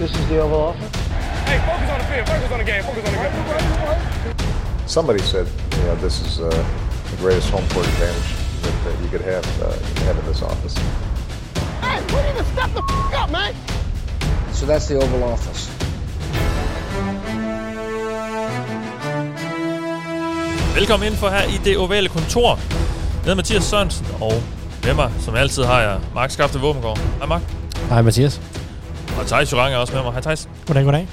This is the Oval Office. Hey, focus on the field. Focus on the game. Focus on the game. Somebody said, you know, this is uh, the greatest home court advantage that, that you could have, uh, you could have in this office. Hey, we need to step the f- up, man. So that's the Oval Office. Velkommen ind for her i det ovale kontor med Mathias Sørensen og med mig, som altid har jeg, Mark Skafte Våbengård. Hej Mark. Hej Mathias. Og Thijs Jurang er også med mig. Hej Thijs. Goddag, goddag.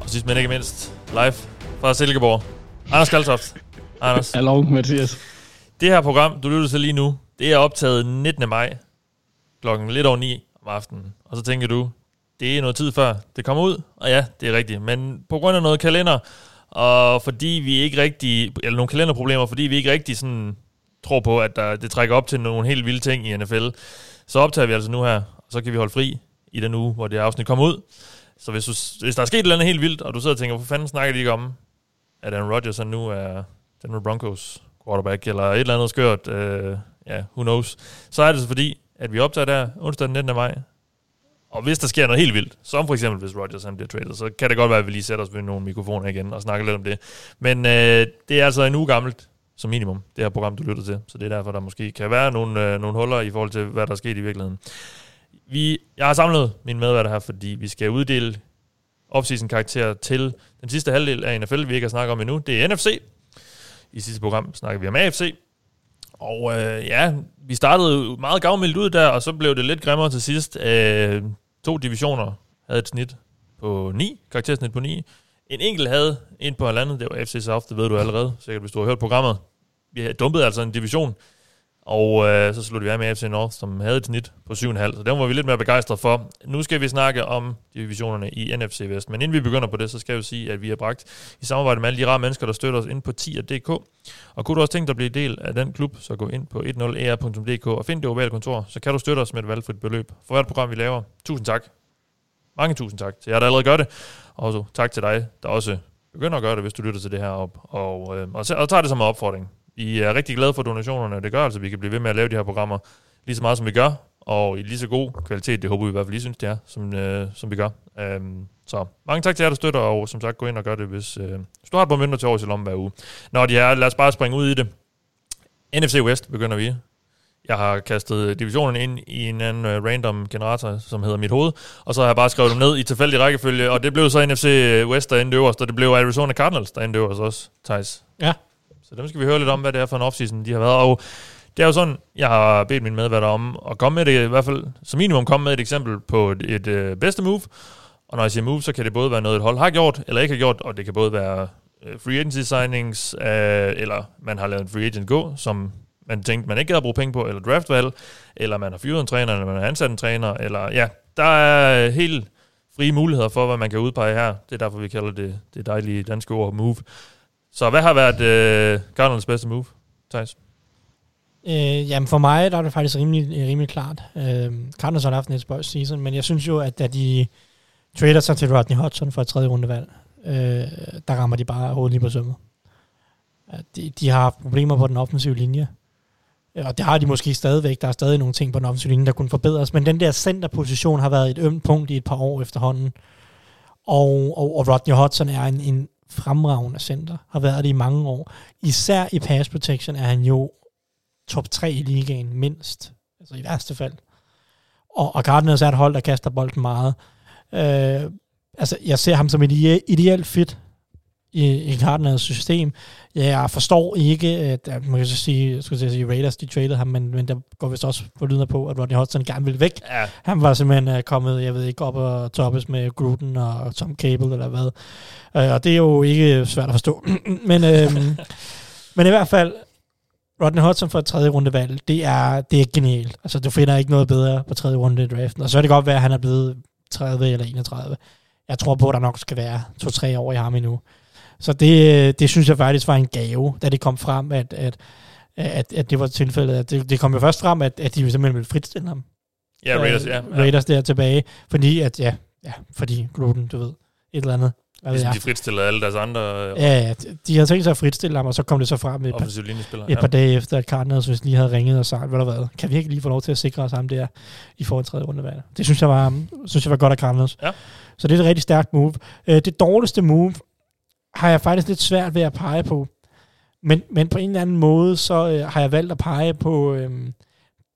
Og sidst men ikke mindst, live fra Silkeborg. Anders Kaltoft. Anders. Hallo Mathias. Det her program, du lytter til lige nu, det er optaget 19. maj klokken lidt over 9 om aftenen. Og så tænker du, det er noget tid før det kommer ud. Og ja, det er rigtigt. Men på grund af noget kalender, og fordi vi ikke rigtig, eller nogle kalenderproblemer, fordi vi ikke rigtig sådan tror på, at der, det trækker op til nogle helt vilde ting i NFL, så optager vi altså nu her, og så kan vi holde fri i den uge, hvor det afsnit kommer ud. Så hvis, du, hvis der er sket et eller andet helt vildt, og du sidder og tænker, hvor fanden snakker de ikke om, at Aaron Rodgers han nu er Denver Broncos quarterback, eller et eller andet skørt, øh, ja, who knows, så er det så fordi, at vi optager der onsdag den 19. maj, og hvis der sker noget helt vildt, som for eksempel hvis Rodgers han bliver traded, så kan det godt være, at vi lige sætter os ved nogle mikrofoner igen og snakker lidt om det. Men øh, det er altså en uge gammelt, som minimum, det her program, du lytter til. Så det er derfor, der måske kan være nogle, øh, nogle huller i forhold til, hvad der er sket i virkeligheden. Vi, jeg har samlet mine medværter her, fordi vi skal uddele offseason karakter til den sidste halvdel af NFL, vi ikke har snakket om endnu. Det er NFC. I sidste program snakker vi om AFC. Og øh, ja, vi startede meget gavmildt ud der, og så blev det lidt grimmere til sidst. Øh, to divisioner havde et snit på 9, karaktersnit på 9. En enkelt havde en på halvandet, det var FC South, det ved du allerede, sikkert hvis du har hørt programmet. Vi dumpede altså en division, og øh, så slutter vi af med FC North, som havde et snit på 7,5, så den var vi lidt mere begejstrede for. Nu skal vi snakke om divisionerne i NFC Vest, men inden vi begynder på det, så skal jeg jo sige, at vi har bragt i samarbejde med alle de rare mennesker, der støtter os ind på tier.dk. Og kunne du også tænke dig at blive del af den klub, så gå ind på 10er.dk og find det ovale kontor, så kan du støtte os med et valgfrit beløb for hvert program, vi laver. Tusind tak. Mange tusind tak til jer, der allerede gør det. Og så tak til dig, der også begynder at gøre det, hvis du lytter til det her op. Og, øh, og, og tager det som en opfordring. Vi er rigtig glade for donationerne, og det gør altså, at vi kan blive ved med at lave de her programmer lige så meget, som vi gør, og i lige så god kvalitet, det håber vi i hvert fald lige synes, det er, som, øh, som vi gør. Øhm, så mange tak til jer, der støtter, og som sagt, gå ind og gør det, hvis, øh, hvis du har et par mønter til års i lommen hver uge. Nå, de er, lad os bare springe ud i det. NFC West begynder vi. Jeg har kastet divisionen ind i en anden uh, random generator, som hedder mit hoved, og så har jeg bare skrevet dem ned i tilfældig rækkefølge, og det blev så NFC West, der endte øverst, og det blev Arizona Cardinals, der endte øverst også, Thijs. Ja. Så dem skal vi høre lidt om, hvad det er for en offseason, de har været. Og det er jo sådan, jeg har bedt min medværter om at komme med det, i hvert fald som minimum komme med et eksempel på et, et øh, bedste move. Og når jeg siger move, så kan det både være noget, et hold har gjort, eller ikke har gjort, og det kan både være øh, free agency signings, øh, eller man har lavet en free agent gå, som man tænkte, man ikke havde brugt penge på, eller draftvalg, eller man har fyret en træner, eller man har ansat en træner, eller ja, der er helt frie muligheder for, hvad man kan udpege her. Det er derfor, vi kalder det det dejlige danske ord move. Så hvad har været øh, Cardinals bedste move, Thijs? Øh, jamen for mig, der er det faktisk rimelig, rimelig klart. Øh, Cardinals har haft en spøjs season, men jeg synes jo, at da de trader sig til Rodney Hudson for et tredje rundevalg, øh, der rammer de bare hovedet lige på sømmet. De, de har haft problemer på den offensive linje, øh, og det har de måske stadigvæk. Der er stadig nogle ting på den offensive linje, der kunne forbedres, men den der centerposition har været et ømt punkt i et par år efterhånden. Og, og, og Rodney Hudson er en, en fremragende center, har været det i mange år. Især i pass protection er han jo top 3 i ligaen, mindst. Altså i værste fald. Og, og Cardinals er et hold, der kaster bolden meget. Øh, altså, jeg ser ham som et ideelt fit i, i Cardinals system. Jeg forstår ikke, at, at man kan så sige, jeg skulle sige Raiders, de traded ham, men, men der går vist også for lyder på, at Rodney Hudson gerne ville væk. Ja. Han var simpelthen uh, kommet, jeg ved ikke, op og toppes med Gruden og Tom Cable eller hvad. Uh, og det er jo ikke svært at forstå. men, uh, men i hvert fald, Rodney Hudson for et tredje runde valg, det er, det er genialt. Altså, du finder ikke noget bedre på tredje runde i draften. Og så er det godt være, at han er blevet 30 eller 31. Jeg tror på, at der nok skal være to-tre år i ham endnu. Så det, det synes jeg faktisk var en gave, da det kom frem, at, at, at, at det var tilfældet. At det, det kom jo først frem, at, at de simpelthen ville fritstille ham. Ja, Raiders, ja. Raiders der tilbage, fordi at, ja, ja fordi Gruden, du ved, et eller andet. Hvad Ligesom de fritstiller alle deres andre øh, Ja, ja, de havde tænkt sig at fritstille ham, og så kom det så frem et par, et par dage efter, at Cardinals hvis lige havde ringet og sagt, hvad der hvad, kan vi ikke lige få lov til at sikre os ham der i forhold til tredje rundevalg? Det synes jeg var, synes jeg var godt af Cardinals. Ja. Så det er et rigtig stærkt move. Øh, Det dårligste move har jeg faktisk lidt svært ved at pege på. Men, men på en eller anden måde, så øh, har jeg valgt at pege på øh,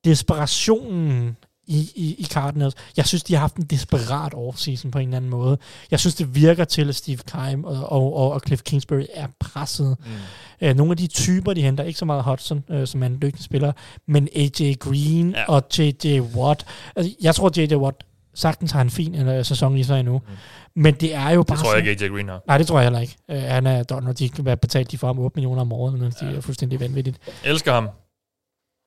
desperationen i, i, i Cardinals. Jeg synes, de har haft en desperat offseason på en eller anden måde. Jeg synes, det virker til, at Steve Keim og, og, og, og Cliff Kingsbury er presset. Mm. Øh, nogle af de typer, de henter, ikke så meget Hudson, øh, som er en dygtig spiller, men AJ Green Ja. og JJ Watt. Altså, jeg tror, JJ Watt sagtens har en fin øh, sæson i sig endnu. Mm. Men det er jo bare Det tror jeg ikke, AJ Green har. Nej, det tror jeg heller ikke. Øh, han er, når de kan være betalt de for ham 8 millioner om året, men det er fuldstændig vanvittigt. Jeg elsker ham.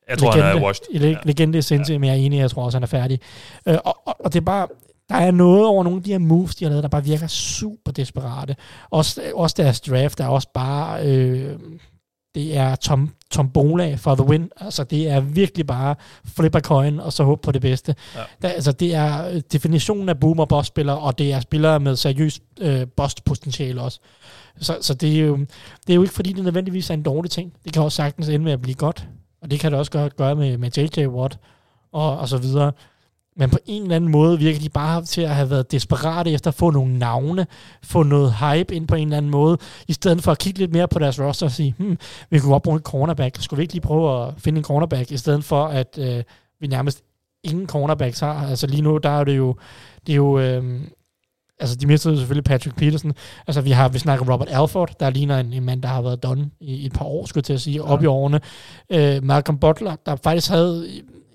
Jeg tror, han er washed. Le- ja. Legende er sindssygt, ja. men jeg er enig, jeg tror også, han er færdig. Øh, og, og, og, det er bare, der er noget over nogle af de her moves, de har lavet, der bare virker super desperate. Også, også deres draft er også bare, øh, det er tom, tombola for the win. Altså, det er virkelig bare flip a coin, og så håbe på det bedste. Ja. Der, altså, det er øh, definitionen af boomer boss spillere og det er spillere med seriøst øh, boss-potentiale også. Så, så det, er jo, det er jo ikke, fordi det nødvendigvis er en dårlig ting. Det kan også sagtens ende med at blive godt. Og det kan det også gøre, gøre med, med JJ Watt og, og så videre. Men på en eller anden måde virker de bare til at have været desperate efter at få nogle navne, få noget hype ind på en eller anden måde, i stedet for at kigge lidt mere på deres roster og sige, hmm, vi kunne godt bruge en cornerback. Skulle vi ikke lige prøve at finde en cornerback, i stedet for at øh, vi nærmest ingen cornerbacks har. Altså lige nu, der er det jo, det er jo øh, altså de mistede selvfølgelig Patrick Peterson. Altså vi har, vi snakker Robert Alford, der ligner en, en mand, der har været done i, i et par år, skulle jeg til at sige, ja. op i årene. Øh, Malcolm Butler, der faktisk havde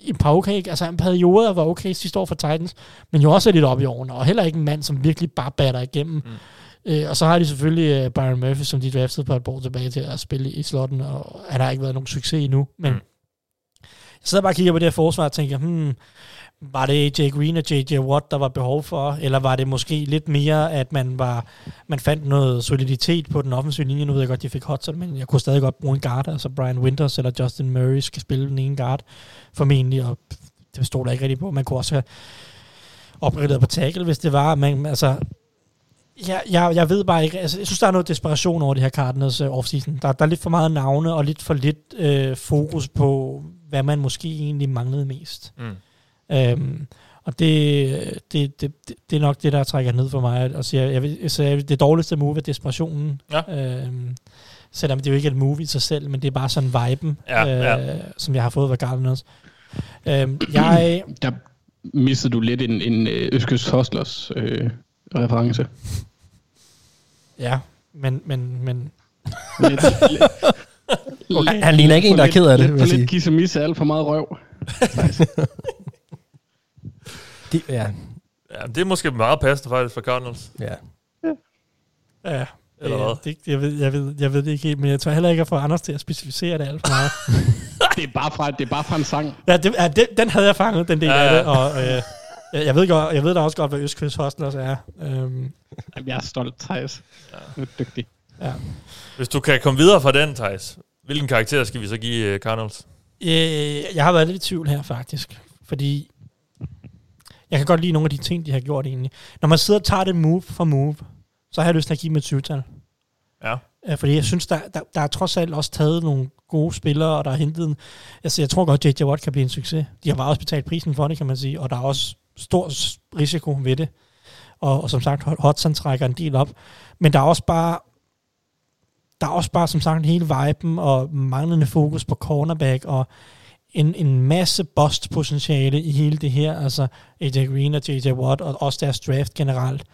et par okay, altså en periode var okay sidste år for Titans, men jo også lidt op i årene, og heller ikke en mand, som virkelig bare batter igennem. Mm. Øh, og så har de selvfølgelig uh, Byron Murphy, som de draftede på et år tilbage til at spille i slotten, og han har ikke været nogen succes endnu, men mm. jeg sidder bare og kigger på det her forsvar og tænker, hmm, var det AJ Green og JJ Watt, der var behov for, eller var det måske lidt mere, at man var man fandt noget soliditet på den offensive linje. Nu ved jeg godt, de fik Hudson, men jeg kunne stadig godt bruge en guard, altså Brian Winters eller Justin Murray skal spille den ene guard, formentlig, og det stod der ikke rigtig på. Man kunne også have opgraderet på tackle, hvis det var, men altså, jeg, jeg, jeg ved bare ikke, altså, jeg synes, der er noget desperation over det her Cardinals uh, offseason. Der, der er lidt for meget navne, og lidt for lidt uh, fokus på, hvad man måske egentlig manglede mest. Mm. Øhm, og det, det, det, det, er nok det, der trækker ned for mig. Og siger, jeg, vil, så jeg, det dårligste move er desperationen. Ja. Øhm, selvom det jo ikke er et move i sig selv, men det er bare sådan viben, Ja, ja. Øh, som jeg har fået fra Cardinals. Øhm, jeg, Der mistede du lidt en, en øh, Østkyst Hustlers øh, reference. ja, men, men, men Lidt, Okay. Han ligner ikke en, der er ked af det, Lidt, lidt kissemisse alt for meget røv. Det, ja, Ja, det er måske meget passende faktisk for Cardinals. ja. ja, Eller ja, hvad? det, jeg, ved, jeg, ved, jeg ved det ikke helt, men jeg tror heller ikke at få Anders til at specificere det alt for meget. Det er bare fra, det er bare fra en sang. ja, det, ja den, den havde jeg fanget, den del Ja, ja, af ja. det, og øh, jeg, jeg, ved godt, jeg ved da også godt, hvad Østkyst Hostlers er. Øhm, Jamen, jeg er stolt, Thijs. Du er dygtig. ja. Hvis du kan komme videre fra den, Thijs, hvilken karakter skal vi så give uh, Cardinals? Øh, jeg har været lidt i tvivl her, faktisk. Fordi jeg kan godt lide nogle af de ting, de har gjort egentlig. Når man sidder og tager det move for move, så har jeg lyst til at give dem et 20-tal. Ja. Øh, Fordi jeg synes, der, der, der er trods alt også taget nogle gode spillere, og der er hentet en... Altså, jeg tror godt, JJ Watt kan blive en succes. De har bare også betalt prisen for det, kan man sige, og der er også stor risiko ved det. Og, og som sagt, Hudson trækker en del op. Men der er også bare... Der er også bare, som sagt, hele viben og manglende fokus på cornerback, og en, en masse bust-potentiale i hele det her. Altså AJ Green og JJ Watt, og også deres draft generelt.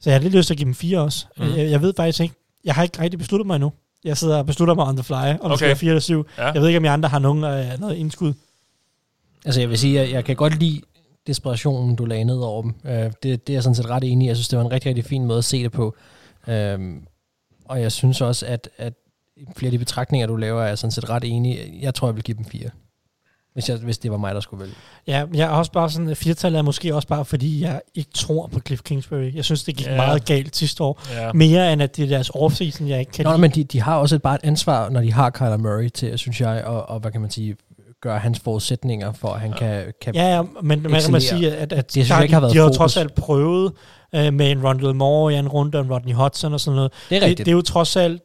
Så jeg har lidt lyst til at give dem fire også. Mm. Jeg, jeg ved faktisk ikke, jeg har ikke rigtig besluttet mig endnu. Jeg sidder og beslutter mig on the fly, om okay. Det skal være 4 eller 7. Ja. Jeg ved ikke, om I andre har nogen, øh, noget indskud. Altså jeg vil sige, at jeg kan godt lide desperationen, du lagde ned over dem. Uh, det, det er jeg sådan set ret enig i. Jeg synes, det var en rigtig, rigtig fin måde at se det på. Um, og jeg synes også, at, at flere af de betragtninger, du laver, er jeg sådan set ret enig. Jeg tror, jeg vil give dem fire. Hvis, jeg, hvis det var mig, der skulle vælge. Ja, jeg er også bare sådan, firtallet er måske også bare, fordi jeg ikke tror på Cliff Kingsbury. Jeg synes, det gik Ja. ja. meget galt sidste år. Ja. Mere end at det er deres offseason, jeg ikke kan Nå, lide. men de, de har også et, bare et ansvar, når de har Kyler Murray til, synes jeg, og, og hvad kan man sige, gøre hans forudsætninger for, at han kan, kan Ja, ja, men man kan man sige, at, at synes der, ikke har været de har trods alt prøvet øh, med en Rondell Moore i en runde, og en Rodney Hudson og sådan noget. Det er Det, rigtigt. det er jo trods alt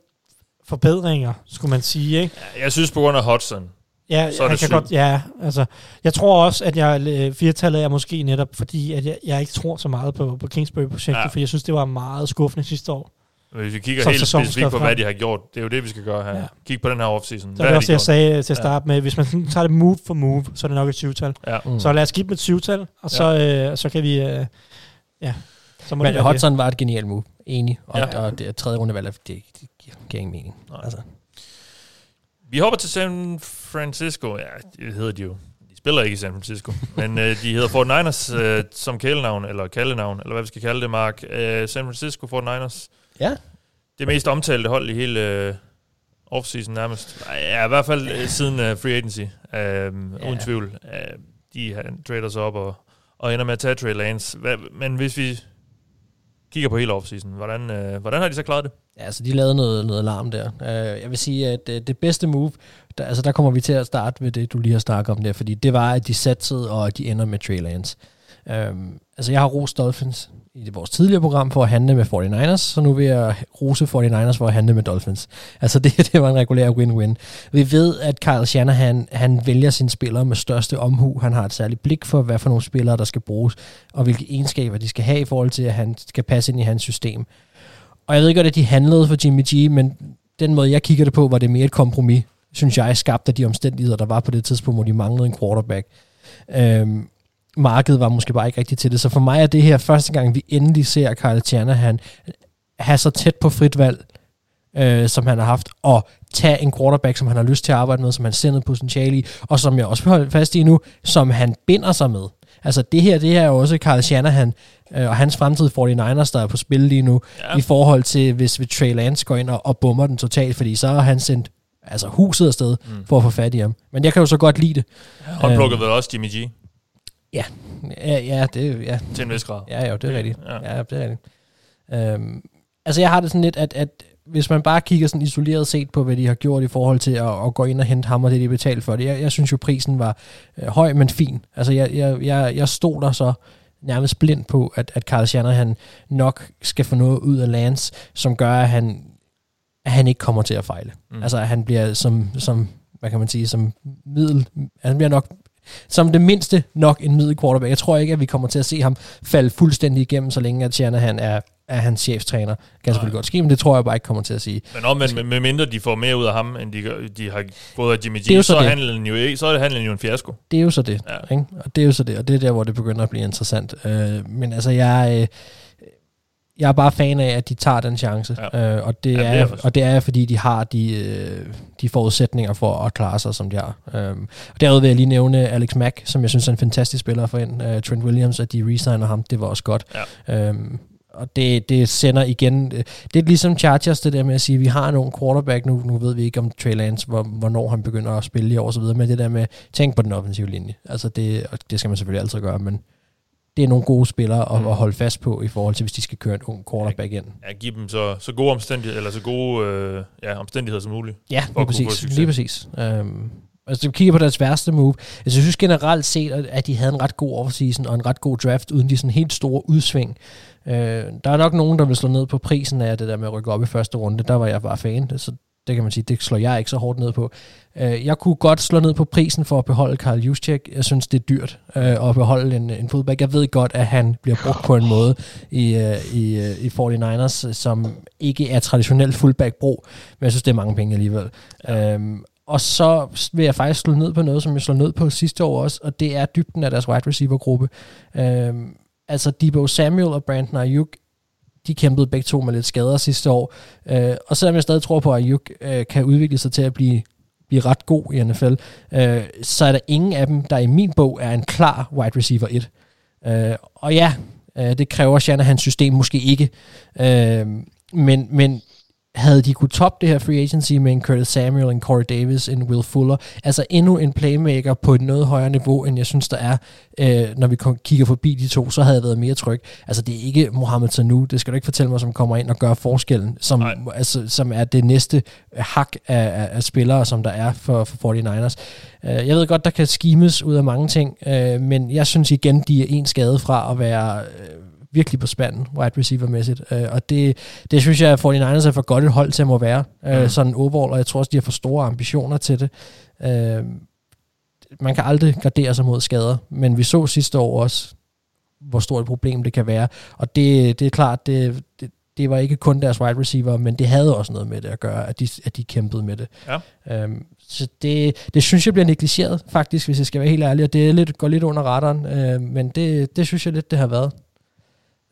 forbedringer, skulle man sige, ikke? Jeg synes på grund af Hudson, Ja, Så er det kan godt, ja, altså, jeg tror også, at jeg øh, firtallet er måske netop, fordi at jeg, jeg ikke tror så meget på, på Kingsbury-projektet, Ja. ja. for jeg synes, det var meget skuffende sidste år. hvis vi kigger helt specifikt på, hvad de har gjort, det er jo det, vi skal gøre her. Ja. Kig på den her offseason. Så Hvad det er de også det, jeg sagde til at starte med, hvis man tager det move for move, så er det nok et syvtal. Ja. Mm. Så lad os give dem et syvtal, og så, øh, så kan vi, øh, ja, så må Men det være Hudson var et genialt move. Enig. Og, Ja. ja. og det er tredje rundevalg, det, det giver, giver ingen mening. Altså. Vi hopper til San Francisco. Ja, det hedder de jo. De spiller ikke i San Francisco. men øh, de hedder 49ers øh, som kælenavn, eller kaldenavn, eller hvad vi skal kalde det, Mark. Øh, San Francisco 49ers. Ja. Det mest omtalte hold i hele øh, offseason nærmest. Ja, i hvert fald øh, siden øh, free agency. Øh, Ja. uden tvivl. Øh, de har- trader sig op og, og ender med at tage Trey Lance. Hvad, men hvis vi kigger på hele offseason, hvordan, øh, hvordan har de så klaret det? Ja, altså de lavede noget, noget alarm der. Uh, jeg vil sige, at uh, det bedste move, der, altså der kommer vi til at starte med det, du lige har snakket om der, fordi det var, at de satsede, og at de ender med Trey Lance. Øhm, altså jeg har rost Dolphins i det, vores tidligere program for at handle med 49ers, så nu vil jeg rose 49ers for at handle med Dolphins. Altså det, det var en regulær win-win. Vi ved, at Kyle Shanahan, han vælger sine spillere med største omhu. Han har et særligt blik for, hvad for nogle spillere, der skal bruges, og hvilke egenskaber de skal have i forhold til, at han skal passe ind i hans system. Og jeg ved godt, at de handlede for Jimmy G, men den måde, jeg kigger det på, var det mere et kompromis, synes jeg, skabt af de omstændigheder, der var på det tidspunkt, hvor de manglede en quarterback. Øhm, markedet var måske bare ikke rigtigt til det. Så for mig er det her første gang, vi endelig ser Kyle Shanahan have så tæt på frit valg, øh, som han har haft, og tage en quarterback, som han har lyst til at arbejde med, som han ser noget potentiale i, og som jeg også vil holde fast i nu, som han binder sig med. Altså det her, det her er jo også Kyle Shanahan øh, og hans fremtid 49ers, der er på spil lige nu, Ja. i forhold til, hvis vi Trey Lance går ind og, og bummer den totalt, fordi så har han sendt altså huset afsted mm. for at få fat i ham. Men jeg kan jo så godt lide det. Håndplukket vel også Jimmy G Ja, ja, ja, det, ja. til en vis grad. Ja, ja, det er rigtigt. Ja. Ja, det er rigtigt. Øhm, altså, jeg har det sådan lidt, at, at hvis man bare kigger sådan isoleret set på, hvad de har gjort i forhold til at, at gå ind og hente ham og det, de betalt for det. Jeg, jeg synes jo, prisen var øh, høj, men fin. Altså, jeg, jeg, jeg, jeg stod der så nærmest blind på, at, at Carl Shanahan nok skal få noget ud af Lance, som gør, at han, at han ikke kommer til at fejle. Mm. Altså, at han bliver som, som, hvad kan man sige, som middel, han bliver nok som det mindste nok en middel quarterback. Jeg tror ikke, at vi kommer til at se ham falde fuldstændig igennem, så længe at Shanahan er, er hans cheftræner. Kan selvfølgelig godt ske, men det tror jeg bare ikke kommer til at sige. Men omvendt, med, med mindre de får mere ud af ham, end de, de har fået af Jimmy G, Det er så, så det. handlen jo ikke, så er handlen jo en fiasko. Det er jo så det. Ja. Ja. Ikke? Og det er jo så det, og det er der, hvor det begynder at blive interessant. Øh, men altså, jeg, øh, jeg er bare fan af, at de tager den chance. Ja. Øh, og, det Ja, det er er, jeg også. og det er, fordi de har de, øh, de forudsætninger for at klare sig, som de har. Øhm, og derudover vil jeg lige nævne Alex Mack, som jeg synes er en fantastisk spiller for ind. Øh, Trent Williams, at de resigner ham, det var også godt. Ja. Øhm, og det, det sender igen... øh, Det er ligesom Chargers, det der med at sige, vi har nogle quarterback nu. Nu ved vi ikke om Trey Lance, hvor, hvornår han begynder at spille i år og så videre, men det der med, tænk på den offensive linje. Altså det, og det skal man selvfølgelig altid gøre, men det er nogle gode spillere at, Mm. at holde fast på i forhold til, hvis de skal køre en ung quarterback ind. Ja, give dem så, så gode omstændigheder, eller så gode øh, ja, omstændigheder som muligt. Ja, lige præcis. Lige præcis. Um, altså, vi kigger på deres værste move. Altså, jeg synes generelt set, at- de havde en ret god offseason og en ret god draft, uden de sådan helt store udsving. Uh, der er nok nogen, der vil slå ned på prisen af det der med at rykke op i første runde. Der var jeg bare fan. Så det kan man sige, det slår jeg ikke så hårdt ned på. Uh, jeg kunne godt slå ned på prisen for at beholde Karl Juszczyk. Jeg synes, det er dyrt uh, at beholde en, en fodback. Jeg ved godt, at han bliver brugt på en måde i, uh, i, uh, i 49ers, som ikke er traditionelt fullback-brug, men jeg synes, det er mange penge alligevel. Ja. Øhm, og så vil jeg faktisk slå ned på noget, som jeg slår ned på sidste år også, og det er dybden af deres wide receiver-gruppe. Øhm, altså Debo Samuel og Brandon Ayuk, de kæmpede begge to med lidt skader sidste år. Øh, og selvom jeg stadig tror på, at Ayuk øh, kan udvikle sig til at blive, blive ret god i NFL, øh, så er der ingen af dem, der i min bog er en klar wide receiver 1. Øh, og ja, øh, det kræver Shanahans system måske ikke. Øh, men, men havde de kunne toppe det her free agency med en Curtis Samuel, en Corey Davis, en Will Fuller, altså endnu en playmaker på et noget højere niveau, end jeg synes, der er, øh, når vi kigger forbi de to, så havde jeg været mere tryg. Altså det er ikke Mohamed Sanu, det skal du ikke fortælle mig, som kommer ind og gør forskellen, som, altså, som er det næste hak af, af, af spillere, som der er for, for 49ers. Øh, jeg ved godt, der kan skimes ud af mange ting, øh, men jeg synes igen, de er en skade fra at være... Øh, virkelig på spanden, wide receiver-mæssigt. Øh, og det, det synes jeg, at 49ers er for godt et hold til at må være. Øh, Mm. Sådan overall, og jeg tror også, de har for store ambitioner til det. Øh, man kan aldrig gardere sig mod skader, men vi så sidste år også, hvor stort et problem det kan være. Og det, det er klart, det, det, det var ikke kun deres wide receiver, men det havde også noget med det at gøre, at de, at de kæmpede med det. Ja. Øhm, så det, det synes jeg bliver negligeret, faktisk, hvis jeg skal være helt ærlig, og det er lidt, går lidt under radaren, øh, men det, det synes jeg lidt, det har været.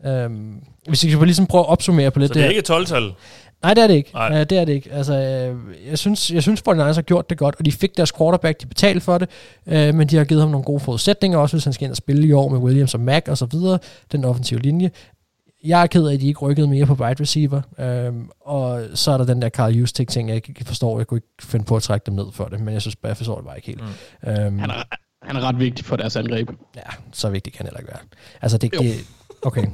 Øhm, hvis jeg kan ligesom prøve at opsummere på lidt Så det er ikke 12-tal. Nej, det er det ikke. Nej. Nej. Uh, det er det ikke. Altså, øh, jeg synes, jeg synes 49ers har gjort det godt, og de fik deres quarterback, de betalte for det, øh, men de har givet ham nogle gode forudsætninger, også hvis han skal ind og spille i år med Williams og Mack og så videre, den offensive linje. Jeg er ked af, at de ikke rykkede mere på wide receiver, øhm, og så er der den der Carl Juszczyk ting, jeg ikke forstår. Jeg kunne ikke finde på at trække dem ned for det, men jeg synes bare, jeg forstår det bare ikke helt. Mm. Øhm, Han er, han er ret vigtig for deres angreb. ja, så vigtigt kan det heller ikke være. Altså, det, Jo. det okay.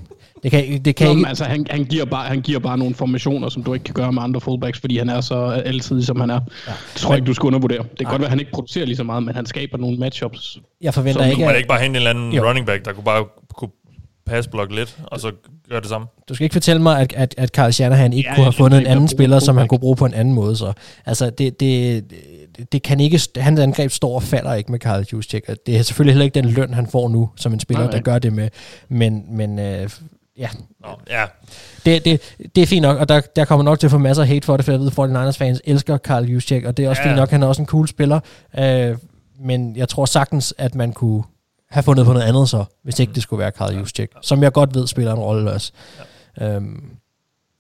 Det kan, det kan Nå, ikke... altså, han, han, giver bare, han giver bare nogle formationer, som du ikke kan gøre med andre fullbacks, fordi han er så altid, som han er. Ja. Det tror jeg ikke, du skal undervurdere. Det kan Nej. godt være, at han ikke producerer lige så meget, men han skaber nogle matchups. Jeg forventer Så ikke, Kunne man at, ikke bare hente en eller anden Jo. running back, der kunne bare kunne passblokke lidt, og så gøre det samme? Du skal ikke fortælle mig, at, at, at Carl Shanahan ikke Ja, ja, kunne have fundet en anden spiller, som han kunne bruge på en anden måde. Så. Altså, det, det, det, kan ikke... Hans angreb står og falder ikke med Carl Juszczyk. Det er selvfølgelig heller ikke den løn, han får nu, som en spiller, Nej, nej. der gør det med. Men, men øh, ja, Nå, ja. det, det, det er fint nok, og der, der kommer nok til at få masser af hate for det, for jeg ved, at 49ers fans elsker Carl Juszczyk, og det er også Ja. ja. fint nok, han er også en cool spiller. Øh, men jeg tror sagtens, at man kunne have fundet på noget andet så, hvis ikke det skulle være Carl Juszczyk, som jeg godt ved spiller en rolle også. Ja. Øhm,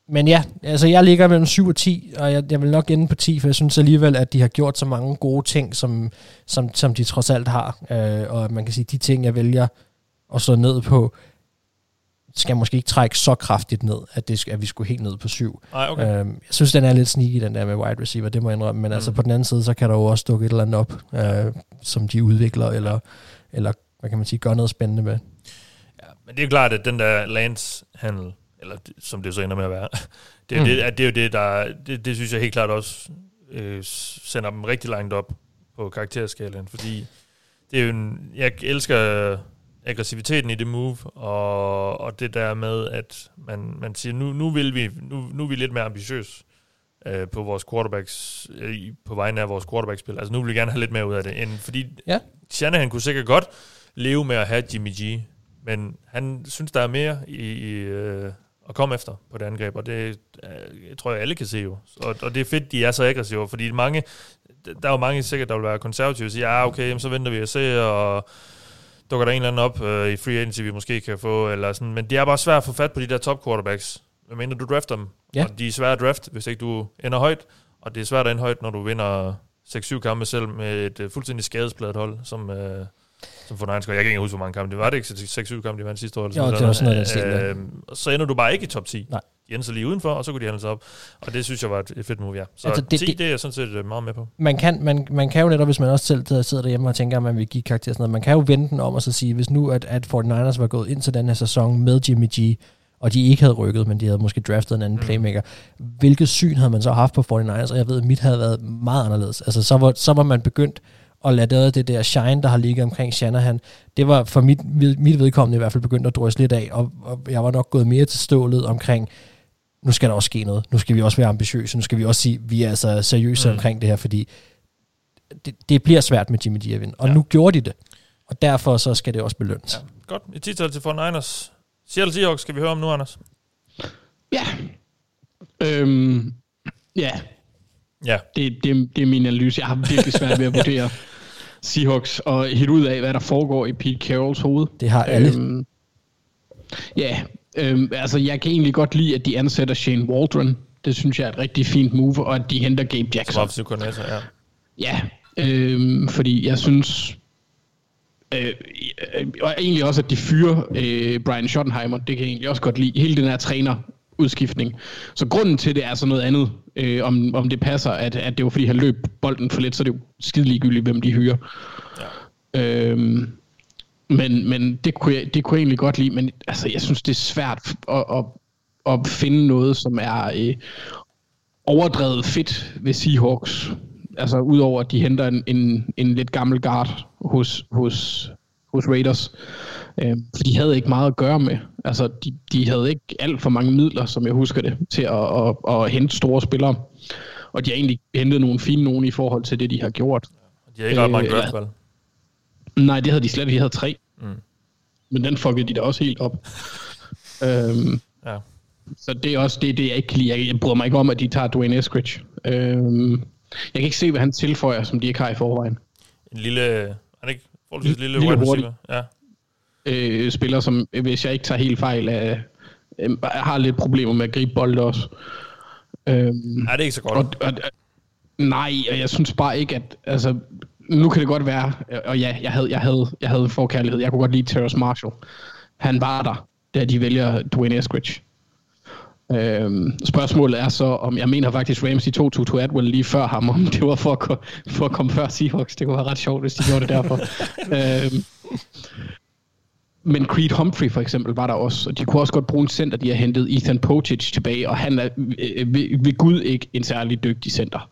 men ja, altså jeg ligger mellem 7 og 10, og jeg, jeg vil nok ende på 10, for jeg synes alligevel, at de har gjort så mange gode ting, som, som, som de trods alt har. Øh, og man kan sige, de ting, jeg vælger at slå ned på, skal måske ikke trække så kraftigt ned, at, det, at vi skulle helt ned på 7. Nej, okay. Øhm, jeg synes, den er lidt sneaky, den der med wide receiver, det må jeg indrømme. Men mm. altså på den anden side, så kan der jo også dukke et eller andet op, øh, som de udvikler, eller, eller hvad kan man sige, gør noget spændende med. Ja, men det er jo klart, at den der landshandel, eller som det så ender med at være, det er, mm. det, at det er jo det, der, det, det synes jeg helt klart også øh, sender dem rigtig langt op på karakterskalaen, fordi det er jo en, jeg elsker aggressiviteten i det move, og, og det der med, at man, man siger, nu, nu vil vi, nu, nu er vi lidt mere ambitiøs øh, på vores quarterbacks, øh, på vegne af vores quarterback-spil. Altså nu vil vi gerne have lidt mere ud af det, end fordi Ja. Shanahan kunne sikkert godt leve med at have Jimmy G, men han synes, der er mere i, i øh, at komme efter på det angreb, og det øh, jeg tror jeg, alle kan se jo. Og, og det er fedt, de er så aggressive, fordi mange, der er jo mange sikkert, der vil være konservative og sige, ja, okay, jamen, så venter vi og se, og dukker der en eller anden op øh, i free agency, vi måske kan få, eller sådan. men det er bare svært at få fat på de der top quarterbacks, medmindre du drafter dem. Ja. Og de er svære at draft, hvis ikke du ender højt, og det er svært at ende højt, når du vinder 6-7 kampe selv med et uh, fuldstændig skadespladet hold, som, uh, som for Niners. Jeg kan ikke huske, hvor mange kampe det var. Det ikke 6-7 kampe, de vandt sidste år? Eller Jo, sådan det var sådan noget, stil, Øh, Så ender du bare ikke i top 10. Nej. Så lige udenfor, og så kunne de handle sig op. Og det synes jeg var et, et fedt move, ja. Så Altså, det- 10, det- det, er jeg sådan set øh, meget med på. Man kan, man, man kan jo netop, hvis man også selv der sidder derhjemme og tænker, at man vil give karakter sådan noget, man kan jo vende den om og så sige, hvis nu at, at 49ers var gået ind til den her sæson med Jimmy G, og de ikke havde rykket, men de havde måske draftet en anden Mm. playmaker, hvilket syn havde man så haft på 49ers? Og jeg ved, at mit havde været meget anderledes. Altså, så var, så var man begyndt at lade det, det der shine, der har ligget omkring Shanahan, det var for mit, mit vedkommende i hvert fald begyndt at drøse lidt af, og, og jeg var nok gået mere til stålet omkring, nu skal der også ske noget. Nu skal vi også være ambitiøse. Nu skal vi også sige, at vi er altså seriøse mm. Omkring det her, fordi det, det bliver svært med Jimmy G. Og ja. Nu gjorde de det. Og derfor så skal det også belønnes. Ja. Godt. Et titel til 49ers. Seattle Seahawks skal vi høre om nu, Anders. Ja. Øhm, ja, Ja. det, det, det er min analyse. Jeg har virkelig svært ved at vurdere Seahawks og helt ud af, hvad der foregår i Pete Carrolls hoved. Det har alle. Øhm, ja, øhm, altså jeg kan egentlig godt lide, at de ansætter Shane Waldron. Det synes jeg er et rigtig fint move, og at de henter Gabe Som Jackson. offensiv koordinator, ja. Ja, øhm, fordi jeg synes... Øh, øh, og egentlig også, at de fyrer øh, Brian Schottenheimer. Det kan jeg egentlig også godt lide. Hele den her træner udskiftning. Så grunden til det er så noget andet, øh, om, om det passer, at, at det var fordi, han løb bolden for lidt, så er det jo skide ligegyldigt, hvem de hyrer. Ja. Øhm, men men det, kunne jeg, det kunne jeg egentlig godt lide, men altså, jeg synes, det er svært at, at, at finde noget, som er øh, overdrevet fedt ved Seahawks. Altså udover at de henter en, en, en lidt gammel guard hos, hos, hos Raiders. Øh, for de havde ikke meget at gøre med. Altså, de, de havde ikke alt for mange midler, som jeg husker det, til at, at, at hente store spillere. Og de har egentlig hentet nogle fine nogen i forhold til det, de har gjort. De har ikke ret mange Øh, draftvalg. Nej, det havde de slet ikke. De havde tre. Mm. Men den fuckede de da også helt op. øhm, Ja. så det er også det, det jeg ikke kan lide. Jeg, jeg bryder mig ikke om, at de tager Dwayne Eskridge. Øhm, jeg kan ikke se, hvad han tilføjer, som de ikke har i forvejen. En lille... Er det ikke forholdsvis lille, Lille hurtig. Ja. Øh, spiller, som, hvis jeg ikke tager helt fejl, af, øh, har lidt problemer med at gribe bolde også. Øhm, ja, det er ikke så godt. Og, og, nej, og jeg synes bare ikke, at... Altså, nu kan det godt være, og ja, jeg havde, jeg havde, jeg havde forkærlighed. Jeg kunne godt lide Terrace Marshall. Han var der, da de vælger Dwayne Eskridge. Øhm, spørgsmålet er så, om jeg mener faktisk Ramsey tog Tutu Atwell lige før ham, om det var for at, ko- for at komme før Seahawks. Det kunne være ret sjovt, hvis de gjorde det derfor. øhm, men Creed Humphrey for eksempel var der også, og de kunne også godt bruge en center, de har hentet Ethan Potic tilbage, og han er øh, ved, ved Gud ikke en særlig dygtig center.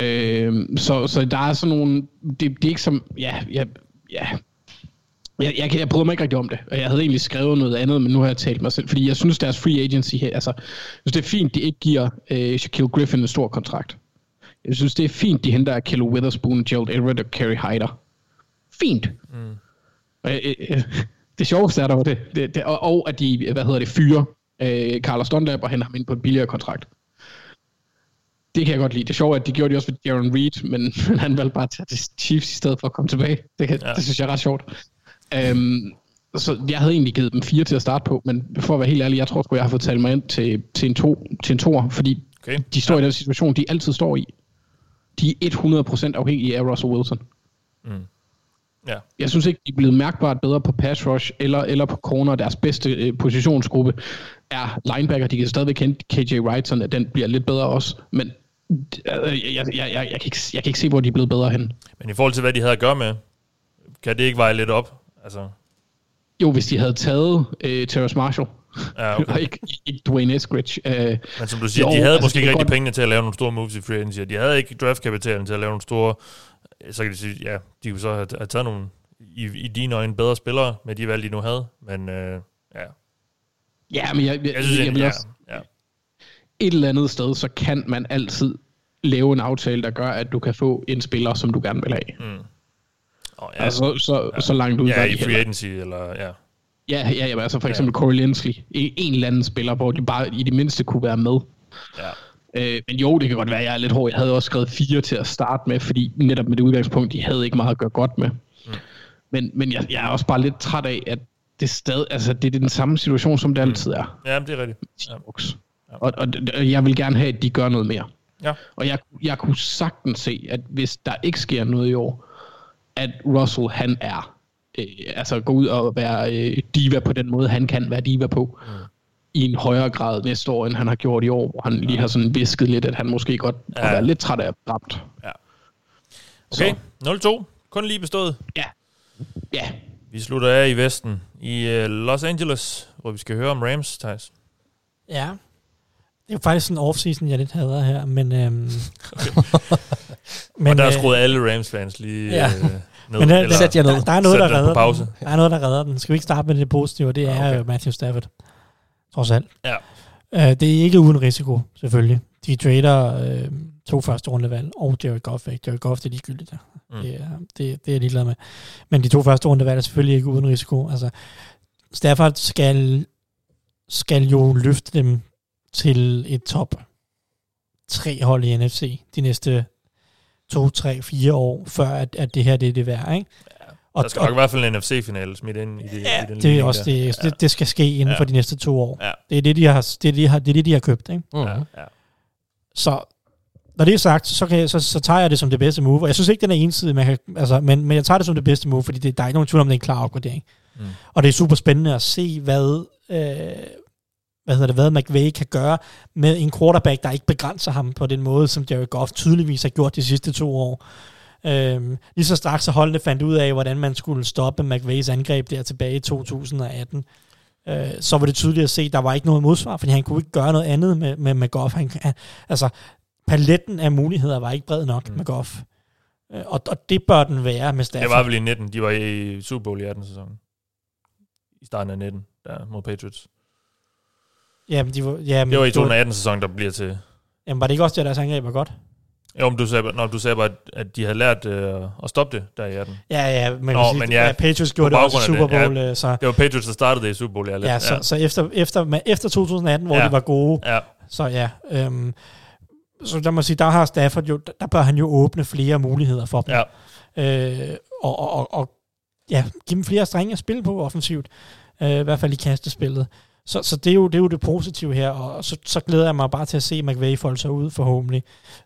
Øhm, så, så der er sådan nogle, det, det er ikke som, ja, ja, ja, jeg, jeg, kan- jeg bryder mig ikke rigtig om det, og jeg havde egentlig skrevet noget andet, men nu har jeg talt mig selv, fordi jeg synes, deres free agency her, altså, jeg synes, det er fint, de ikke giver øh, Shaquille Griffin en stor kontrakt. Jeg synes, det er fint, de henter Kelly Witherspoon, Gerald Everett og Kerry Hyder. Fint. Mm. Og, øh, øh, det sjoveste er dog det, det, det og, og at de, hvad hedder det, fyrer øh, Carlos Dunlap og henter ham ind på en billigere kontrakt. Det kan jeg godt lide. Det sjove er, at de gjorde det også ved Jaron Reed, men, han valgte bare at tage til Chiefs i stedet for at komme tilbage. Det, kan, Ja. det synes jeg er ret sjovt. Um, så jeg havde egentlig givet dem fire til at starte på, men for at være helt ærlig, jeg tror sgu, jeg har fået talt mig ind til, til en to, til en toer, fordi Okay. de står ja. i den situation, de altid står i. De er 100% afhængige af Russell Wilson. Ja. Jeg synes ikke, de er blevet mærkbart bedre på pass rush eller, eller på corner. Deres bedste øh, positionsgruppe er linebacker. De kan stadigvæk hente KJ Wright, sådan at den bliver lidt bedre også. Men jeg, jeg, jeg, jeg, jeg, kan ikke, jeg kan ikke se, hvor de er blevet bedre hen. Men i forhold til, hvad de havde at gøre med, kan det ikke veje lidt op? Altså, Jo, hvis de havde taget øh, Terrace Marshall, ja, okay. og ikke, ikke Dwayne Eskridge. Øh, Men som du siger, Jo, de havde altså, måske ikke rigtig godt- pengene til at lave nogle store moves i free agency. De havde ikke draftkapitalen til at lave nogle store... Så kan de sige, ja, de kunne så have, have taget nogle i, i dine øjne bedre spillere med de valg, de nu havde. Men øh, ja, ja, men jeg, jeg, jeg synes jeg, jeg vil ja, også. Et eller andet sted, så kan man altid lave en aftale, der gør, at du kan få en spiller, som du gerne vil have. Mm. Oh, Ja, altså, så, så, ja. så langt ud ja, i free agency, eller ja. Ja, ja, ja, altså for eksempel ja. Corey Linsley. En, eller anden spiller, hvor de bare i det mindste kunne være med. ja. Øh, men jo, det kan godt være, at jeg er lidt hård. Jeg havde også skrevet fire til at starte med, fordi netop med det udgangspunkt, de havde ikke meget at gøre godt med. Mm. Men, men jeg, jeg er også bare lidt træt af, at det, stadig, altså, det er den samme situation, som det altid er. Ja, det er rigtigt. Ja. Og, og, og jeg vil gerne have, at de gør noget mere. Ja. Og jeg, jeg kunne sagtens se, at hvis der ikke sker noget i år, at Russell han er, øh, altså gå ud og være øh, diva på den måde, han kan være diva på, mm. i en højere grad næste år, end han har gjort i år, hvor han lige har sådan visket lidt, at han måske godt ja. kunne Ja. være lidt træt af at ramt. Okay, 0-2. Kun lige bestået. Ja. Ja. Vi slutter af i Vesten. I uh, Los Angeles, hvor vi skal høre om Rams, Thijs. Ja. Det er jo faktisk en off-season, jeg lidt hader her, men... Øhm, Men, og der er øh, skruet alle Rams-fans lige Ja. øh, ned. Men der, eller- der, der, der, er noget, der redder pause. den. Der er noget, der redder den. Skal vi ikke starte med det positive? Det er Ja, okay. Matthew Stafford. Trods alt. Ja. Uh, det er ikke uden risiko, selvfølgelig. De trader øh, to første rundevalg og Jared Goff væk. Jared Goff, det er ligegyldigt. Der. Mm. Det, er, det, det er jeg ligeglad med. Men de to første rundevalg er selvfølgelig ikke uden risiko. Altså, Stafford skal, skal jo løfte dem til et top tre hold i NFC de næste to, tre, fire år, før at, at det her det er det værd, ikke? Og, der skal nok i hvert fald en NFC-finale smidt ind i, det, Ja, i den det er også der. det, det, det skal ske inden Ja. ja. for de næste to år. Ja. Det er det, de har, det er det, de har, det er det, de har købt, ikke? Mm. Ja, ja. Så når det er sagt, så, kan jeg, så, så tager jeg det som det bedste move. Og jeg synes ikke, den er ensidig, man kan, altså, men, men jeg tager det som det bedste move, fordi det, der er ikke nogen tvivl om, det er en klar opgradering. Mm. Og det er super spændende at se, hvad, øh, hvad, hedder det, hvad McVay kan gøre med en quarterback, der ikke begrænser ham på den måde, som Jared Goff tydeligvis har gjort de sidste to år. Øhm, lige så straks så holdene fandt ud af, hvordan man skulle stoppe McVays angreb der tilbage i 2018, øh, så var det tydeligt at se, at der var ikke noget modsvar, fordi han kunne ikke gøre noget andet med, med, med Goff. Han, han, altså, paletten af muligheder var ikke bred nok mm. med Goff. Øh, og, og det bør den være med Det Stafford. var vel i 19. De var i Super Bowl i 18 sæsonen. i starten af 19, der mod Patriots. Jamen, de var, jamen, Det var i du- 2018-sæsonen, der bliver til... Jamen, var det ikke også det, at deres angreb var godt? Jo, men du sagde, når du sagde bare, at- de havde lært øh, at stoppe det der i 18. Ja, ja, kan Nå, sige, men ja, ja, Patriots gjorde det også i Super det, Bowl, ja. øh, så, Det var Patriots, der startede det i Super Bowl, ja. Lidt. ja, så, så efter, efter, men efter 2018, hvor Ja. de var gode, ja. så ja, øhm, så der må jeg sige, der har Stafford jo, der bør han jo åbne flere muligheder for dem. ja. øh, og, og, og, og ja, give dem flere strenge at spille på offensivt, øh, i hvert fald i kastespillet. Så, så det, er jo, det er jo det positive her, og så, så glæder jeg mig bare til at se McVay folde sig ud forhåbentlig.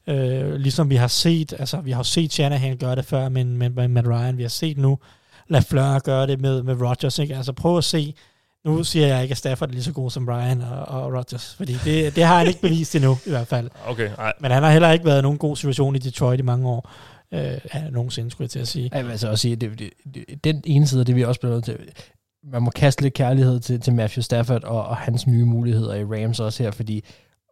Øh, ligesom vi har set, altså vi har set Shanahan gøre det før med, med, med Matt Ryan, vi har set nu LaFleur gøre det med, med Rodgers, ikke? Altså prøv at se, nu siger jeg ikke, at Stafford er lige så god som Ryan og, og Rodgers, fordi det, det har han ikke bevist endnu, i hvert fald. Okay, nej. Men han har heller ikke været i nogen god situation i Detroit i mange år. Øh, ja, nogensinde, skulle jeg til at sige. Jeg vil altså også sige, det, det, det, den ene side, det vi også bliver nødt til. Man må kaste lidt kærlighed til, til Matthew Stafford og, og hans nye muligheder i Rams også her, fordi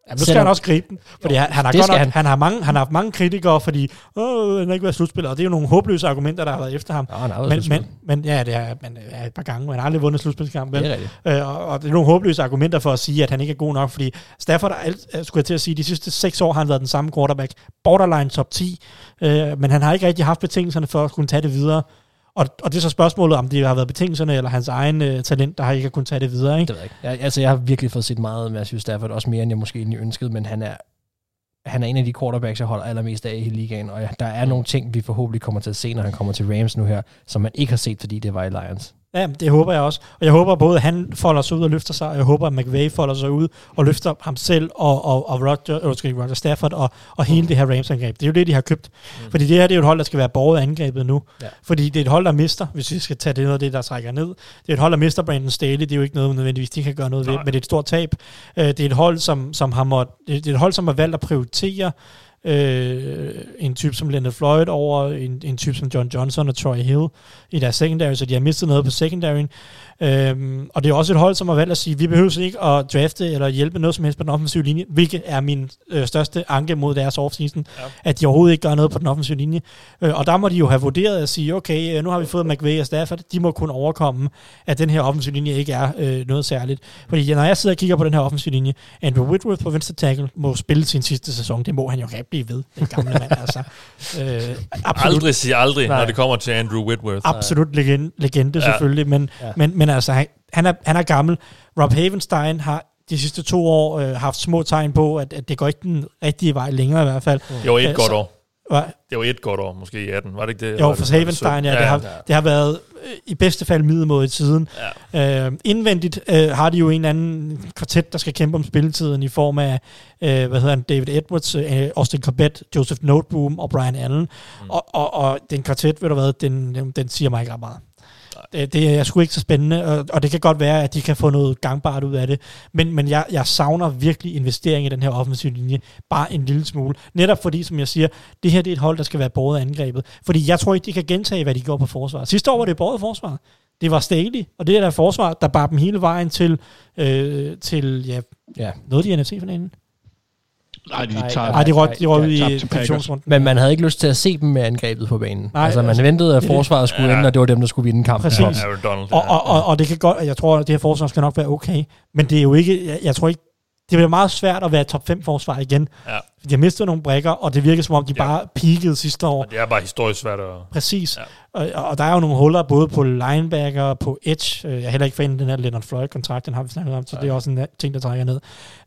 Ja, nu skal Selvom- han også gribe den, fordi Jo, han, han, har godt nok, han. han. har mange, han har haft mange kritikere, fordi Åh, han har ikke været slutspiller, og det er jo nogle håbløse argumenter, der har været efter ham. Nå, han har været Men, men, men ja, det er men, ja, et par gange, men han har aldrig vundet slutspilskamp, vel? det er. Øh, og, og det er nogle håbløse argumenter for at sige, at han ikke er god nok, fordi Stafford, er alt, øh, skulle jeg til at sige, de sidste seks år har han været den samme quarterback, borderline top 10, øh, men han har ikke rigtig haft betingelserne for at kunne tage det videre. Og, og det er så spørgsmålet, om det har været betingelserne eller hans egen øh, talent, der har ikke har kunnet tage det videre. Ikke? Det ved jeg ikke. Jeg, altså, jeg har virkelig fået set meget af Matthew Stafford, også mere end jeg måske egentlig ønskede, men han er, han er en af de quarterbacks, jeg holder allermest af i hele ligaen, og der er nogle ting, vi forhåbentlig kommer til at se, når han kommer til Rams nu her, som man ikke har set, fordi det var i Lions. Ja, det håber jeg også. Og jeg håber både, at han folder sig ud og løfter sig, og jeg håber, at McVay folder sig ud og løfter ham selv og, og, og Roger, øh, ikke Roger Stafford og, og hele det her Rams-angreb. Det er jo det, de har købt. Mm. Fordi det her det er jo et hold, der skal være borget af angrebet nu. Ja. Fordi det er et hold, der mister, hvis vi skal tage det noget af det, der trækker ned. Det er et hold, der mister Brandon Staley. Det er jo ikke noget, nødvendigvis de kan gøre noget ved, Nej. men det er et stort tab. Øh, Det er et hold, som, som har måttet, det er et hold, som har valgt at prioritere øh, en type som Leonard Floyd over en, en type som John Johnson og Troy Hill i deres secondary, så de har mistet noget på secondaryen. Øhm, og det er også et hold, som har valgt at sige, vi behøver ikke at drafte eller hjælpe noget som helst på den offensive linje, hvilket er min øh, største anke mod deres offseason, ja. at de overhovedet ikke gør noget på den offensive linje. Øh, og der må de jo have vurderet at sige, okay, øh, nu har vi fået McVay og Stafford, de må kunne overkomme, at den her offensive linje ikke er øh, noget særligt. Fordi når jeg sidder og kigger på den her offensive linje, Andrew Whitworth på venstre tackle må spille sin sidste sæson, det må han jo ikke blive ved, den gamle mand altså. Øh, absolut, Aldrig sige aldrig, Nej. når det kommer til Andrew Whitworth. absolut legende, legende Ja. selvfølgelig, men, Ja. ja. men, men altså, han, han, er, han er gammel. Rob Havenstein har de sidste to år øh, haft små tegn på, at, at det går ikke den rigtige vej længere i hvert fald. Det var et Øh, godt så- år. Hvad? Det var et godt år, måske i 18. Var det ikke det? Jo, for Havenstein, ja, sytten? det har, det har været øh, i bedste fald middelmådigt siden. Ja. Øh, indvendigt øh, har de jo en eller anden kvartet, der skal kæmpe om spilletiden i form af, øh, hvad hedder han, David Edwards, øh, Austin Corbett, Joseph Noteboom og Brian Allen. Mm. Og, og, og den kvartet, ved du hvad, den, den- den siger mig ikke ret meget. Det, det er sgu ikke så spændende, og, og det kan godt være, at de kan få noget gangbart ud af det. Men, men jeg, jeg savner virkelig investering i den her offensive linje. Bare en lille smule. Netop fordi, som jeg siger, det her det er et hold, der skal være båret af angrebet. Fordi jeg tror ikke, de kan gentage, hvad de gjorde på forsvar. Sidste år var det båret forsvar. Det var Staley, og det er der forsvar, der bar dem hele vejen til, øh, til ja, Ja. noget de NFC-finalen. Nej, de tager... Nej, de røg, de røg ud ja, i divisionsrunden. Men man havde ikke lyst til at se dem med angrebet på banen. Nej, altså, man altså, ventede, at forsvaret skulle Ja. ende, og det var dem, der skulle vinde kampen. Præcis. Aaron Donald. Og, og, og, og det kan godt, jeg tror, at det her forsvar skal nok være okay, men det er jo ikke, jeg, jeg tror ikke, det bliver meget svært at være top 5 forsvar igen. Ja. De har mistet nogle brækker, og det virker som om, de Ja. bare peakede sidste år. Og det er bare historisk svært at... Præcis. Ja. Og, og der er jo nogle huller både på linebacker og på edge. Øh, Jeg er heller ikke fan af den her Leonard Floyd-kontrakt, den har vi snakket om, så det er også en ting, der trækker ned.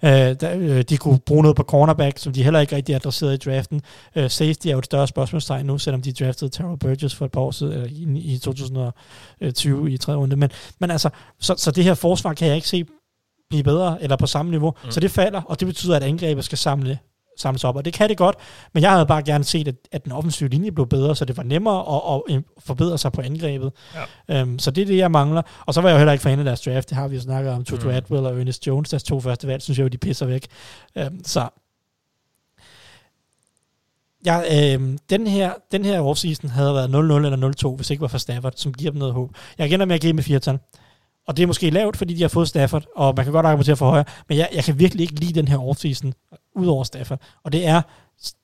Øh, der, øh, de kunne bruge noget på cornerback, som de heller ikke rigtig adresserede i draften. Øh, safety er jo et større spørgsmålstegn nu, selvom de draftede Terrell Burgess for et par år siden, eller i, i 2020 i tredje runde. Men, men altså, så, så det her forsvar kan jeg ikke se blive bedre, eller på samme niveau. Mm. Så det falder, og det betyder, at angrebet skal samle samles op, og det kan det godt, men jeg havde bare gerne set, at, at den offensive linje blev bedre, så det var nemmere at, at forbedre sig på angrebet. Ja. Um, så det er det, jeg mangler. Og så var jeg jo heller ikke fan af deres draft, det har vi jo snakket om, Tutu mm. Atwell og Ernest Jones, deres to første valg, synes jeg jo, de pisser væk. Um, så Ja, øhm, den her, den her offseason havde været 0-0 eller 0-2, hvis ikke var for Stafford, som giver dem noget håb. Jeg er med at give dem fire tal. Og det er måske lavt, fordi de har fået Stafford, og man kan godt argumentere for højere, men jeg, jeg kan virkelig ikke lide den her offseason, ud over Stafford. Og det er,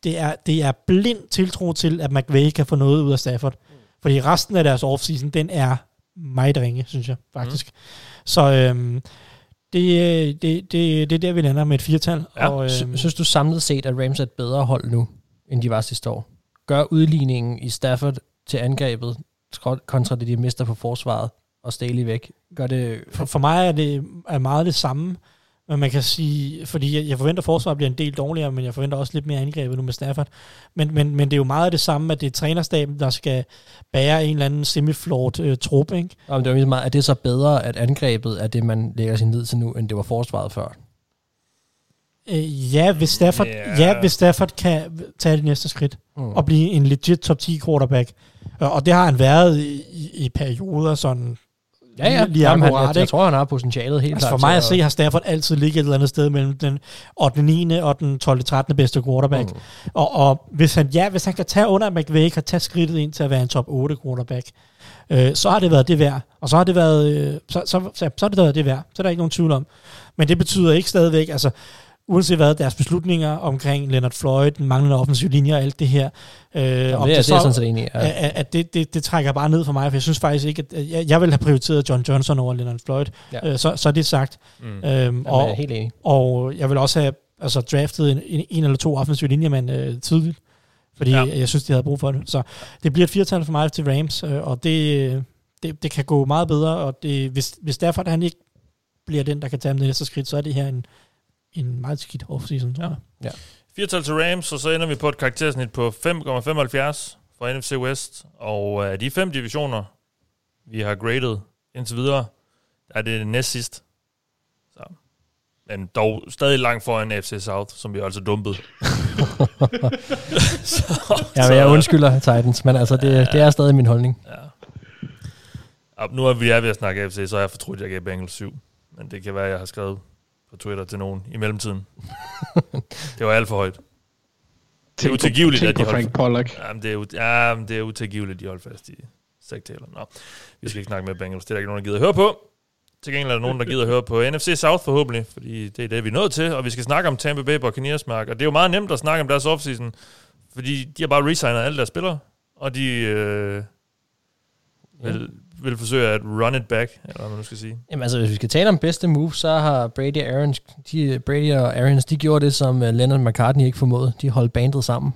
det er, det er blind tiltro til, at McVay kan få noget ud af Stafford. Fordi resten af deres offseason, den er meget ringe, synes jeg faktisk. Mm. Så øhm, det, det, det, det er der, vi lander med et firtal. Ja. og, øhm, Synes du samlet set, at Rams er et bedre hold nu, end de var sidste år? Gør udligningen i Stafford til angrebet kontra det, de mister på forsvaret og Staley væk? Gør det... for, for mig er det er meget det samme, men man kan sige, fordi jeg, jeg forventer, at forsvaret bliver en del dårligere, men jeg forventer også lidt mere angrebet nu med Stafford. Men, men, men det er jo meget det samme, at det er trænerstaben, der skal bære en eller anden semiflort øh, trup, ikke? Om det ligesom meget, er det så bedre, at angrebet er det, man lægger sin lid til nu, end det var forsvaret før? Øh, ja, hvis Stafford, Ja. yeah. ja, hvis Stafford kan tage det næste skridt Mm. og blive en legit top 10 quarterback. Og, det har han været i, i perioder sådan Ja, ja. lige Jamen, han, jeg, jeg tror, han har potentialet helt Altså klart for mig at se, har Stafford altid ligget et eller andet sted mellem den 8. 9. og den 12. 13. bedste quarterback. Mm. Og, og hvis han, ja, hvis han kan tage under McVay, kan tage skridtet ind til at være en top 8 quarterback, øh, så har det været det værd. Og så har det været, øh, så, så, så, så har det været det værd. Så er der ikke nogen tvivl om. Men det betyder ikke stadigvæk, altså uanset hvad, deres beslutninger omkring Leonard Floyd, den manglende offensiv linje og alt det her. Øh, Jamen, om det, er, det er jeg sådan set enig i. Ja. at, at det, det, det trækker bare ned for mig, for jeg synes faktisk ikke, at jeg, jeg ville have prioriteret John Johnson over Leonard Floyd. Ja. Øh, så, så er det sagt. Mm. Øhm, Jamen, jeg og, er helt enig. og jeg vil også have altså, draftet en, en, en eller to offensive linjemænd øh, tidligt, fordi Ja. jeg synes, de havde brug for det. Så det bliver et firtal for mig til Rams, øh, og det, øh, det, det kan gå meget bedre, og det, hvis, hvis derfor at han ikke bliver den, der kan tage dem det næste skridt, så er det her en, en meget skidt offseason, tror Ja. jeg. Firtal til Rams, og så ender vi på et karaktersnit på 5,75 for NFC West. Og af de fem divisioner, vi har graded indtil videre, er det næst sidst. Så. Men dog stadig langt foran FC South, som vi altså dumpede. så, Ja, men jeg undskylder Titans, men altså, det, det er stadig min holdning. Ja. Og nu er vi er ved at snakke FC, så har jeg fortrudt, at jeg gav Bengals 7. Men det kan være, at jeg har skrevet på Twitter til nogen i mellemtiden. det var alt for højt. Det er utilgiveligt, at de holdt Frank Pollock. Jamen, det er, ut- ja, men det er utilgiveligt, at de holdt fast i sektaler. Nå, vi skal ikke snakke med Bengals. Det er der ikke nogen, der gider at høre på. Til gengæld er der nogen, der gider at høre på NFC South forhåbentlig, fordi det er det, vi er nødt til. Og vi skal snakke om Tampa Bay Buccaneers, Mark. Og det er jo meget nemt at snakke om deres offseason, fordi de har bare resignet alle deres spillere, og de øh, vil, vil forsøge at run it back, eller hvad man nu skal sige. Jamen altså, hvis vi skal tale om bedste move, så har Brady og Aaron, de, Brady og Aaron, de gjorde det, som uh, Leonard McCartney ikke formåede. De holdt bandet sammen.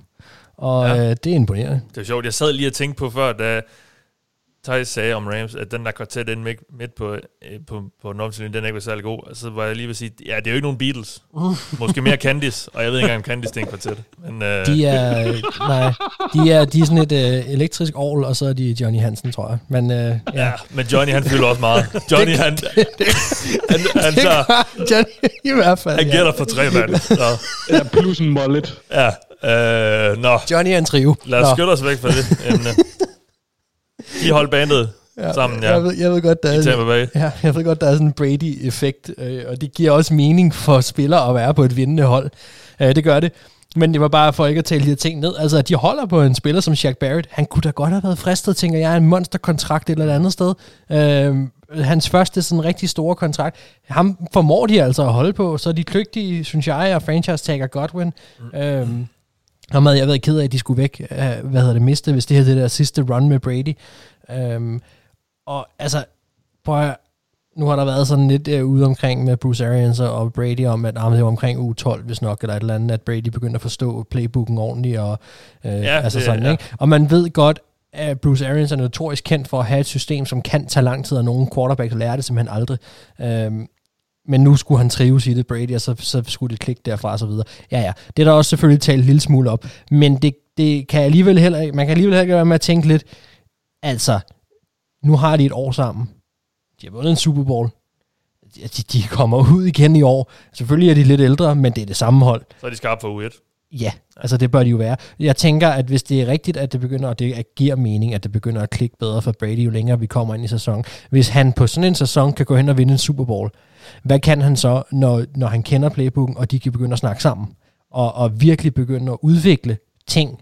Og ja. øh, det er imponerende. Det er sjovt, jeg sad lige og tænkte på før, da Thijs sagde om Rams, at den der kvartet den midt, midt på, øh, på, på den den ikke var særlig god. Og så var jeg lige ved at sige, ja, det er jo ikke nogen Beatles. Måske mere Candice, og jeg ved ikke engang, om Candice det er en kvartet. Men, øh, De er, nej, de er, de er sådan et øh, elektrisk ovl, og så er de Johnny Hansen, tror jeg. Men øh, ja. ja, men Johnny han fylder også meget. Johnny han, han, han, tager, Johnny, i hvert fald. han ja. gætter for tre mand. Så, Ja, plus en mullet. ja, øh, nå, Johnny er en trio. lad os Nå. skynde os væk fra det emne. De holdt bandet Ja, sammen, ja. Jeg ved, jeg ved godt, der er, ja, jeg ved godt, der er sådan en Brady-effekt, øh, og det giver også mening for spillere at være på et vindende hold. Øh, det gør det. Men det var bare for ikke at tale de her ting ned. Altså, at de holder på en spiller som Shaq Barrett. Han kunne da godt have været fristet, tænker jeg, en monsterkontrakt et eller andet sted. Øh, hans første sådan rigtig store kontrakt. Ham formår de altså at holde på. Så er de kløgtige, synes jeg, og franchise-tagger Godwin. Mm. Øh, ham havde jeg været ked af, at de skulle væk. Øh, hvad hedder det, miste, hvis det her det der sidste run med Brady. Øh, og altså, prøv at, nu har der været sådan lidt øh, ude omkring med Bruce Arians og Brady om, at ah, det var omkring uge 12, hvis nok, eller et eller andet, at Brady begyndte at forstå playbooken ordentligt, og øh, Ja, altså det- sådan, ja. ikke? Og man ved godt, at Bruce Arians er notorisk kendt for at have et system, som kan tage lang tid, og nogle quarterbacks lærer det simpelthen aldrig. Øhm, men nu skulle han trives i det, Brady, og så, så skulle det klikke derfra og så videre. Ja, ja. Det er der også selvfølgelig talt en lille smule op. Men det, det kan alligevel heller ikke, man kan alligevel heller ikke være med at tænke lidt, altså, nu har de et år sammen. De har vundet en Super Bowl. De, de- kommer ud igen i år. Selvfølgelig er de lidt ældre, men det er det samme hold. Så er de skarpe for u 1. Ja, altså det bør de jo være. Jeg tænker, at hvis det er rigtigt, at det begynder, og det giver mening, at det begynder at klikke bedre for Brady, jo længere vi kommer ind i sæsonen. Hvis han på sådan en sæson kan gå hen og vinde en Super Bowl, hvad kan han så, når, når han kender playbooken, og de kan begynde at snakke sammen? Og, og virkelig begynde at udvikle ting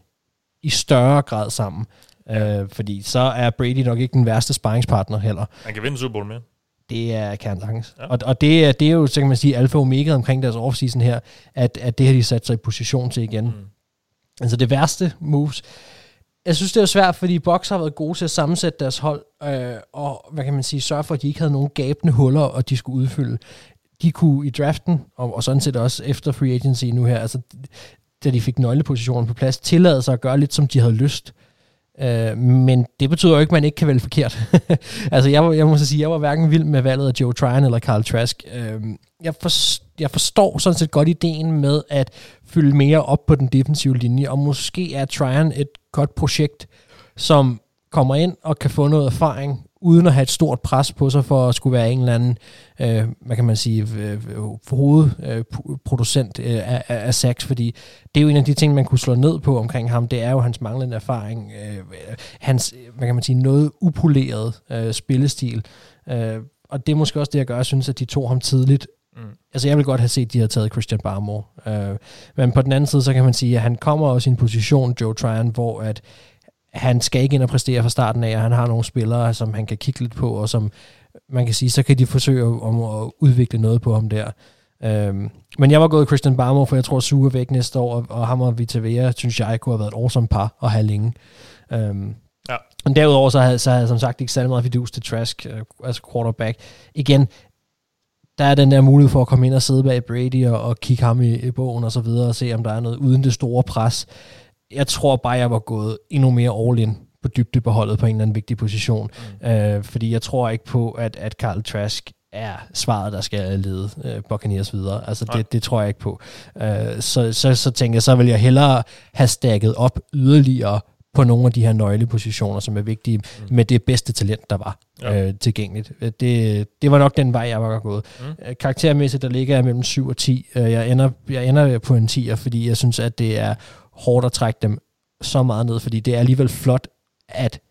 i større grad sammen. Øh, fordi så er Brady nok ikke den værste sparringspartner heller. Han kan vinde Super Bowl mere. Det er sagtens. Ja. Og, og det, er, det er jo, så kan man sige, alfa og omega omkring deres offseason her, at, at det har de sat sig i position til igen. Mm. Altså det værste moves, jeg synes, det er svært, fordi Bucks har været gode til at sammensætte deres hold, øh, og hvad kan man sige, sørge for, at de ikke havde nogen gabende huller, og de skulle udfylde. De kunne i draften, og, og sådan set også efter free agency nu her, altså da de fik nøglepositionen på plads, tillade sig at gøre lidt, som de havde lyst. Øh, men det betyder jo ikke, at man ikke kan vælge forkert. altså, jeg, jeg må så sige, jeg var hverken vild med valget af Joe Tryon eller Carl Trask. Øh, jeg, for, jeg forstår sådan set godt ideen med at fylde mere op på den defensive linje, og måske er Tryon et godt projekt, som kommer ind og kan få noget erfaring, uden at have et stort pres på sig for at skulle være en eller anden, øh, hvad kan man sige, øh, hovedproducent øh, af, af, af sex, fordi det er jo en af de ting, man kunne slå ned på omkring ham, det er jo hans manglende erfaring, øh, hans, hvad kan man sige, noget upoleret øh, spillestil, øh, og det er måske også det, jeg gør, jeg synes, at de tog ham tidligt, Mm. Altså jeg vil godt have set, at de havde taget Christian Barmore. Uh, men på den anden side, så kan man sige, at han kommer også i en position, Joe Tryon, hvor at han skal ikke ind og præstere fra starten af, og han har nogle spillere, som han kan kigge lidt på, og som man kan sige, så kan de forsøge om at udvikle noget på ham der. Um, men jeg var gået Christian Barmore, for jeg tror, Sue er væk næste år, og, og ham og Vitavea, synes jeg, kunne have været et awesome par at have længe. Um, ja. Og derudover så havde, så havde jeg som sagt ikke særlig meget fidus til Trask, uh, altså quarterback. Igen, der er den der mulighed for at komme ind og sidde bag Brady og, og kigge ham i, i bogen og så videre, og se om der er noget uden det store pres. Jeg tror bare, jeg var gået endnu mere all in på dybdebeholdet på en eller anden vigtig position. Mm. Øh, fordi jeg tror ikke på, at, at Carl Trask er svaret, der skal lede øh, Buccaneers videre. Altså det, det tror jeg ikke på. Øh, så, så, så tænker jeg, så vil jeg hellere have stakket op yderligere på nogle af de her nøglepositioner, som er vigtige, mm. med det bedste talent, der var ja. øh, tilgængeligt. Det, det var nok den vej, jeg var gået. Mm. Øh, karaktermæssigt, der ligger jeg mellem 7 og 10. Øh, jeg ender, jeg ender på en 10'er, fordi jeg synes, at det er hårdt at trække dem så meget ned, fordi det er alligevel flot, at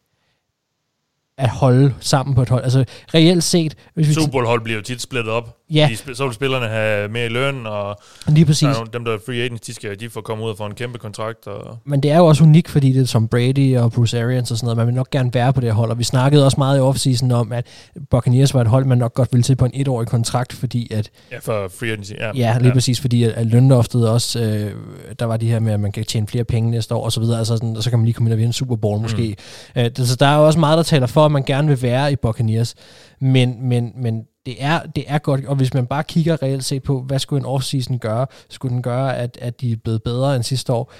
at holde sammen på et hold. Altså reelt set... Hvis vi Super Bowl-hold bliver jo tit splittet op. Ja. De, så vil spillerne have mere i løn, og Lige præcis. Der er nogle, dem, der er free agents, de, skal, de får komme ud og få en kæmpe kontrakt. Og... Men det er jo også unikt, fordi det er som Brady og Bruce Arians og sådan noget. Man vil nok gerne være på det hold, og vi snakkede også meget i offseason om, at Buccaneers var et hold, man nok godt ville til på en etårig kontrakt, fordi at... Ja, for free agency, ja. Ja, lige ja. præcis, fordi at, at lønloftet også, øh, der var de her med, at man kan tjene flere penge næste år, og så videre, altså sådan, og så kan man lige komme ind og vinde en Super Bowl måske. Mm. Øh, det, så der er jo også meget, der taler for, at man gerne vil være i Buccaneers, men, men, men det er, det er godt, og hvis man bare kigger reelt set på, hvad skulle en offseason gøre, skulle den gøre, at, at de er blevet bedre end sidste år.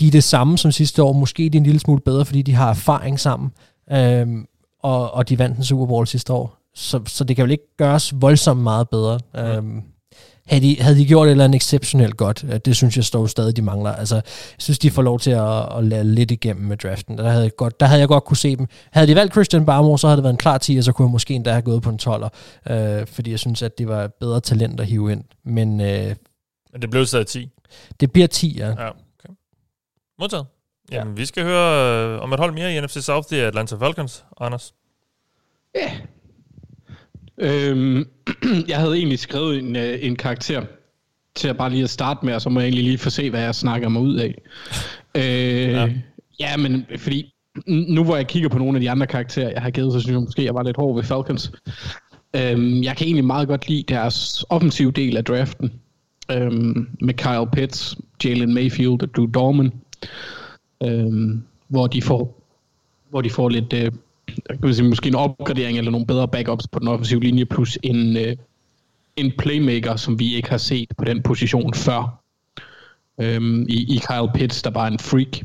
De er det samme som sidste år, måske de er en lille smule bedre, fordi de har erfaring sammen, øhm, og, og de vandt en Super Bowl sidste år. Så, så det kan vel ikke gøres voldsomt meget bedre. Øhm, havde de, havde de gjort et eller andet exceptionelt godt, det synes jeg står stadig, de mangler. Altså, jeg synes, de får lov til at, at lade lidt igennem med draften. Der havde, jeg godt, der havde jeg godt kunne se dem. Havde de valgt Christian Barmore, så havde det været en klar 10, og så kunne jeg måske endda have gået på en 12'er, øh, fordi jeg synes, at det var bedre talent at hive ind. Men, øh, Men det blev stadig 10? Det bliver 10, ja. ja okay. Modtaget. Jamen, ja. vi skal høre øh, om et hold mere i NFC South, det er Atlanta Falcons, Anders. Ja, yeah. Øhm, jeg havde egentlig skrevet en, øh, en karakter til at bare lige at starte med, og så må jeg egentlig lige få se, hvad jeg snakker mig ud af. øh, ja. ja, men fordi nu hvor jeg kigger på nogle af de andre karakterer, jeg har givet, så synes jeg måske, jeg var lidt hård ved Falcons. Øhm, jeg kan egentlig meget godt lide deres offensive del af draften. Øhm, med Kyle Pitts, Jalen Mayfield og Drew Dorman. Øhm, hvor de får hvor de får lidt øh, kan man sige, måske en opgradering eller nogle bedre backups på den offensive linje, plus en, øh, en playmaker, som vi ikke har set på den position før. Øhm, i, I Kyle Pitts, der bare er en freak.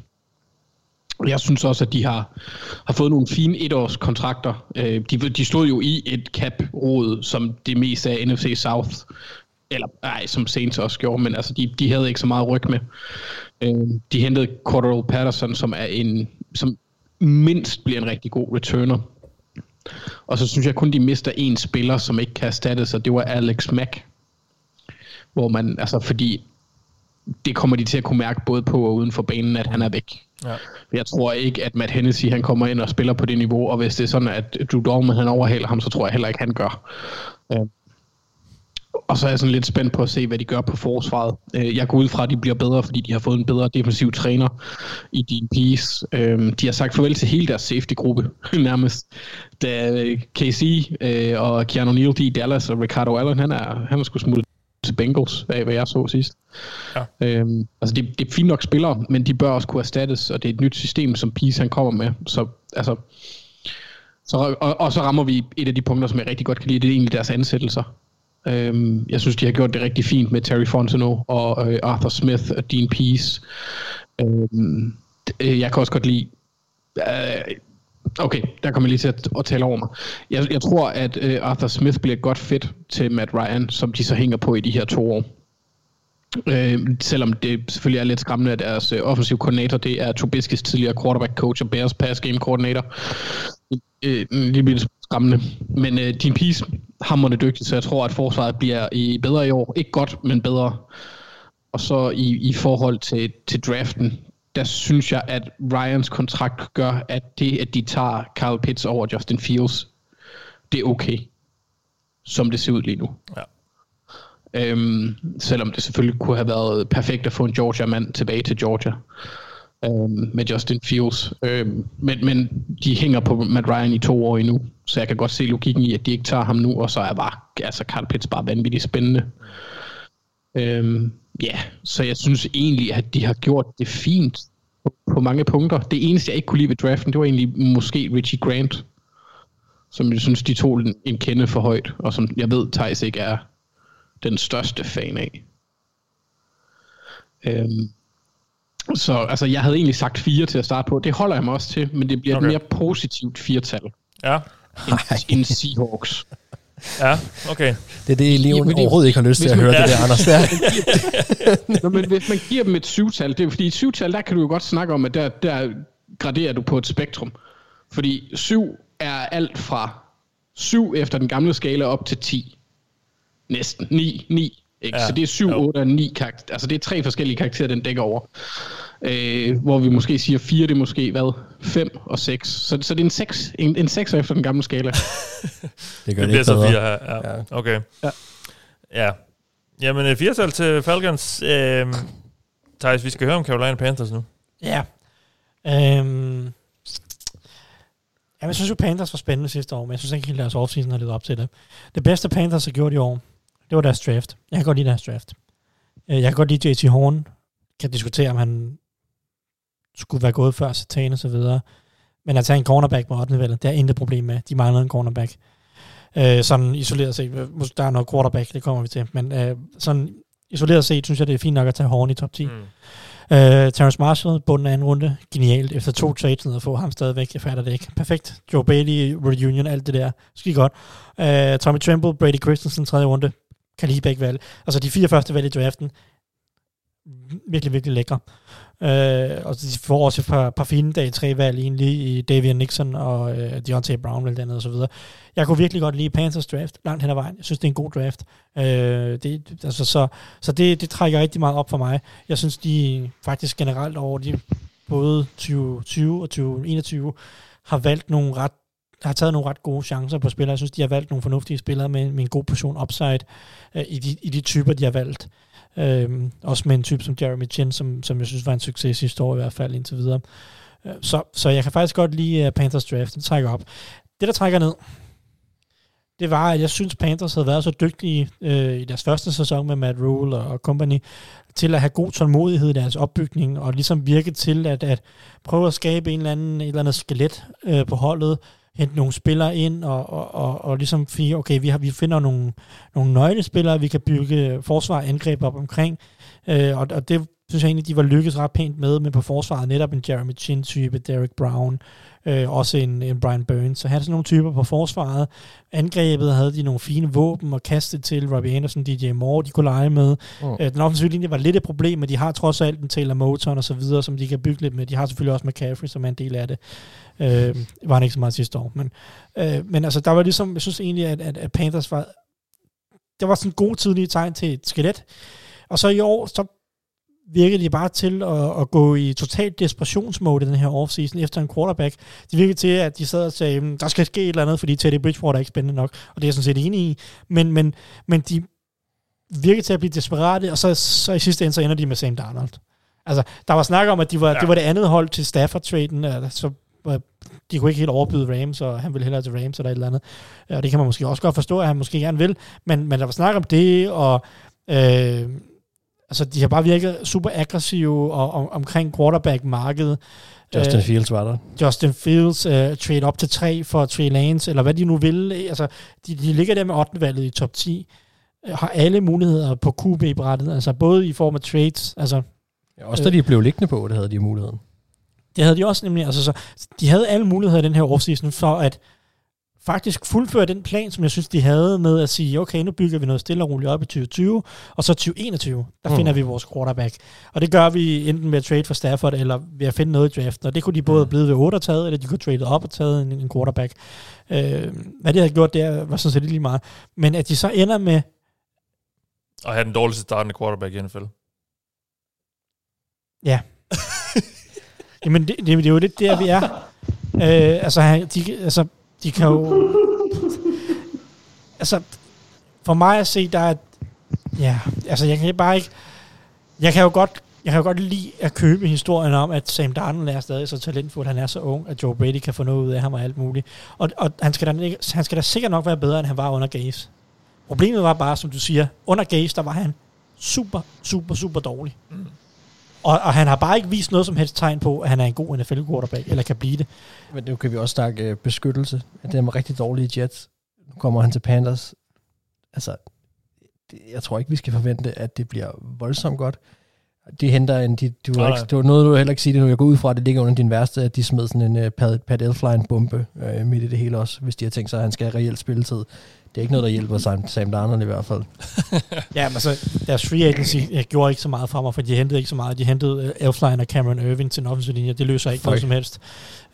Jeg synes også, at de har, har fået nogle fine etårskontrakter. Øh, de, de stod jo i et cap-råd, som det meste af NFC South, eller nej, som Saints også gjorde, men altså, de, de havde ikke så meget ryg med. Øh, de hentede Cordero Patterson, som er en, som mindst bliver en rigtig god returner. Og så synes jeg kun, de mister en spiller, som ikke kan erstattes, og det var Alex Mack. Hvor man, altså fordi det kommer de til at kunne mærke både på og uden for banen, at han er væk. Ja. Jeg tror ikke, at Matt Hennessy han kommer ind og spiller på det niveau, og hvis det er sådan, at Drew Dorman han overhaler ham, så tror jeg heller ikke, han gør. Og så er jeg sådan lidt spændt på at se, hvad de gør på forsvaret. Øh, jeg går ud fra, at de bliver bedre, fordi de har fået en bedre defensiv træner i din piece. Øh, de har sagt farvel til hele deres safety-gruppe, nærmest. Da KC øh, og Keanu Neal, de i Dallas, og Ricardo Allen, han er, han er sgu smuttet til Bengals, af hvad jeg så sidst. Ja. Øhm, altså det, det er fint nok spillere, men de bør også kunne erstattes, og det er et nyt system, som Peace han kommer med. Så altså, så, og, og så rammer vi et af de punkter, som jeg rigtig godt kan lide, det er egentlig deres ansættelser. Øhm, jeg synes, de har gjort det rigtig fint med Terry Fontenot og øh, Arthur Smith og Dean Peace. Øhm, øh, jeg kan også godt lide... Øh, okay, der kommer jeg lige til at, at tale over mig. Jeg, jeg tror, at øh, Arthur Smith bliver godt fedt til Matt Ryan, som de så hænger på i de her to år. Øh, selvom det selvfølgelig er lidt skræmmende, at deres øh, offensiv koordinator, det er Tobiskis tidligere quarterback coach og Bears pass game koordinator. Øh, en lille skræmmende. Men øh, din piece hammerne dygtig, så jeg tror, at forsvaret bliver i bedre i år. Ikke godt, men bedre. Og så i, i forhold til, til draften, der synes jeg, at Ryans kontrakt gør, at det, at de tager Kyle Pitts over Justin Fields, det er okay, som det ser ud lige nu. Ja. Øhm, selvom det selvfølgelig kunne have været perfekt at få en Georgia-mand tilbage til Georgia øhm, med Justin Fields. Øhm, men, men de hænger på Matt Ryan i to år endnu, så jeg kan godt se logikken i, at de ikke tager ham nu, og så er bare, altså Carl Pitts bare vanvittigt spændende. Øhm, ja, yeah. så jeg synes egentlig, at de har gjort det fint på, mange punkter. Det eneste, jeg ikke kunne lide ved draften, det var egentlig måske Richie Grant, som jeg synes, de tog en, en kende for højt, og som jeg ved, Thijs ikke er den største fan af. Øhm, så altså, jeg havde egentlig sagt fire til at starte på. Det holder jeg mig også til, men det bliver. Okay. et mere positivt firtal Ja, end, end Seahawks. ja, okay. Det er det, Leon Ja, men det- overhovedet ikke har lyst til at man- høre, det der, Anders. Der. Nå, men hvis man giver dem et syvtal, det er fordi et syvtal, der kan du jo godt snakke om, at der, der graderer du på et spektrum. Fordi syv er alt fra syv efter den gamle skala op til 10. Næsten. 9, 9. Ikke? Ja, Så det er 7, jo. 8 og 9 karakterer. Altså det er tre forskellige karakterer, den dækker over. Øh, hvor vi måske siger 4, det er måske hvad? 5 og 6. Så, så det er en 6, en, en 6 efter den gamle skala. Det gør Det det, bliver ikke så bedre. fire her. Ja. Ja. Okay. Ja. Ja. Jamen, et firetal til Falcons. Øhm, Thijs, vi skal høre om Carolina Panthers nu. Ja. Øhm, ja, jeg synes jo, Panthers var spændende sidste år, men jeg synes ikke helt, deres offseason har levet op til det. Det bedste Panthers har gjort i år, det var deres draft. Jeg kan godt lide deres draft. Øh, Jeg kan godt lide JT Horn. Kan diskutere, om han skulle være gået før Satan og så videre. Men at tage en cornerback på 8. valget, det er intet problem med. De manglede en cornerback. Øh, sådan isoleret set, øh, måske der er noget quarterback, det kommer vi til, men øh, sådan isoleret set, synes jeg, det er fint nok at tage Horn i top 10. Mm. Uh, Terrence Marshall, bunden af anden runde, genialt. Efter to trades ned at få ham stadigvæk, jeg fatter det ikke. Perfekt. Joe Bailey, reunion, alt det der. Skide godt. Uh, Tommy Tremble, Brady Christensen, tredje runde. Kan lige begge valg. Altså de fire første valg i draften. Virkelig, virkelig lækre. Øh, og de får også et par, par fine dag tre valg egentlig i Davian Nixon og øh, Deontay Brown, blandt andet og så videre. Jeg kunne virkelig godt lide Panthers draft langt hen ad vejen. Jeg synes, det er en god draft. Øh, det, altså, så så det, det trækker rigtig meget op for mig. Jeg synes, de faktisk generelt over de både 2020 og 2021 har valgt nogle ret har taget nogle ret gode chancer på spillere. Jeg synes, de har valgt nogle fornuftige spillere med, med en god portion upside øh, i, de, i de typer, de har valgt. Øhm, også med en type som Jeremy Chin, som, som jeg synes var en succes år i hvert fald indtil videre. Øh, så, så jeg kan faktisk godt lide øh, Panthers draft. Den trækker op. Det, der trækker ned, det var, at jeg synes, Panthers havde været så dygtige øh, i deres første sæson med Matt Rule og, og company, til at have god tålmodighed i deres opbygning, og ligesom virke til at, at prøve at skabe en eller anden, et eller andet skelet øh, på holdet, hente nogle spillere ind, og, og, og, og ligesom sige, okay, vi, har, vi finder nogle, nogle nøglespillere, vi kan bygge forsvar og angreb op omkring, øh, og, og det synes jeg egentlig, de var lykkes ret pænt med, men på forsvaret netop en Jeremy Chin-type, Derek Brown, øh, også en, en Brian Burns. Så havde sådan nogle typer på forsvaret. Angrebet havde de nogle fine våben og kastet til Robbie Anderson, DJ Moore, de kunne lege med. Mm. Øh, den offensive linje var lidt et problem, men de har trods alt en Taylor Moton og så videre, som de kan bygge lidt med. De har selvfølgelig også McCaffrey, som er en del af det. Øh, var han ikke så meget sidste år. Men, øh, men altså, der var ligesom, jeg synes egentlig, at, at, at Panthers var, det var sådan en god tidlige tegn til et skelet. Og så i år, så virkede de bare til at, at gå i totalt desperationsmode i den her offseason efter en quarterback. Det virkede til, at de sad og sagde, "Mm, der skal ske et eller andet, fordi Teddy Bridgewater er ikke spændende nok, og det er jeg sådan set enig i. Men, men, men de virkede til at blive desperate, og så, så i sidste ende, så ender de med Sam Darnold. Altså, der var snak om, at de var, ja. det var det andet hold til Stafford-traden, øh, så var- de kunne ikke helt overbyde Rams, og han ville hellere til Rams eller et eller andet. Og det kan man måske også godt forstå, at han måske gerne vil, men, men der var snak om det, og Øh, altså, de har bare virket super aggressive og, om, omkring quarterback-markedet. Justin Øh, Fields var der. Justin Fields uh, trade op til 3 for Trey Lance, eller hvad de nu vil. Altså, de, de ligger der med 8. valget i top 10. øh, Har alle muligheder på QB-brættet, altså både i form af trades, altså Ja, også da de blev liggende på, det havde de muligheden. det havde de også nemlig, altså så, de havde alle muligheder i den her offseason for at faktisk fuldføre den plan, som jeg synes, de havde med at sige, okay, nu bygger vi noget stille og roligt op i 2020, og så 2021, der Mm. mm. finder vi vores quarterback. Og det gør vi enten ved at trade for Stafford, eller ved at finde noget i draften. Og det kunne de både blive ved 8 og taget, eller de kunne trade op og taget en, en quarterback. Øh, hvad de havde gjort der, var sådan set lige meget. Men at de så ender med, Og have den dårligste startende quarterback i NFL. Ja. Jamen, det, det, det er jo lidt der, vi er. Øh, altså, de, altså, de kan jo... altså, for mig at se, der er... Ja, altså, jeg kan bare ikke... Jeg kan jo godt, jeg kan jo godt lide at købe historien om, at Sam Darnold er stadig så talentfuld, han er så ung, at Joe Brady kan få noget ud af ham og alt muligt. Og, og han, skal da, ikke- han skal da sikkert nok være bedre, end han var under Gaze. Problemet var bare, som du siger, under Gaze, der var han super, super, super dårlig. Og, og han har bare ikke vist noget som helst tegn på, at han er en god NFL-quarterback, eller kan blive det. Men nu kan vi også snakke øh, beskyttelse. At det er rigtig dårlige Jets. Nu kommer han til Panthers. Altså, det, jeg tror ikke, vi skal forvente, at det bliver voldsomt godt. De henter en, de, du nej. ikke, det var noget, du heller ikke sige det nu. Jeg går ud fra, at det ligger under din værste, at de smed sådan en uh, Pat, Pat Elfline-bombe uh, midt i det hele også, hvis de har tænkt sig, at han skal have reelt spilletid. Det er ikke noget, der hjælper Sam, Sam Darnold i hvert fald. Ja, men altså, deres free agency gjorde ikke så meget for mig, for de hentede ikke så meget. De hentede øh, Elfline og Cameron Irving til en offensiv linje. Det løser ikke Fuck. noget som helst.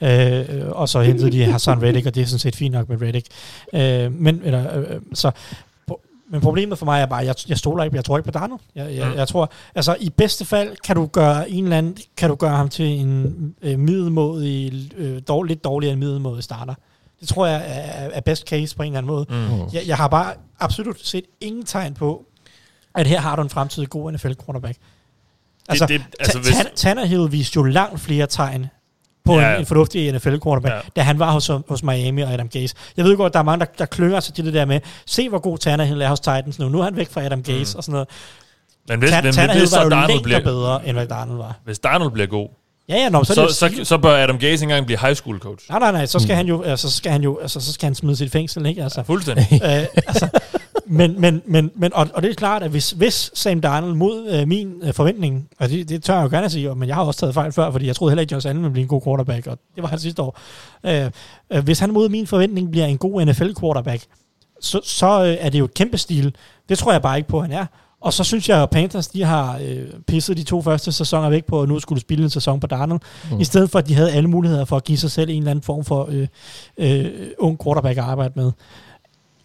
Øh, og så hentede de Hassan Reddick, og det er sådan set fint nok med Reddick. Øh, men, eller, øh, øh, så, men problemet for mig er bare, at jeg, jeg stoler ikke, jeg tror ikke på Darnold. Jeg, jeg, Mm. jeg tror, altså i bedste fald kan du gøre en eller anden, kan du gøre ham til en øh, middelmådig, øh, dårlig, lidt dårligere end middelmådig starter. Det tror jeg er, best case på en eller anden måde. Mm. Jeg, jeg har bare absolut set ingen tegn på, at her har du en fremtidig god NFL-quarterback. Altså, det, altså, Ta- Tan- Tannehill viste jo langt flere tegn på Ja. ja. en, en fornuftig NFL-quarterback, Ja. da han var hos, hos Miami og Adam Gase. Jeg ved godt, der er mange, der, der klynger sig til det der med, se hvor god Tannehill er hos Titans nu. Nu er han væk fra Adam Gase Mm. og sådan noget. men hvis, Tan- men, Tannehill hvis, var jo længere bliver, bedre, end hvad Darnold var. hvis Darnold bliver god, Ja, ja, nå, så, så, er så, så, så bør Adam Gaze engang blive high school coach. Nej, nej, nej, så skal han jo, altså, så skal han jo, altså, så skal han smide sit fængsel, ikke? Altså, Fuldstændig. øh, altså, men, men, men, men og, og det er klart, at hvis, hvis Sam Darnold mod øh, min øh, forventning, og det, det tør jeg jo gerne at sige, men jeg har også taget fejl før, fordi jeg troede heller ikke, at Josh Allen ville blive en god quarterback, og det var han sidste år. Øh, øh, hvis han mod min forventning bliver en god NFL-quarterback, så, så øh, er det jo et kæmpe stil. Det tror jeg bare ikke på, at han er. Og så synes jeg, at Panthers de har øh, pisset de to første sæsoner væk på, at nu skulle spille en sæson på Darnold, mm. i stedet for, at de havde alle muligheder for at give sig selv en eller anden form for øh, øh, ung quarterback at arbejde med.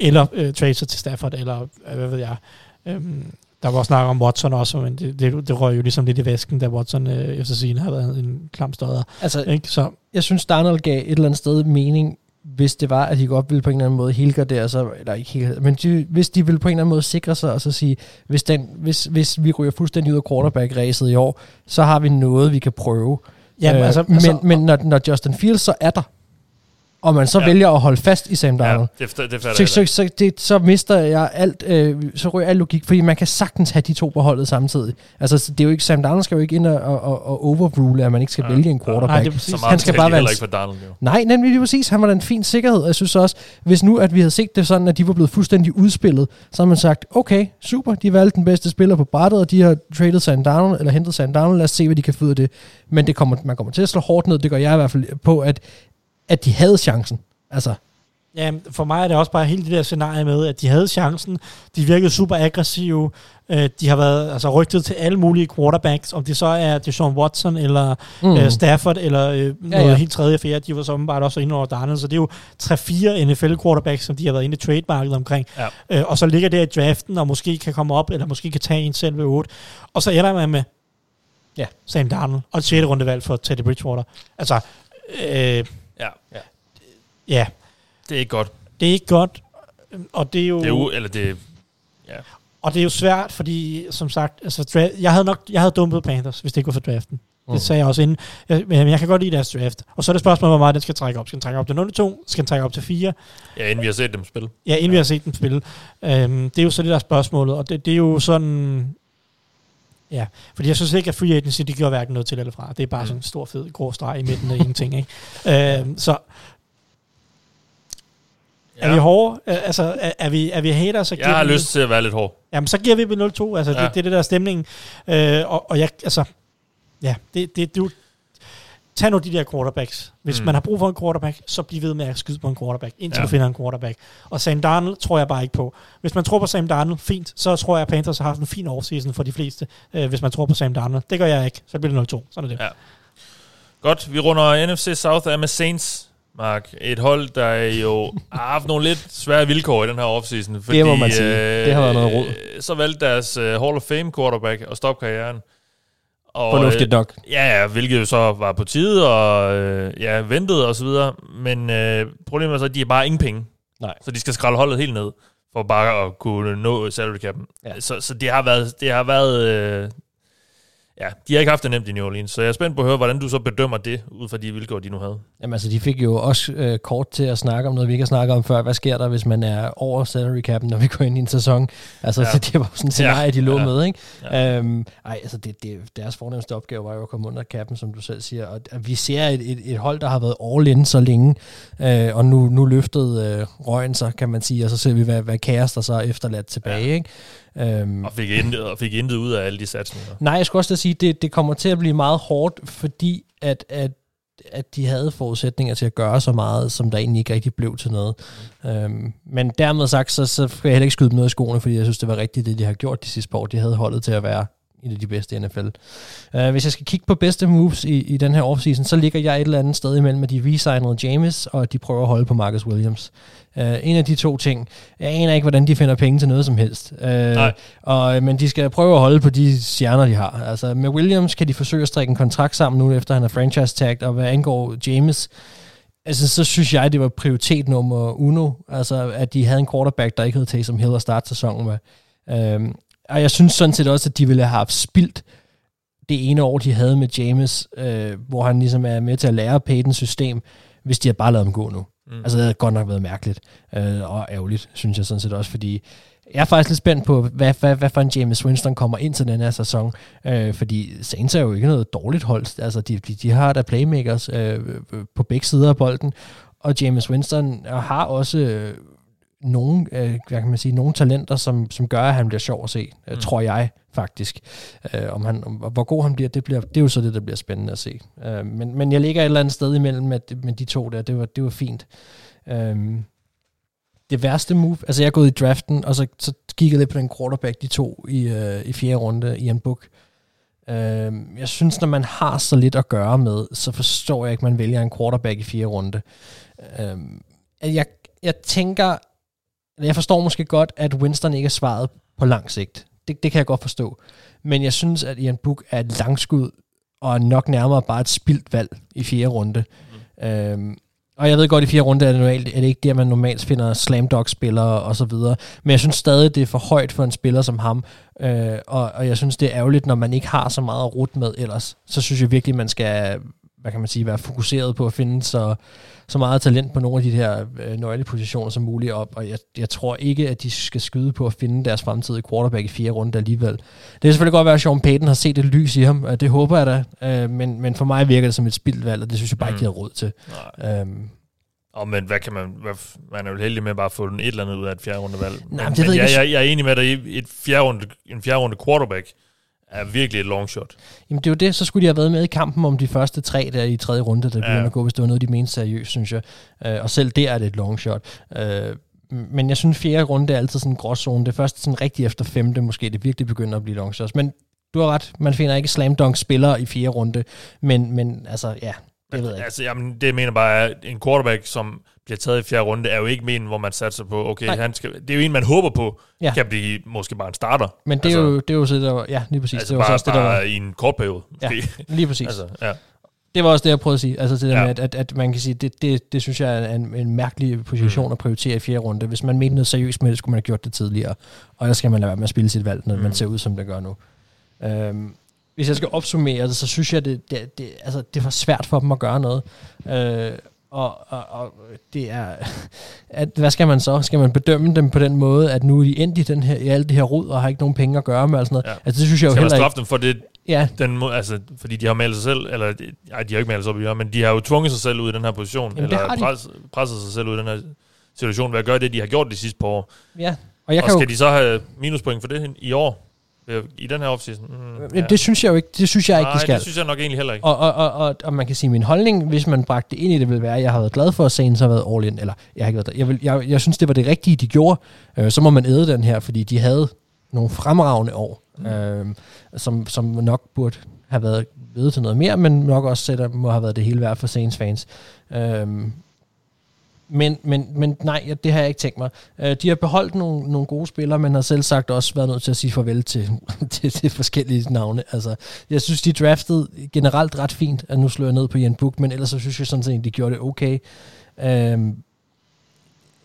Eller øh, trade sig til Stafford, eller øh, hvad ved jeg. Øhm, der var snak om Watson også, men det, det, det røg jo ligesom lidt i væsken, da Watson øh, efter sin har været en klam støder. Altså, Ikke? Så jeg synes, Darnold gav et eller andet sted mening, hvis det var, at de godt ville på en eller anden måde helgardere sig, eller ikke helt, men de, hvis de ville på en eller anden måde sikre sig, og så sige, hvis, den, hvis, hvis vi ryger fuldstændig ud af quarterback-ræset i år, så har vi noget, vi kan prøve. ja, Øh, altså, men altså, men når, når Justin Fields så er der, og man så Ja. ja. vælger at holde fast i Sam Ja, Darnold, det, det fatter så, så, så, det, så mister jeg alt, øh, så ryger al logik, fordi man kan sagtens have de to på holdet samtidig. Altså, det er jo ikke, Sam Darnold skal jo ikke ind og, og, og, overrule, at man ikke skal Ja. vælge en Nej, quarterback. det er præcis. Så meget Han skal bare være en- ikke for Darnold, jo. Nej, nemlig lige præcis. Han var en fin sikkerhed. Og Jeg synes også, hvis nu at vi havde set det sådan, at de var blevet fuldstændig udspillet, så har man sagt, okay, super, de valgte den bedste spiller på brættet, og de har traded Sam Darnold, eller hentet Sam Darnold, lad os se, hvad de kan få ud af det. Men det kommer, man kommer til at slå hårdt ned, det gør jeg i hvert fald på, at, at de havde chancen. Altså, Ja, for mig er det også bare hele det der scenarie med, at de havde chancen, de virkede super aggressive, øh, de har været altså, rygtet til alle mulige quarterbacks, om det så er Deshaun Watson, eller mm. øh, Stafford, eller øh, noget ja. ja. helt tredje og fjerde, de var så åbenbart også inde over Darnold, så det er jo 3-4 NFL-quarterbacks, som de har været inde i trademarkedet omkring, Ja. øh, og så ligger der i draften, og måske kan komme op, eller måske kan tage en selv ved 8, og så ender man med Ja. Sam Darnold, og et 6. rundevalg for Teddy Bridgewater. Altså, øh, Ja, ja, det er ikke godt. det er ikke godt, og det er jo... Det er jo, eller det, Og det er jo svært, fordi som sagt, altså, dra- jeg havde nok jeg havde dumpet Panthers, hvis det ikke var for draften. Det sagde jeg også inden. Jeg, men jeg kan godt lide deres draft. Og så er det spørgsmålet, hvor meget den skal trække op. Skal den trække op til 0-2? Skal den trække op til 4? Ja, inden vi har set dem spille. Ja, inden vi har set dem spille. Øhm, det er jo så det, der er spørgsmålet. Og det, det er jo sådan... Ja, fordi jeg synes ikke, at free agency, det gjorde hverken noget til eller fra. Det er bare mm. sådan en stor, fed, grå streg i midten af ingenting, ikke? Øhm, så er vi hårde? Øh, Altså, er, er, vi, er vi haters? så Jeg har vi- lyst til at være lidt hård. Jamen, så giver vi dem 0-2. Altså, ja. Ja. det, det er det der stemning. Øh, og, og jeg, altså, ja, det, det, du, tag nu de der quarterbacks. Hvis mm. Man har brug for en quarterback, så bliv ved med at skyde på en quarterback, indtil ja. Du finder en quarterback. Og Sam Darnold tror jeg bare ikke på. Hvis man tror på Sam Darnold, fint. Så tror jeg, at Panthers har haft en fin offseason for de fleste, øh, hvis man tror på Sam Darnold. Det gør jeg ikke. Så bliver det 0-2. Sådan er det. Ja. Godt, vi runder NFC South af med Saints, Mark. Et hold, der jo har haft nogle lidt svære vilkår i den her offseason. Fordi, må man sige. Det har været noget rod. øh, Så valgte deres uh, Hall of Fame quarterback at stoppe karrieren. Og, Fornuftigt nok. Ja, ja, hvilket jo så var på tide, og øh, ja, ventede og så videre. Men øh, problemet er så, at de har bare ingen penge. Nej. Så de skal skralde holdet helt ned, for bare at kunne nå salary cap'en. Ja. Så, så det har været, det har været øh, ja, de har ikke haft det nemt i New Orleans. Så jeg er spændt på at høre, hvordan du så bedømmer det, ud fra de vilkår, de nu havde. Jamen altså, de fik jo også øh, kort til at snakke om noget, vi ikke har snakket om før. Hvad sker der, hvis man er over salary cap'en, når vi går ind i en sæson? Altså, ja. Ja. det var sådan et scenarie, Ja. de lå Ja. med, ikke? Ja. Øhm, ej, altså, det, det, deres fornemmeste opgave var jo at komme under cap'en, som du selv siger. Og vi ser et, et, et hold, der har været all in så længe, øh, og nu, nu løftede øh, røgen sig, kan man sige, og så ser vi, hvad, hvad kaos der så er efterladt tilbage, Ja. ikke? Øhm, Og fik intet, og fik intet ud af alle de satsninger. Nej, jeg skulle også da sige, det, det kommer til at blive meget hårdt, fordi at, at, at de havde forudsætninger til at gøre så meget, som der egentlig ikke rigtig blev til noget. Øhm, men dermed sagt, så, så skal jeg heller ikke skyde dem noget i skoene, fordi jeg synes, det var rigtigt, det de har gjort de sidste par år. De havde holdet til at være en af de bedste i NFL. Uh, hvis jeg skal kigge på bedste moves i, i den her offseason, så ligger jeg et eller andet sted imellem, at de resignede James, og de prøver at holde på Marcus Williams. Uh, en af de to ting. Jeg aner ikke, hvordan de finder penge til noget som helst. Uh, Nej. og, men de skal prøve at holde på de stjerner, de har. Altså med Williams kan de forsøge at strikke en kontrakt sammen nu, efter han er franchise-tagged, og hvad angår James, altså så synes jeg, det var prioritet nummer uno, altså at de havde en quarterback, der ikke hed Taysom Hill at starte sæsonen med. Øhm, og jeg synes sådan set også, at de ville have haft spildt det ene år, de havde med James, øh, hvor han ligesom er med til at lære Peytons system, hvis de havde bare lavet ham gå nu. Mm. Altså det havde godt nok været mærkeligt øh, og ærgerligt, synes jeg sådan set også, fordi jeg er faktisk lidt spændt på, hvad, hvad, hvad for en James Winston kommer ind til den her sæson, øh, fordi Saints er jo ikke noget dårligt hold, altså de, de, de har da playmakers øh, på begge sider af bolden, og James Winston har også øh, nogle, øh, hvad kan man sige, nogle talenter, som, som gør, at han bliver sjov at se, øh, Mm. tror jeg faktisk. Øh, om han, om, hvor god han bliver, det, bliver, det er jo så det, der bliver spændende at se. Øh, men, men jeg ligger et eller andet sted imellem med, med de to der, det var, det var fint. Øh, det værste move, altså jeg er gået i draften, og så, så kiggede jeg lidt på den quarterback, de to i, øh, i fjerde runde i en book. Øh, jeg synes, når man har så lidt at gøre med, så forstår jeg ikke, at man vælger en quarterback i fjerde runde. Øh, jeg, jeg tænker, jeg forstår måske godt, at Winston ikke er svaret på lang sigt. Det, det kan jeg godt forstå. Men jeg synes, at Ian Book er et langskud, og nok nærmere bare et spildt valg i fjerde runde. Mm. Øhm, og jeg ved godt, at i fjerde runde er det, normalt, er det ikke der, man normalt finder slam dog spillere og så videre. Men jeg synes stadig, det er for højt for en spiller som ham. Øh, og, og jeg synes, det er ærgerligt, når man ikke har så meget at rute med ellers. Så synes jeg virkelig, man skal hvad kan man sige, være fokuseret på at finde så, så meget talent på nogle af de her øh, nøglepositioner som muligt op, og jeg, jeg tror ikke, at de skal skyde på at finde deres fremtidige quarterback i fjerde runde alligevel. Det kan selvfølgelig godt være, at Sean Payton har set et lys i ham, og det håber jeg da, øh, men, men for mig virker det som et spildt valg, og det synes jeg bare ikke, de har råd til. Nej. Øhm, Og men hvad kan man... Hvad, man er jo heldig med bare at få den et eller andet ud af et fjerde runde valg. Nej, men, men det ved jeg, ikke. jeg, jeg, er enig med dig i, et fjerde runde, en fjerde runde quarterback er virkelig et long shot. Jamen det er jo det, så skulle de have været med i kampen om de første tre der i tredje runde, der begynder Ja. at gå, hvis det var noget, de mente seriøst, synes jeg. Øh, og selv der er det et long shot. Øh, men jeg synes, fjerde runde er altid sådan en gråzone. Det er først sådan rigtig efter femte, måske det virkelig begynder at blive long shots. Men du har ret, man finder ikke slam dunk spillere i fjerde runde, men, men altså, ja, det ved jeg ikke. Altså, jamen, det mener bare er, en quarterback, som bliver taget i fjerde runde, er jo ikke men, hvor man satser på, okay, Nej. han skal, det er jo en, man håber på, Ja. kan blive måske bare en starter. Men det er, jo, det er jo så, det var, ja, lige præcis. Altså det var bare, også det, der var, i en kort periode, ja, lige præcis. altså, ja. Det var også det, jeg prøvede at sige. Altså det der Ja. med, at, at, at man kan sige, det, det, det synes jeg er en, en mærkelig position mm. at prioritere i fjerde runde. Hvis man mente noget seriøst med det, skulle man have gjort det tidligere. Og ellers skal man lade være med at spille sit valg, når mm. man ser ud, som det gør nu. Øhm, hvis jeg skal opsummere det, så synes jeg, det, det, det, altså, det var svært for dem at gøre noget. Øh, og, og, og det er, at, hvad skal man så? Skal man bedømme dem på den måde, at nu er de endt i, den her, i alt det her rod, og har ikke nogen penge at gøre med, og sådan noget? Ja. Altså, det synes jeg jo Skal man heller straffe ikke. dem for det, Ja, den, må- altså, fordi de har malet sig selv, eller ej, de har ikke malet sig op i hjørnet, men de har jo tvunget sig selv ud i den her position, Jamen, eller pres, presset sig selv ud i den her situation ved at gøre det, de har gjort de sidste par år. ja. Og jeg og kan jo, skal de så have minuspoint for det i år? Ved- I den her offseason? Mm, ja. det synes jeg jo ikke, det synes jeg ikke, Nej, de skal. det synes jeg nok egentlig heller ikke. Og, og, og, og, og man kan sige, at min holdning, hvis man bragte det ind i det, vil være, at jeg har været glad for, at Saints har været all in. Eller, jeg har ikke været der. Jeg, vil, jeg, jeg synes, det var det rigtige, de gjorde. Øh, så må man æde den her, fordi de havde nogle fremragende år, mm. øh, som, som nok burde have været ved til noget mere, men nok også sætter, må have været det hele værd for Saints fans. Øh, men, men, men nej, ja, det har jeg ikke tænkt mig. Øh, de har beholdt nogle, nogle gode spillere, men har selv sagt også været nødt til at sige farvel til, til, til forskellige navne. Altså, jeg synes, de draftede generelt ret fint, at nu slår jeg ned på Jan Book, men ellers så synes jeg sådan set, de gjorde det okay. Øhm,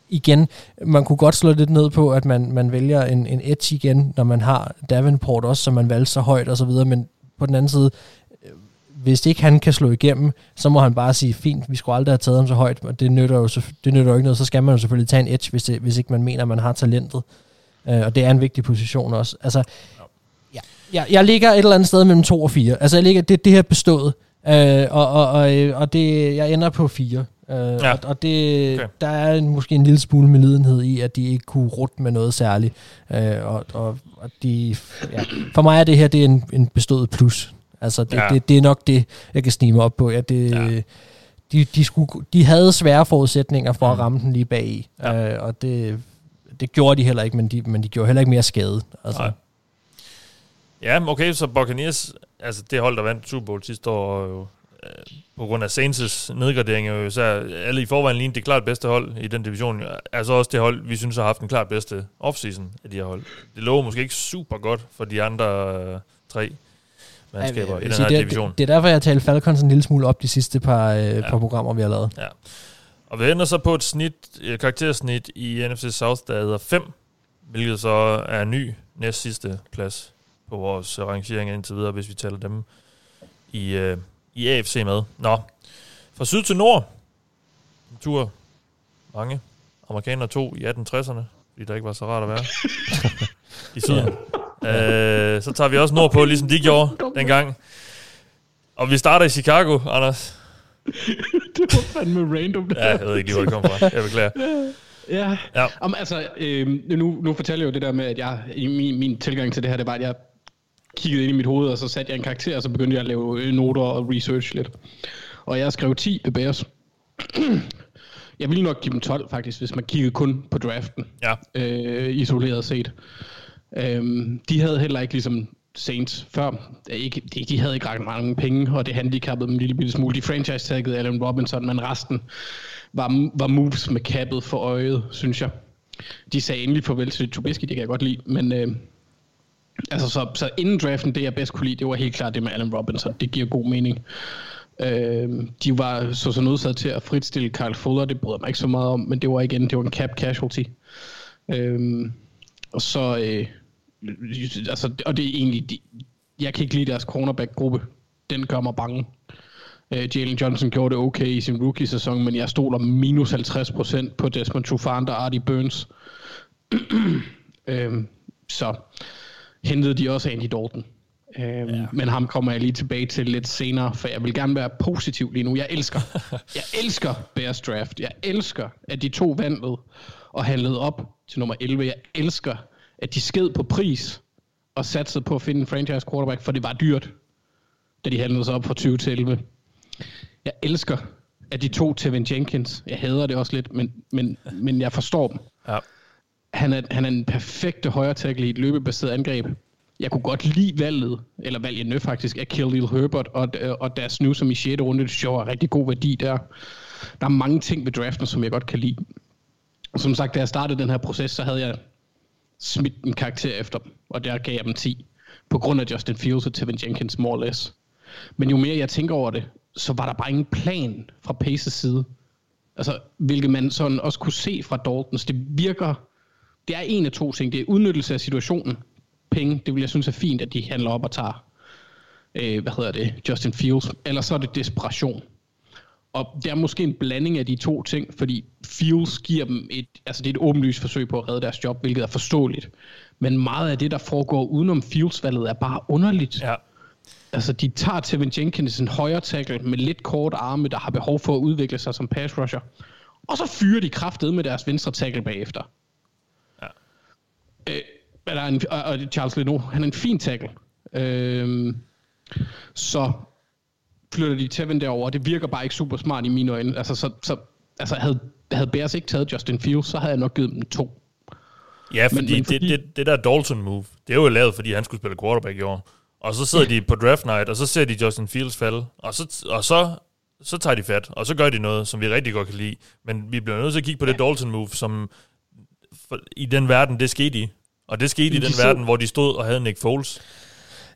igen, man kunne godt slå lidt ned på, at man, man vælger en, en edge igen, når man har Davenport også, som man valgte så højt og så videre, men på den anden side, hvis ikke han kan slå igennem, så må han bare sige, fint, vi skulle aldrig have taget ham så højt, og det nytter jo, det nytter jo ikke noget, så skal man jo selvfølgelig tage en edge, hvis, det, hvis ikke man mener, at man har talentet. Øh, og det er en vigtig position også. Altså, ja, jeg, jeg ligger et eller andet sted mellem 2 og 4. Altså, jeg ligger, det, det her bestået, øh, og, og, og, øh, og det, jeg ender på 4. Øh, ja. og, og det, Okay. der er en, måske en lille smule med lidenhed i, at de ikke kunne rutte med noget særligt. Øh, og, og, og de, ja. For mig er det her det er en, en bestået plus. Altså, det, Ja. det, det er nok det, jeg kan snige mig op på. Ja, det, Ja. de, de, skulle, de havde svære forudsætninger for at Mm. ramme den lige bag i. Ja. Øh, og det, det gjorde de heller ikke, men de, men de gjorde heller ikke mere skade. Altså, Nej. Ja, okay, så Buccaneers, altså det hold, der vandt Super Bowl sidste år, jo, øh, på grund af Saints' nedgradering, er jo så alle i forvejen lignede det klart bedste hold i den division. Altså også det hold, vi synes har haft den klart bedste offseason af de her hold. Det lover måske ikke super godt for de andre øh, tre mandskaber jeg i den her det, division. Det, det er derfor, jeg har talt Falcons en lille smule op de sidste par, øh, Ja. ja. par programmer, vi har lavet. Ja. Og vi ender så på et snit, et karaktersnit i NFC South, der hedder 5, hvilket så er ny næst sidste plads på vores rangering indtil videre, hvis vi tæller dem i, øh, i AFC med. Nå, fra syd til nord, en tur mange amerikanere tog i 1860'erne, fordi der ikke var så rart at være i syden. Øh, så tager vi også nordpå, ligesom de gjorde dengang. Og vi starter i Chicago, Anders. det var fandme random. Ja, jeg ved ikke lige, hvor det kom fra. Jeg beklager. Ja. Ja. Om, altså, øh, nu, nu fortæller jeg jo det der med, at jeg, min, min tilgang til det her, det var, at jeg kiggede ind i mit hoved, og så satte jeg en karakter, og så begyndte jeg at lave øh, noter og research lidt. Og jeg skrev 10 ved Bears. jeg ville nok give dem 12, faktisk, hvis man kiggede kun på draften, Ja. øh, isoleret set. Øhm, de havde heller ikke ligesom Saints før. Ikke, de, de havde ikke ret mange penge, og det handicappede dem en lille bitte smule. De franchise-taggede Allen Robinson, men resten var, var moves med kappet for øjet, synes jeg. De sagde endelig farvel til Trubisky, det kan jeg godt lide, men øh, altså så, så inden draften, det jeg bedst kunne lide, det var helt klart det med Allen Robinson. Det giver god mening. Øh, de var så så nødsaget til at fritstille Carl Fuller, det bryder mig ikke så meget om, men det var igen, det var en cap casualty. Øh, og så, øh, altså, og det er egentlig, de, jeg kan ikke lide deres cornerback-gruppe. Den gør mig bange. Øh, Jalen Johnson gjorde det okay i sin rookie-sæson, men jeg stoler minus 50% på Desmond Trufant og Artie Burns. øhm, så hentede de også Andy Dalton. Øhm, ja. Men ham kommer jeg lige tilbage til lidt senere, for jeg vil gerne være positiv lige nu. Jeg elsker, jeg elsker Bears draft. Jeg elsker, at de to vandlede og handlede op til nummer 11. Jeg elsker, at de sked på pris og satsede på at finde en franchise quarterback, for det var dyrt, da de handlede sig op fra 20 til 11. Jeg elsker, at de to Tevin Jenkins, jeg hader det også lidt, men, men, men jeg forstår dem. Ja. Han er, han er en perfekte højre tackle i et løbebaseret angreb. Jeg kunne godt lide valget, eller valgene faktisk, af Khalil Herbert og, og deres nu som i 6. runde, det sjov er rigtig god værdi der. Der er mange ting ved draften, som jeg godt kan lide. Som sagt, da jeg startede den her proces, så havde jeg smidt en karakter efter dem, og der gav jeg dem 10, på grund af Justin Fields og Tevin Jenkins, more or less. Men jo mere jeg tænker over det, så var der bare ingen plan fra Paces side. Altså, hvilket man sådan også kunne se fra Daltons. Det virker, det er en af to ting. Det er udnyttelse af situationen. Penge, det vil jeg synes er fint, at de handler op og tager. øh, hvad hedder det, Justin Fields, eller så er det desperation. Og det er måske en blanding af de to ting, fordi Fields giver dem et, altså det er et åbenlyst forsøg på at redde deres job, hvilket er forståeligt. Men meget af det, der foregår udenom Fields-valget, er bare underligt. Ja. Altså, de tager Tevin Jenkins en højre tackle med lidt kort arme, der har behov for at udvikle sig som pass rusher. Og så fyrer de kraftet med deres venstre tackle bagefter. Ja. Øh, eller en, og, og Charles Leno, han er en fin tackle. Øh, så flytter de Tevin derover, det virker bare ikke super smart i mine øjne. Altså, så, så, altså havde, havde Bears ikke taget Justin Fields, så havde jeg nok givet dem to. Ja, fordi, men men, fordi- Det, det, det der Dalton-move, det er jo lavet, fordi han skulle spille quarterback i år. Og så sidder de på draft night, og så ser de Justin Fields falde, og så, og så, så tager de fat, og så gør de noget, som vi rigtig godt kan lide. Men vi bliver nødt til at kigge på det Dalton-move, som for, i den verden, det skete i. Og det skete i Men de den så- verden, hvor de stod og havde Nick Foles.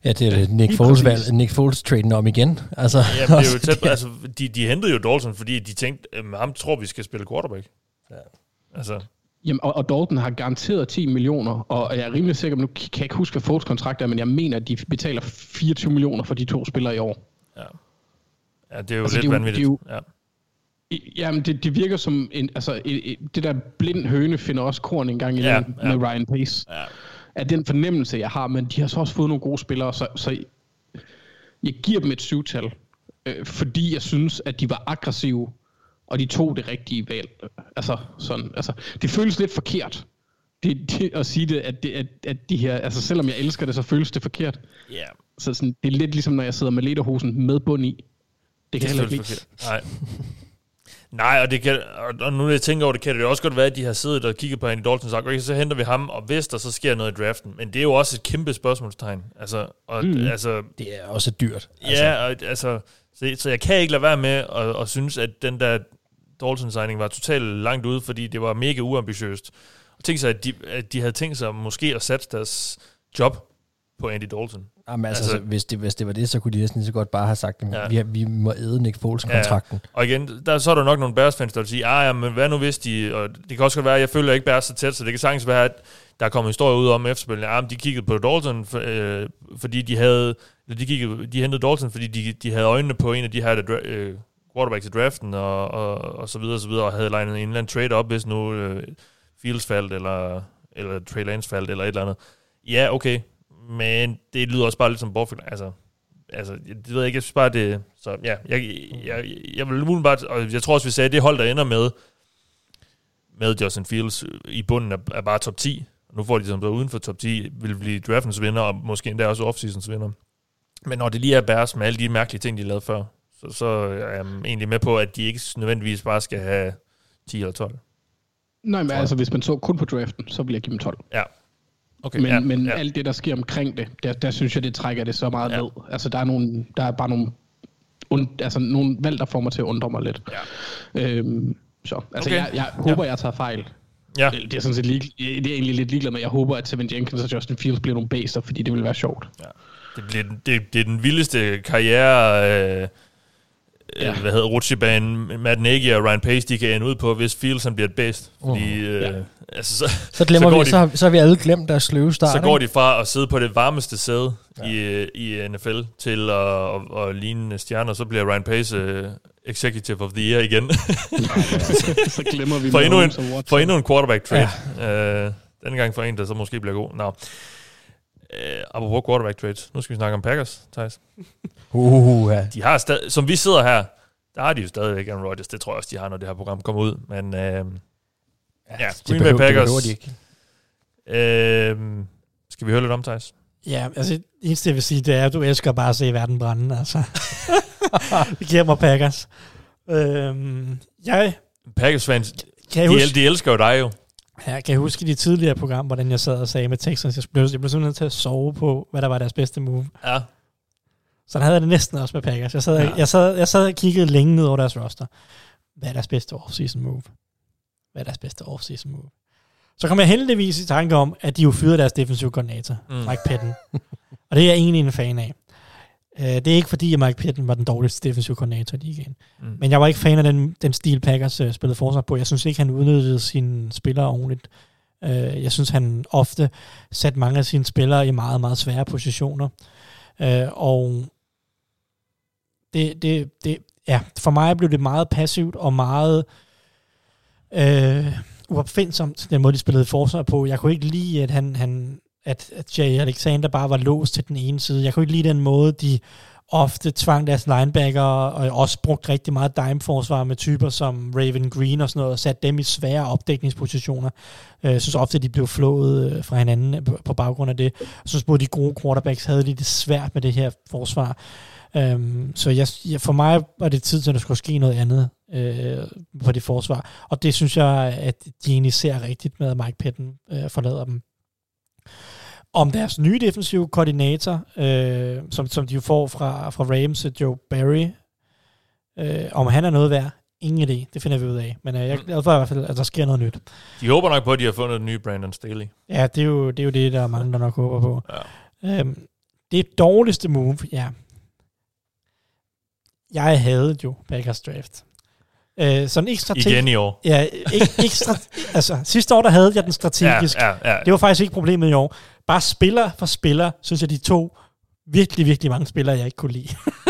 Ja, det er Nick Foles, valg, Nick Foles traden om igen. Altså, Ja, det er jo tæt, altså, de, de hentede jo Dalton, fordi de tænkte, øhm, ham tror vi skal spille quarterback. Ja. Altså, Jamen, og, og Dalton har garanteret 10 millioner, og jeg er rimelig sikker, nu kan jeg ikke huske, hvad Foles kontrakt er, men jeg mener, at de betaler 24 millioner for de to spillere i år. ja. Ja, det er jo Altså, lidt det er jo- vanvittigt. det er jo- ja. I- Jamen, det, det virker som en, altså, et, et, det der blind høne finder også korn en gang Ja, imellem ja. ja, med Ryan Pace. Ja. Af den fornemmelse, jeg har, men de har så også fået nogle gode spillere, så, så jeg giver dem et syvtal, øh, fordi jeg synes, at de var aggressive, og de tog det rigtige valg. Altså, sådan, altså, det føles lidt forkert, det, det, at sige det, at, det at, at de her, altså selvom jeg elsker det, så føles det forkert. Ja, Så sådan, det er lidt ligesom, når jeg sidder med lederhosen med bund i. Det kan det jeg er heller ikke. Nej. Nej, og, det kan, og, nu når jeg tænker over det, kan det jo også godt være, at de har siddet og kigget på Andy Dalton og sagt, okay, så henter vi ham, og hvis der så sker noget i draften. Men det er jo også et kæmpe spørgsmålstegn. Altså, og, mm. altså, det er også dyrt. Altså, ja, og, altså, så, så jeg kan ikke lade være med at, at synes, at den der Dalton-signing var totalt langt ude, fordi det var mega uambitiøst. Og tænk sig, at de, at de havde tænkt sig måske at sætte deres job på Andy Dalton. Jamen, altså, Altså- altså, hvis, det, hvis det var det, så kunne de næsten så godt bare have sagt, Ja. at vi, har- vi må æde Nick Foles-kontrakten. Og igen, der, så er der nok nogle Bears-fans, der vil sige, ah, ja, men hvad nu hvis de... Og det kan også godt være, at jeg føler ikke Bears så tæt, så det kan sagtens være, at der kommer historier ud om efterfølgende, ah, de kiggede på Dalton, for, øh, fordi de havde... De, kiggede, de hentede Dalton, fordi de, de havde øjnene på en af de her der, øh, quarterbacks i draften, og, og, og så videre, og så videre, og havde legnet en eller anden trade op, hvis nu øh, Fields faldt, eller, eller Trey Lance faldt, eller et eller andet. Ja, okay, men det lyder også bare lidt som bortforklaring. Altså, altså, det ved jeg ikke, jeg synes bare, det... Så ja, jeg, jeg, jeg vil umiddelbart, og jeg tror også, vi sagde, at det hold, der ender med, med Justin Fields i bunden, er, er bare top 10. Nu får de som så uden for top 10, vil blive draftens vinder, og måske endda også offseasons vinder. Men når det lige er Bears med alle de mærkelige ting, de lavede før, så, så er jeg egentlig med på, at de ikke nødvendigvis bare skal have 10 eller 12. Nej, men altså, hvis man så kun på draften, så vil jeg give dem 12. Ja. Okay, Men, ja, men ja. alt det, der sker omkring det, der, der synes jeg, det trækker det så meget Ja. ja. ned. Altså, der er, nogle, der er bare nogle, und, altså, nogle valg, der får mig til at undre mig lidt. Ja. Øhm, så, altså, Okay. jeg, jeg håber, ja. jeg tager fejl. Ja. Det, det er sådan set lige, det er egentlig lidt ligeglad med. Jeg håber, at Tevin Jenkins og Justin Fields bliver nogle baser, fordi det vil være sjovt. Det, bliver, det, det er den vildeste karriere, øh, ja. Hvad hedder Rutschibanen, Matt Nagy og Ryan Pace, de kan ende ud på, hvis Fields han bliver et bedst. Fordi, øh, Ja. altså, så, Så glemmer så vi, de, så, har, så har vi alle glemt deres sløve start. så går ikke? de fra at sidde på det varmeste sæde ja. i, i NFL til at, at, at ligne stjerner, så bliver Ryan Pace uh, Executive of the Year igen. så glemmer vi for, endnu en, for endnu en quarterback trade. Ja. Uh, denne gang for en, der så måske bliver god. Nå. Uh, apropos quarterback trades. Nu skal vi snakke om Packers, Thijs. Uh, ja. De har stadig, som vi sidder her, der har de jo stadigvæk Aaron Rodgers. Det tror jeg også, de har, når det her program kommer ud. Men uh, ja, det Green Bay det Packers. behøver de ikke. uh, skal vi høre lidt om, Thijs? Ja, altså det eneste, jeg vil sige, det er, at du elsker bare at se verden brænde, altså. det giver mig Packers. Øhm, jeg Packers fans, kan jeg de, huske, de elsker jo dig jo. Jeg kan huske i de tidligere program, hvordan jeg sad og sagde med Texans, jeg blev, jeg blev simpelthen nødt til at sove på, hvad der var deres bedste move. Ja. Så der havde jeg det næsten også med Packers. Jeg sad, Ja. jeg sad, jeg sad og kiggede længe ned over deres roster. Hvad er deres bedste off-season move? Hvad er deres bedste off-season move? Så kom jeg heldigvis i tanke om, at de jo fyrede deres defensive koordinator, mm. Mike Patton. og det er jeg egentlig en fan af. Uh, det er ikke fordi, at Mike Patton var den dårligste defensive koordinator i ligaen. Mm. Men jeg var ikke fan af den, den stil, Packers uh, spillede forsvar på. Jeg synes ikke, han udnyttede sine spillere ordentligt. Uh, jeg synes, han ofte satte mange af sine spillere i meget, meget svære positioner. Uh, og det, det, det, ja, for mig blev det meget passivt og meget øh, uopfindsomt, den måde, de spillede forsvar på. Jeg kunne ikke lide, at han, han at, at Jay Alexander bare var låst til den ene side. Jeg kunne ikke lide den måde, de ofte tvang deres linebacker, og også brugt rigtig meget dime-forsvar med typer som Raven Green og sådan noget, og satte dem i svære opdækningspositioner. Øh, jeg synes ofte, at de blev flået øh, fra hinanden øh, på- baggrund af det. Jeg synes både de gode quarterbacks havde lidt svært med det her forsvar. Um, så jeg, jeg, for mig var det tid til, at der skulle ske noget andet øh, på det forsvar. Og det synes jeg, at de egentlig ser rigtigt med, at Mike Patton øh, forlader dem om deres nye defensive koordinator, øh, som, som de jo får fra, fra Rams, Joe Barry, øh, om han er noget værd, ingen idé, det finder vi ud af. Men øh, jeg er glad for i hvert fald, at der sker noget nyt. De håber nok på, at de har fundet den nye Brandon Staley. Ja, det er jo det, er jo det der er mange, der nok håber på. Ja. Øhm, det dårligste move, ja. Jeg havde jo Packers draft. Øh, sådan ikke strategisk. Igen i år. Ja, ikke, ikke strate- altså, sidste år der havde jeg den strategisk. Ja, ja, ja. Det var faktisk ikke problemet i år. Bare spiller for spiller, synes jeg, de to virkelig, virkelig mange spillere, jeg ikke kunne lide.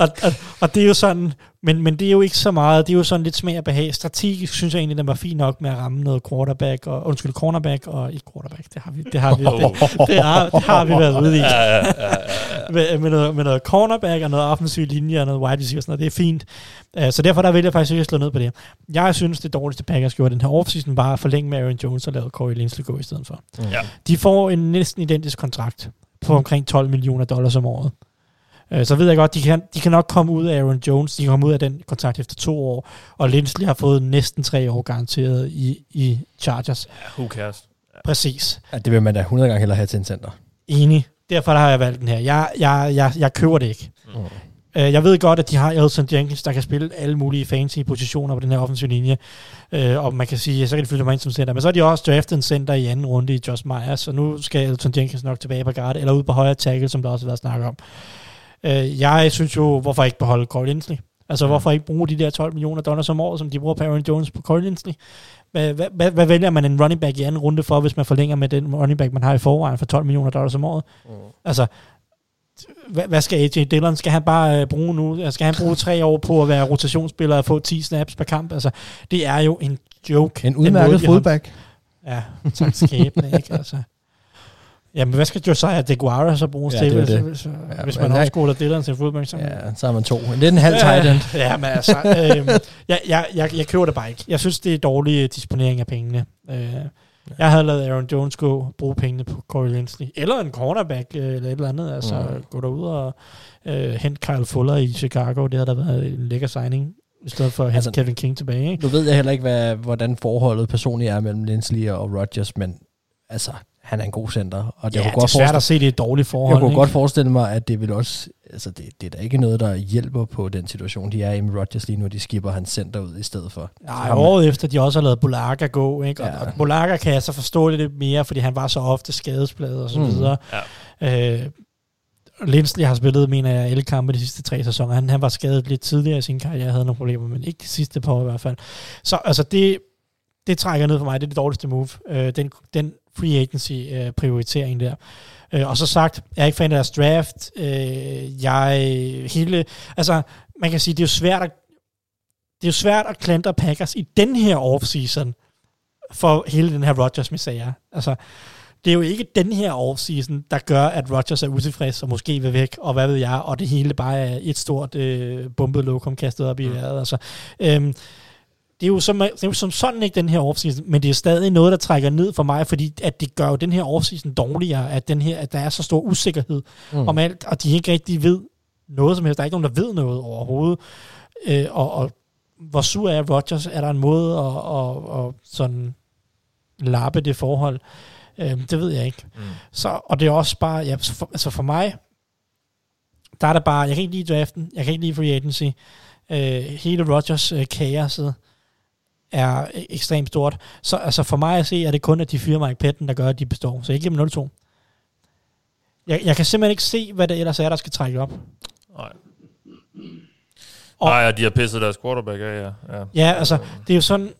og, og, og, det er jo sådan, men, men det er jo ikke så meget, det er jo sådan lidt smag og behag. Strategisk synes jeg egentlig, den var fin nok med at ramme noget quarterback, og, undskyld, cornerback, og ikke quarterback, det har vi, det har vi, det, det, har, det har vi været ude i. Ja, ja, med, med, noget, med noget cornerback og noget offensiv linje og noget wide receiver sådan noget. Det er fint. Uh, så derfor der vælger jeg faktisk ikke slå ned på det. Jeg synes, det dårligste Packers gjorde den her offseason var at forlænge med Aaron Jones og lade Corey Linsley gå i stedet for. Ja. De får en næsten identisk kontrakt på omkring 12 millioner dollars om året. Øh, Så ved jeg godt, de kan, de kan nok komme ud af Aaron Jones, de kan komme ud af den kontrakt efter to år, og Lindsley har fået næsten tre år garanteret i, i Chargers. Who cares? Præcis. Ja, det vil man da 100 gange hellere have til en center. Enig. Derfor har jeg valgt den her. Jeg, jeg, jeg, jeg køber det ikke. Mm. Jeg ved godt, at de har Elton Jenkins, der kan spille alle mulige fancy positioner på den her offensive linje. Øh, og man kan sige, så kan de fylde mig ind som center. Men så har de også draftet en center i anden runde i Josh Myers, og nu skal Elton Jenkins nok tilbage på guard, eller ud på højre tackle, som der også har været snak om. Øh, jeg synes jo, hvorfor ikke beholde Corey Linsley? Altså, hvorfor ikke bruge de der 12 millioner dollars om året, som de bruger på Aaron Jones på Corey Linsley? Hvad, hvad, hvad, vælger man en running back i anden runde for, hvis man forlænger med den running back, man har i forvejen for 12 millioner dollars om året? Mm. Altså, hvad, hvad skal AJ Dillon? Skal han bare øh, bruge nu? Skal han bruge tre år på at være rotationsspiller og få 10 snaps per kamp? Altså, det er jo en joke. En udmærket fodback. Ja, tak skæbne, ikke? Altså. Jamen, hvad skal Josiah DeGuara så bruges Ja, til, det er hvis, hvis, Ja, hvis man omskoler Dillon til fodbold? Så, Ja, så har man to. Det er en halv tight end. Ja, men altså, øh, jeg, jeg, jeg, jeg køber det bare ikke. Jeg synes, det er dårlig disponering af pengene. Øh, jeg havde lavet Aaron Jones gå bruge pengene på Corey Linsley. Eller en cornerback, øh, eller et eller andet. Altså, Mm. gå derud og øh, hente Kyle Fuller i Chicago. Det havde da været en lækker signing. I stedet for at hente Altså- Kevin King tilbage. Ikke? Nu ved jeg heller ikke, hvad, hvordan forholdet personligt er mellem Lindsley og Rodgers, men altså, han er en god center. Og Ja, jeg det kunne er godt svært at se, det er et dårligt forhold. jeg kunne ikke? godt forestille mig, at det vil også, altså det, det er da ikke noget, der hjælper på den situation, de er i med Rodgers lige nu, de skipper hans center ud i stedet for. Nej, året efter, de også har lavet Bolaga gå, ikke? Og, Ja. og Bolaga kan jeg så forstå det lidt mere, fordi han var så ofte skadespladet og så Mm. videre. Ja. Øh, Lindsley har spillet, mener jeg, alle kampe de sidste tre sæsoner. Han, han var skadet lidt tidligere i sin karriere, havde nogle problemer, men ikke de sidste par i hvert fald. Så altså, det, det trækker ned for mig. Det er det dårligste move. Øh, den, den free agency øh, prioritering der. Øh, og så sagt, jeg er ikke fan af deres draft. Øh, jeg hele, altså, man kan sige, det er jo svært at det er jo svært at klandre Packers i den her offseason for hele den her Rodgers misære. Altså, det er jo ikke den her offseason, der gør, at Rodgers er utilfreds og måske vil væk, og hvad ved jeg, og det hele bare er et stort øh, bumpet lokum kastet op i vejret. Altså, øhm, det er, jo som, det er jo som sådan ikke den her offseason, men det er stadig noget, der trækker ned for mig, fordi at det gør jo den her offseason dårligere, at, den her, at der er så stor usikkerhed Mm. om alt, og de ikke rigtig ved noget som helst. Der er ikke nogen, der ved noget overhovedet. Øh, og, og hvor sur er Rodgers? Er der en måde at, at, at sådan lappe det forhold? Øh, det ved jeg ikke. Mm. Så, og det er også bare, ja, for, altså for mig, der er der bare, jeg kan ikke lide draften, jeg kan ikke lide free agency. Øh, hele Rodgers øh, kaoset er ekstremt stort. Så altså for mig at se, er det kun, at de fyrer Mike Patton, der gør, at de består. Så jeg giver dem 0-2. Jeg, jeg kan simpelthen ikke se, hvad det ellers er, der skal trække op. Nej. Og- Nej, de har pisset deres quarterback af, ja. ja. Ja, altså, det er jo sådan,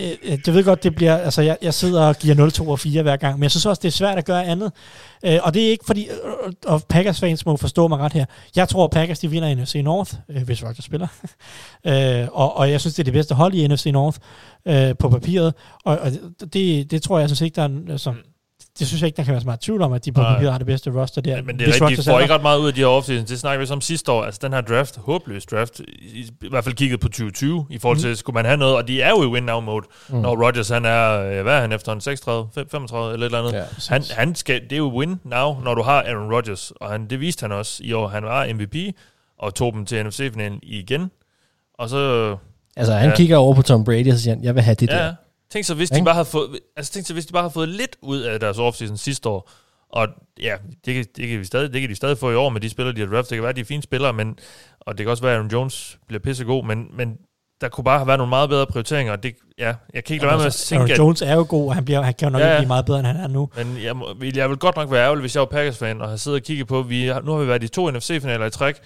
Øh, øh det ved godt, det bliver, altså jeg, jeg sidder og giver 0, 2 og 4 hver gang, men jeg synes også, det er svært at gøre andet. Øh, og det er ikke fordi, øh, øh, øh og Packers fans må forstå mig ret her. Jeg tror, Packers de vinder NFC North, øh, hvis Rodgers spiller. øh, og, og jeg synes, det er det bedste hold i NFC North øh, på papiret. Og, og det, det tror jeg synes ikke, der er, som, altså- mm det synes jeg ikke, der kan være så meget tvivl om, at de på papiret har det bedste roster der. Ja, men det er Hvis rigtigt, de får ikke ret meget ud af de her offseason. Det snakker vi som sidste år. Altså den her draft, håbløs draft, i, i hvert fald kigget på 2020, i forhold til, mm. skulle man have noget, og de er jo i win-now-mode, mm. når Rodgers, han er, øh, hvad er han efter, en 36, 35 eller et eller andet. Ja, han, han skal, det er jo win-now, når du har Aaron Rodgers, og han, det viste han også i år. Han var MVP, og tog dem til NFC-finalen igen. Og så, Altså, han Ja. ja. kigger over på Tom Brady og siger, jeg vil have det der. Tænk så, hvis de bare havde fået, altså tænk så, hvis de bare havde fået lidt ud af deres offseason sidste år, og ja, det kan, det kan, vi stadig, det kan de stadig få i år med de spillere, de har draft. Det kan være, at de er fine spillere, men, og det kan også være, at Aaron Jones bliver pissegod, men, men der kunne bare have været nogle meget bedre prioriteringer. og Det, ja, jeg kan ikke lade være med at Aaron tænke, at, Jones er jo god, og han, bliver, han kan jo nok Ja, ikke blive meget bedre, end han er nu. men jeg, må, jeg vil godt nok være ærgerlig, hvis jeg var Packers-fan, og har siddet og kigget på, vi nu har vi været i to NFC-finaler i træk,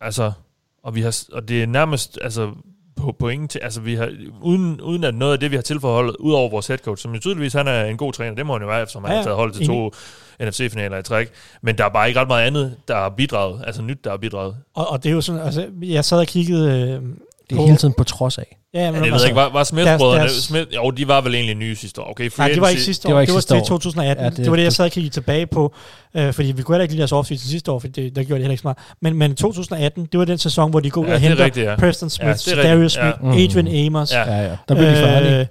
altså, og, vi har, og det er nærmest, altså, på point til, altså vi har, uden, uden at noget af det, vi har tilforholdet, ud over vores head coach, som jo tydeligvis han er en god træner, det må han jo være, som han Ja, har taget hold til to NFC-finaler i træk, men der er bare ikke ret meget andet, der har bidraget, altså nyt, der har bidraget. Og, og det er jo sådan, altså, jeg sad og kiggede... Det er på- hele tiden på trods af. Ja, men Ja, det ved altså, jeg ikke, var, var Smith-brødrene, Smith, jo, de var vel egentlig nye sidste år. Okay, Nej, det var ikke sidste år. det var ikke det var, år. 2018. Ja, det- det, var det, jeg sad og kiggede tilbage på. Øh, fordi vi kunne heller ikke lide deres offseason sidste år, for det, der gjorde det heller ikke så meget. Men, men 2018, det var den sæson, hvor de går ud Ja, og er henter rigtigt, ja. Preston Smith, Ja, Darius Smith, ja. Adrian Amos. Ja. Ja, ja. Der blev de farlige. Øh,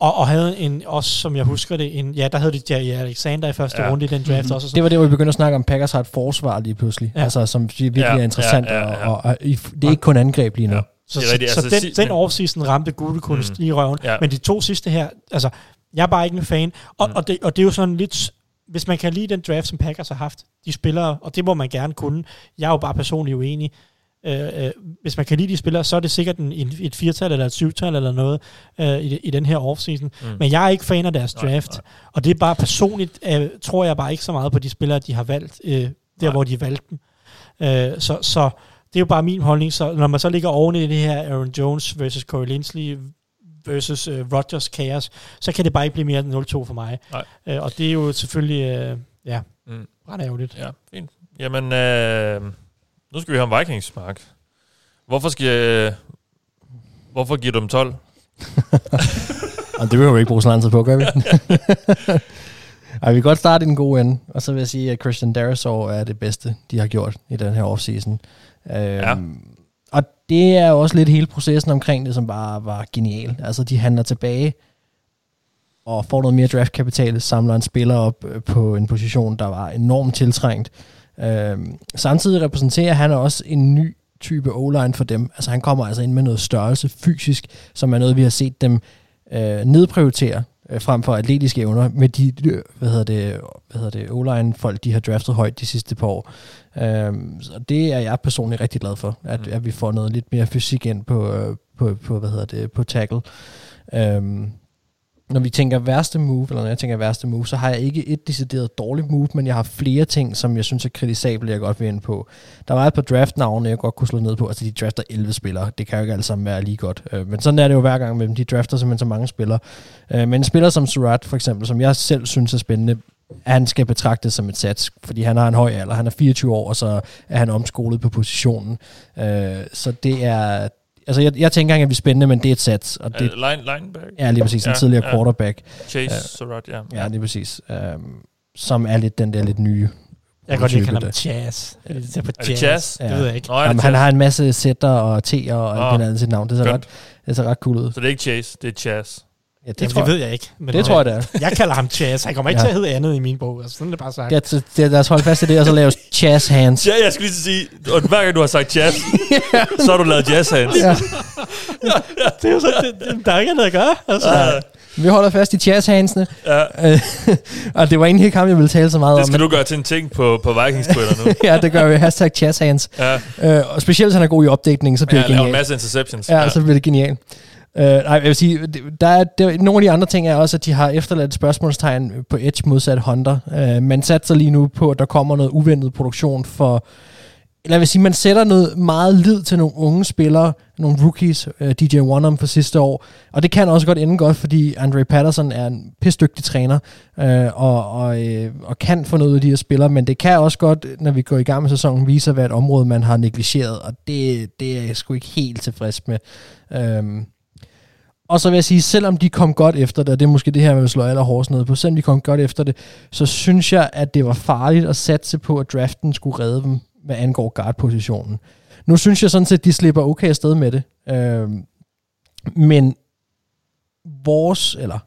og, og havde en, også som jeg husker det, en, ja, der havde de Jerry Alexander i første Ja. runde i den draft Mhm. også. Og Det var det, hvor vi begyndte at snakke om, at Packers har et forsvar lige pludselig. Ja. Altså, som virkelig Ja, er interessant. ja, ja, ja. Og, og, og, det er ikke kun angreb lige nu. Ja. Så, Det er rigtigt, så, altså, så den, den offseason ramte gulekunst Mm. i røven. Ja. Men de to sidste her, altså, jeg er bare ikke en fan. Og, Mm. og, det, og det er jo sådan lidt, hvis man kan lide den draft, som Packers har haft, de spillere, og det må man gerne kunne. Jeg er jo bare personligt uenig. Øh, øh, hvis man kan lide de spillere, så er det sikkert en, en, et firtal eller et syvtal eller noget øh, i, i den her offseason. Mm. Men jeg er ikke fan af deres Nej, draft. nej. Og det er bare personligt, øh, tror jeg bare ikke så meget på de spillere, de har valgt, øh, der Nej. hvor de valgte dem. Øh, så, så det er jo bare min holdning. Så når man så ligger oven i det her Aaron Jones versus Corey Linsley versus uh, Rodgers kaos, så kan det bare ikke blive mere end 0-2 for mig. Nej. Øh, og det er jo selvfølgelig, øh, ja, Mm. ret ærgerligt. Ja, fint. Jamen, øh, nu skal vi have en Vikings, Mark. Hvorfor skal jeg, Hvorfor giver du dem 12? Og det vil vi ikke bruge så lang tid på, gør vi? Ej, vi kan godt starte i den gode ende, og så vil jeg sige, at Christian Darisaw er det bedste, de har gjort i den her offseason. Øhm, Ja. Og det er også lidt hele processen omkring det, som bare var genial. Altså, de handler tilbage og får noget mere draftkapital, samler en spiller op øh, på en position, der var enormt tiltrængt. Øhm, samtidig repræsenterer han også en ny type O-line for dem. Altså han kommer altså ind med noget størrelse fysisk, som er noget, vi har set dem øh, nedprioritere øh, frem for atletiske evner med de, øh, hvad hedder det, hvad hedder det, O-line folk, de har draftet højt de sidste par år. Øhm, så det er jeg personligt rigtig glad for, at, Mm. at vi får noget lidt mere fysik ind på, øh, på, på hvad hedder det, på tackle. Øhm, når vi tænker værste move, eller når jeg tænker værste move, så har jeg ikke et decideret dårligt move, men jeg har flere ting, som jeg synes er kritisable, jeg godt vil ind på. Der var et par draftnavne, jeg godt kunne slå ned på. Altså, de drafter 11 spillere. Det kan jo ikke alle sammen være lige godt. Øh, Men sådan er det jo hver gang med dem. De drafter simpelthen så mange spillere. Øh, Men en spiller som Surratt, for eksempel, som jeg selv synes er spændende, han skal betragtes som et sats, fordi han har en høj alder. Han er 24 år, og så er han omskolet på positionen. Øh, Så det er... Altså, jeg, jeg tænker ikke, at vi er spændende, men det er et sats. Og det, Det, line, lineback? Ja, lige præcis. En Ja, tidligere ja. quarterback. Chase Ja. Surratt, ja. Ja, lige præcis. Um, som er lidt den der lidt nye. Jeg kan godt lide, at han er jazz. Jeg sige på Er det jazz. jazz? Det ved jeg ikke. Nå, er Jamen, han har en masse sætter og T'er og alt det andet sit navn. Det ser, Skønt. ret, det ser ret cool ud. Så det er ikke Chase, det er Chaz. Ja, det, Jamen, tror det jeg, ved jeg ikke. Men det tror jeg, det er. Jeg kalder ham Chaz. Han kommer ikke Ja. til at hedde andet i min bog. Altså, sådan er det bare sagt. Det, er- det, er- lad os holde fast i det, og så lave jazz hands. Ja, jeg skulle lige sige, og hver gang du har sagt jazz, så har du lavet jazz hands. Ja. Det er jo så, det, det, der er ikke noget at gøre. Altså. Ja, Vi holder fast i jazz handsene. ja. Øh, og det var egentlig ikke ham, jeg ville tale så meget Det om. skal du gøre til en ting på, på Vikings Twitter nu. ja, det gør vi. Hashtag jazz hands. Ja, Øh, og specielt, hvis han er god i opdækning, så bliver ja det laver en genialt. masse interceptions. Ja, så bliver det genialt. Uh, nej, jeg vil sige, der er, der, nogle af de andre ting er også, at de har efterladt spørgsmålstegn på Edge modsat Honda. Uh, øh, man satser lige nu på, at der kommer noget uventet produktion for eller jeg vil sige, man sætter noget meget lid til nogle unge spillere, nogle rookies, øh, uh, DJ Wanham for sidste år, og det kan også godt ende godt, fordi Andre Patterson er en pisdygtig træner, uh, og, og, uh, og kan få noget af de her spillere, men det kan også godt, når vi går i gang med sæsonen, vise at være et område, man har negligeret, og det, det er jeg sgu ikke helt tilfreds med. Uh, og så vil jeg sige, selvom de kom godt efter det, og det er måske det her, man vil slå allerhårdest ned på, selvom de kom godt efter det, så synes jeg, at det var farligt at satse på, at draften skulle redde dem, hvad angår guard-positionen. Nu synes jeg sådan set, at de slipper okay afsted med det. Øh, men vores, eller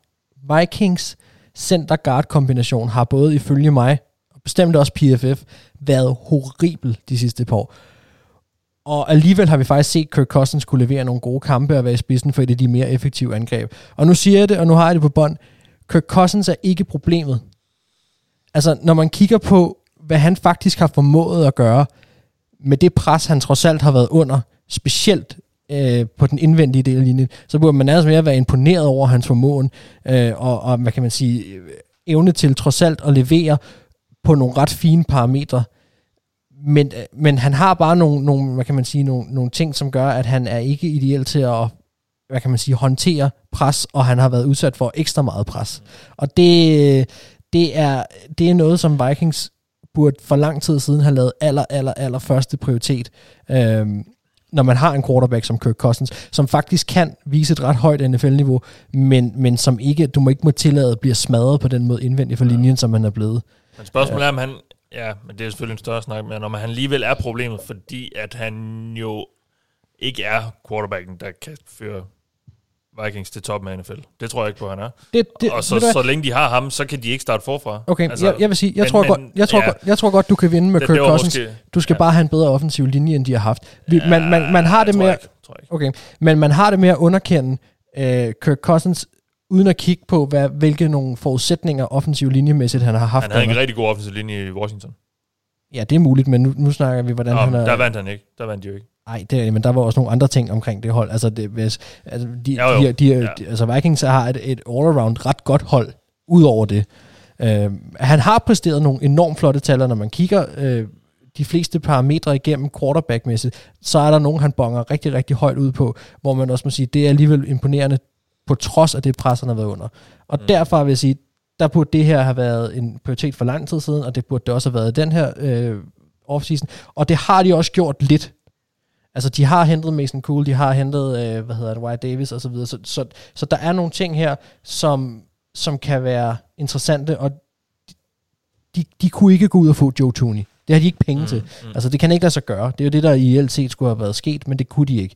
Vikings center-guard-kombination har både ifølge mig, og bestemt også PFF, været horribel de sidste par år. Og alligevel har vi faktisk set Kirk Cousins kunne levere nogle gode kampe og være i spidsen for et af de mere effektive angreb. Og nu siger jeg det, og nu har jeg det på bånd. Kirk Cousins er ikke problemet. Altså, når man kigger på, hvad han faktisk har formået at gøre, med det pres, han trods alt har været under, specielt øh, på den indvendige del af linjen, så burde man nærmest mere være imponeret over hans formåen, øh, og, og hvad kan man sige, øh, evne til trods alt at levere på nogle ret fine parametre. Men, øh, men han har bare nogle, nogle, hvad kan man sige, nogle, nogle ting, som gør, at han er ikke ideel til at hvad kan man sige, håndtere pres, og han har været udsat for ekstra meget pres. Og det, det, er, det er noget, som Vikings burde for lang tid siden have lavet aller, aller, aller første prioritet. Øhm, når man har en quarterback som Kirk Cousins, som faktisk kan vise et ret højt NFL-niveau, men, men som ikke, du må ikke må tillade at blive smadret på den måde indvendigt for linjen, som man er blevet. Men spørgsmålet er, om han... Ja, men det er selvfølgelig en større snak, men om han alligevel er problemet, fordi at han jo ikke er quarterbacken, der kan føre Vikings til toppen af NFL. Det tror jeg ikke på, han er. Det, det, og så, så længe de har ham, så kan de ikke starte forfra. Okay, altså, jeg, jeg vil sige, jeg, men, tror men, godt, jeg, tror ja, godt, jeg tror godt, du kan vinde med det, Kirk det Cousins. Måske, du skal ja. bare have en bedre offensiv linje, end de har haft. Vi, ja, man, man, man har det med... Ikke, okay, men man har det med at underkende uh, Kirk Cousins uden at kigge på, hvad, hvilke nogle forudsætninger offensiv linjemæssigt han har haft. Han havde en rigtig god offensiv linje i Washington. Ja, det er muligt, men nu, nu snakker vi, hvordan Nå, han er... Der vandt han ikke. Der vandt de jo ikke. Nej, det, men der var også nogle andre ting omkring det hold. Altså, det, hvis, altså de, jo, jo. De, de, ja. de, altså Vikings har et, et all-around ret godt hold, ud over det. Uh, han har præsteret nogle enormt flotte tal, når man kigger uh, de fleste parametre igennem quarterback-mæssigt, så er der nogen, han bonger rigtig, rigtig højt ud på, hvor man også må sige, det er alligevel imponerende, på trods af det pres, han har været under. Og mm. derfor vil jeg sige, der burde det her have været en prioritet for lang tid siden, og det burde det også have været den her øh, offseason. Og det har de også gjort lidt. Altså, de har hentet Mason Cool, de har hentet, øh, hvad hedder det, Wyatt Davis og så videre. Så, så, så der er nogle ting her, som, som kan være interessante, og de, de kunne ikke gå ud og få Joe Tooney. Det har de ikke penge mm, til. Mm. Altså, det kan ikke lade sig gøre. Det er jo det, der i LT skulle have været sket, men det kunne de ikke.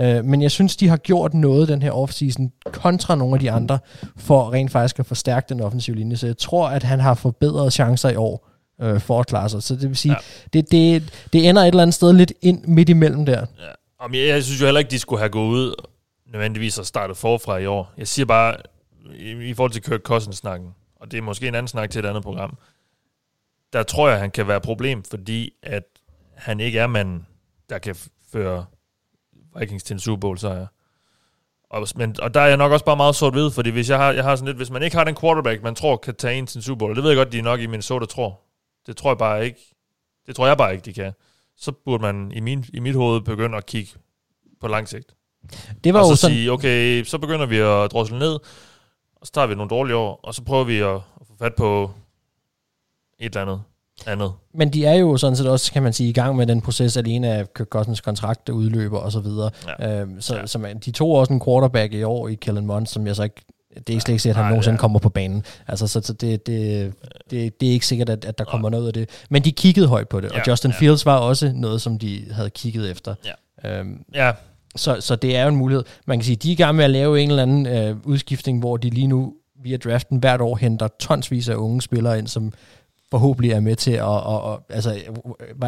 Uh, men jeg synes, de har gjort noget den her offseason kontra nogle af de andre, for rent faktisk at forstærke den offensive linje. Så jeg tror, at han har forbedret chancer i år uh, for at klare sig. Så det vil sige, ja. det, det, det ender et eller andet sted lidt ind midt imellem der. Ja. jeg, jeg synes jo heller ikke, de skulle have gået ud nødvendigvis og startet forfra i år. Jeg siger bare, i, i forhold til Kirk Cousins-snakken, og det er måske en anden snak til et andet program, der tror jeg, han kan være et problem, fordi at han ikke er manden, der kan føre Vikings til en Super Bowl sejr. Og, men, og der er jeg nok også bare meget sort ved, fordi hvis jeg har, jeg har sådan lidt, hvis man ikke har den quarterback, man tror kan tage en til en Super Bowl, det ved jeg godt, de er nok i Minnesota tror. Det tror jeg bare ikke. Det tror jeg bare ikke, de kan. Så burde man i, min, i mit hoved begynde at kigge på lang sigt. Det var og så sådan... sige, okay, så begynder vi at drosle ned, og så tager vi nogle dårlige år, og så prøver vi at få fat på et eller andet andet. Men de er jo sådan set også, kan man sige, i gang med den proces alene af Kirk Cousins kontrakt, der udløber og så videre. Ja. Øhm, så, ja. så man, de tog også en quarterback i år i Kellen Mond, som jeg så ikke det er ikke slet ikke sikkert, at han nogensinde ja. kommer på banen. Altså, så, så det, det, det, det er ikke sikkert, at, at der kommer noget af det. Men de kiggede højt på det, ja, og Justin ja. Fields var også noget, som de havde kigget efter. Ja. Øhm, ja. Så, så det er jo en mulighed. Man kan sige, de er i gang med at lave en eller anden øh, udskiftning, hvor de lige nu via draften hvert år henter tonsvis af unge spillere ind, som forhåbentlig er med til at, og, og, altså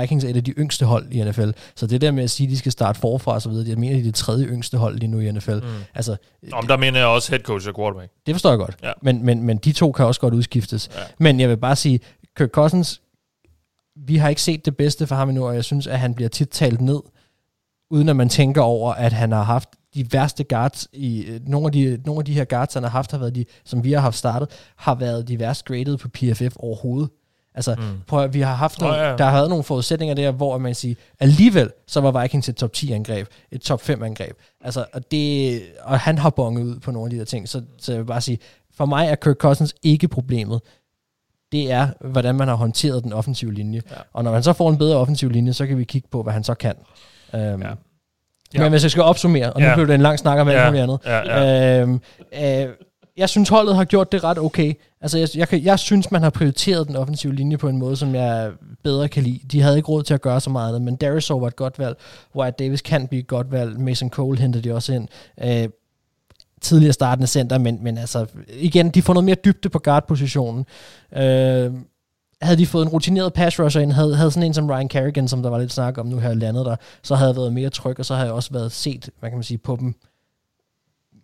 Vikings er et af de yngste hold i NFL, så det der med at sige, at de skal starte forfra og så videre, jeg mener, de er det tredje yngste hold lige nu i NFL. Mm. Altså, Om der mener jeg også head coach og quarterback. Det forstår jeg godt, ja. men, men, men de to kan også godt udskiftes. Ja. Men jeg vil bare sige, Kirk Cousins, vi har ikke set det bedste for ham endnu, og jeg synes, at han bliver tit talt ned, uden at man tænker over, at han har haft de værste guards i øh, nogle af de, nogle af de her guards, han har haft, har været de, som vi har haft startet, har været de værst graded på PFF overhovedet. Altså, mm. prøv at, vi har haft nogle, Nå, ja. der har været nogle forudsætninger der, hvor man siger, alligevel, så var Vikings et top 10 angreb, et top 5 angreb. Altså, og, det, og han har bonget ud på nogle af de der ting, så, så jeg vil bare sige, for mig er Kirk Cousins ikke problemet. Det er, hvordan man har håndteret den offensive linje. Ja. Og når man så får en bedre offensiv linje, så kan vi kigge på, hvad han så kan. Um, ja. Ja. Men hvis jeg skal opsummere, og nu Ja. blev det en lang snak om alt Ja. muligt andet. Ja, ja. Øhm, øh, jeg synes, holdet har gjort det ret okay. Altså, jeg, jeg, kan- jeg synes, man har prioriteret den offensive linje på en måde, som jeg bedre kan lide. De havde ikke råd til at gøre så meget andet, men Darisaw var et godt valg. Wyatt Davis kan blive et godt valg. Mason Cole henter de også ind. Øh, tidligere startende center, men, men altså, igen, de får noget mere dybde på guard-positionen. Øh, havde de fået en rutineret pass rusher ind, havde, havde sådan en som Ryan Kerrigan, som der var lidt snak om nu her landet der, så havde jeg været mere tryg, og så havde jeg også været set, hvad kan man sige, på dem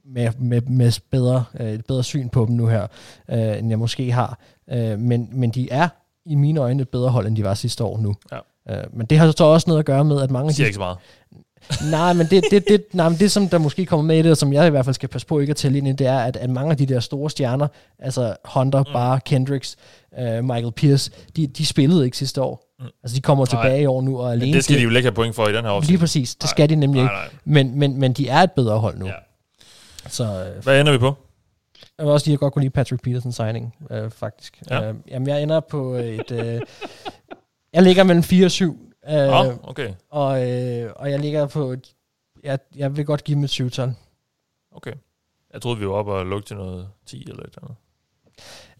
med, med, med bedre, øh, et bedre syn på dem nu her, øh, end jeg måske har. Øh, men, men de er i mine øjne et bedre hold, end de var sidste år nu. Ja. Øh, men det har så også noget at gøre med, at mange siger de ikke så meget. nej, men det, det, det, nej, men det, som der måske kommer med i det, og som jeg i hvert fald skal passe på ikke at tælle ind i, det er, at, at mange af de der store stjerner, altså Hunter, mm. Barr, Kendricks, uh, Michael Pierce, de, de spillede ikke sidste år. Mm. Altså, de kommer Nej. tilbage i år nu, og alene Men det skal de jo ikke have point for i den her Lige offseason. præcis, det skal de nemlig Nej, ikke. nej. Men, men, men de er et bedre hold nu. Ja. Så øh, Hvad ender vi på? jeg vil også lige godt kunne lide Patrick Peterson signing, øh, faktisk. Ja. Øh, jamen, jeg ender på et... Øh, jeg ligger mellem 4 og 7. Øh, Nå, okay. og, øh, og jeg ligger på... et- Jeg, jeg vil godt give dem et 7 -tal. Okay. Jeg troede, vi var oppe og lukke til noget 10 eller et eller andet.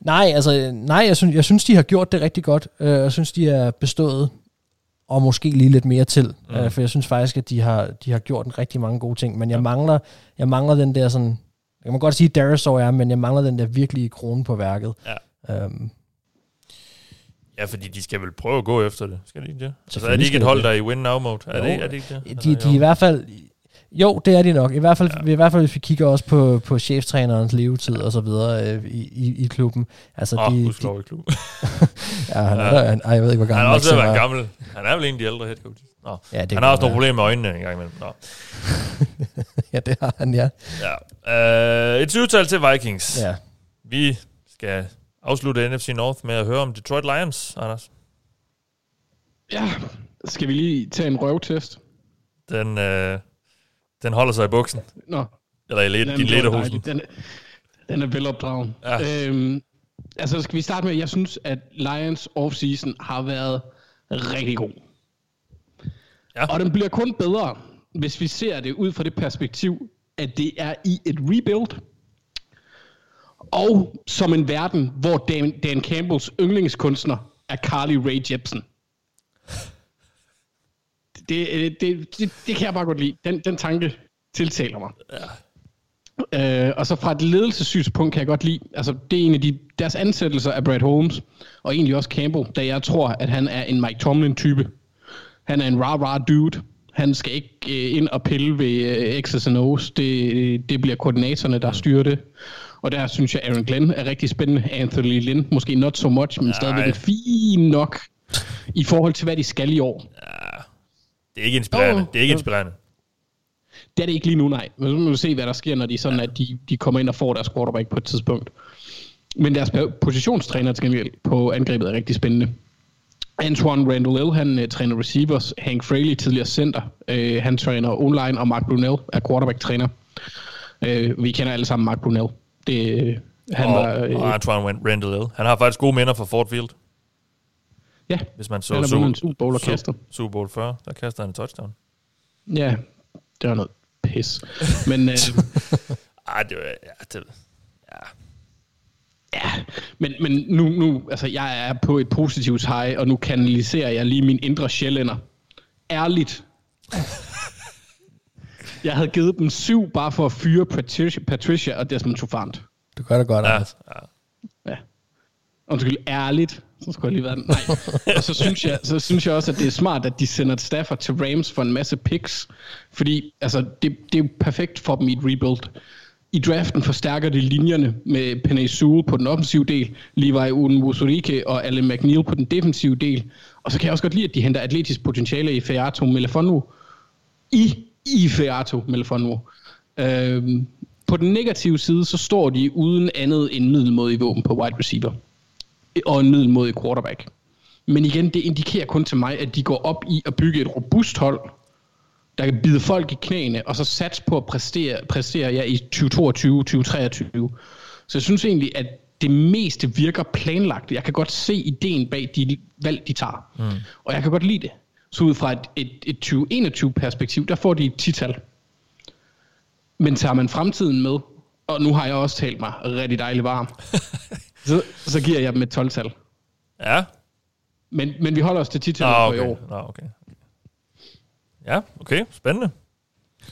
Nej, altså, nej, jeg synes, jeg synes, de har gjort det rigtig godt. Øh, jeg synes, de er bestået, og måske lige lidt mere til. Mm. Øh, for jeg synes faktisk, at de har, de har gjort en rigtig mange gode ting. Men jeg mangler, jeg mangler den der sådan... Jeg kan godt sige, at Darisaw er, men jeg mangler den der virkelige krone på værket. Ja. Um, Ja, fordi de skal vel prøve at gå efter det. Skal de ikke det? Altså, er de ikke et hold, der er i win-now-mode? Er, det, er det ikke det? de, de er i hvert fald... Jo, det er de nok. I hvert fald, ja. i hvert fald hvis vi kigger også på, på cheftrænerens levetid og så videre øh, i, i, i klubben. Altså, Åh, de, oh, de, i klub. ja, han er, Ja. der, han, ej, jeg ved ikke, hvor Han gammel er også ved at være er. gammel. Han er vel en af de ældre head coaches. Nå. Ja, det han har også nogle problemer med øjnene en gang imellem. Nå. ja, det har han, ja. Ja. Uh, et syvtal til Vikings. ja. Vi skal afslutte NFC North med at høre om Detroit Lions, Anders. Ja, skal vi lige tage en røvtest? Den, øh, den holder sig i buksen. Nå, Eller i led, din er lederhosen. Den, den er velopdragen. Ja. Øhm, altså, skal vi starte med, jeg synes, at Lions offseason har været rigtig god. Ja. Og den bliver kun bedre, hvis vi ser det ud fra det perspektiv, at det er i et rebuild, og som en verden, hvor Dan, Dan Campbells yndlingskunstner er Carly Rae Jepsen. Det, det, det, det, det kan jeg bare godt lide. Den, den tanke tiltaler mig. Ja. Øh, og så fra et ledelsessynspunkt kan jeg godt lide, altså det er en af de, deres ansættelser af Brad Holmes, og egentlig også Campbell, da jeg tror, at han er en Mike Tomlin-type. Han er en rah-rah dude. Han skal ikke øh, ind og pille ved øh, X's and O's. Det, det bliver koordinatorerne, der styrer det. Og der synes jeg, Aaron Glenn er rigtig spændende. Anthony Lynn, måske not so much, men stadigvæk fin nok i forhold til, hvad de skal i år. Det er ikke inspirerende. Jo. Det er ikke inspirerende. Det er det ikke lige nu, nej. Men så må vi se, hvad der sker, når de, sådan, at de, de kommer ind og får deres quarterback på et tidspunkt. Men deres po- positionstræner til gengæld på angrebet er rigtig spændende. Antoine Randall han uh, træner receivers. Hank Fraley, tidligere center. Uh, han træner online, og Mark Brunell er quarterback-træner. Uh, vi kender alle sammen Mark Brunell. Det, øh, han og, var... og Uh, Antoine Randall. Han har faktisk gode minder fra Ford Field. Ja, Hvis man så han har Su- vundet en Super Bowl og kaster. Super Bowl 40, der kaster han en touchdown. Ja, det var noget pis. Men... Uh, Ej, det var... Ja, det, Ja, men, men nu, nu, altså jeg er på et positivt high, og nu kanaliserer jeg lige min indre sjællænder. Ærligt. Jeg havde givet dem syv, bare for at fyre Patricia, Patricia og Desmond Trufant. Du gør det godt, ja, Anders. ja. Ja. Undskyld, ærligt. Så skulle jeg lige være den. Nej. Og så synes, jeg, så synes jeg også, at det er smart, at de sender Stafford til Rams for en masse picks. Fordi altså, det, det er jo perfekt for dem i et rebuild. I draften forstærker de linjerne med Penny Sewell på den offensive del, Levi Unmusurike og Allen McNeil på den defensive del. Og så kan jeg også godt lide, at de henter atletisk potentiale i Ferrato Melifonwu. I, i Ferrato Melifonwu. Øhm, på den negative side, så står de uden andet end i våben på wide receiver. Og en middelmodig quarterback. Men igen, det indikerer kun til mig, at de går op i at bygge et robust hold, der kan bide folk i knæene, og så satse på at præstere, præstere ja, i 2022-2023. Så jeg synes egentlig, at det meste virker planlagt. Jeg kan godt se ideen bag de valg, de tager. Mm. Og jeg kan godt lide det. Så ud fra et, et, et 2021-perspektiv, der får de et tital. Men tager man fremtiden med, og nu har jeg også talt mig rigtig dejligt varm, så, så giver jeg dem et 12-tal. Ja. Men, men vi holder os til Nå, titallet for okay. i år. Nå, okay. Ja, okay. Spændende.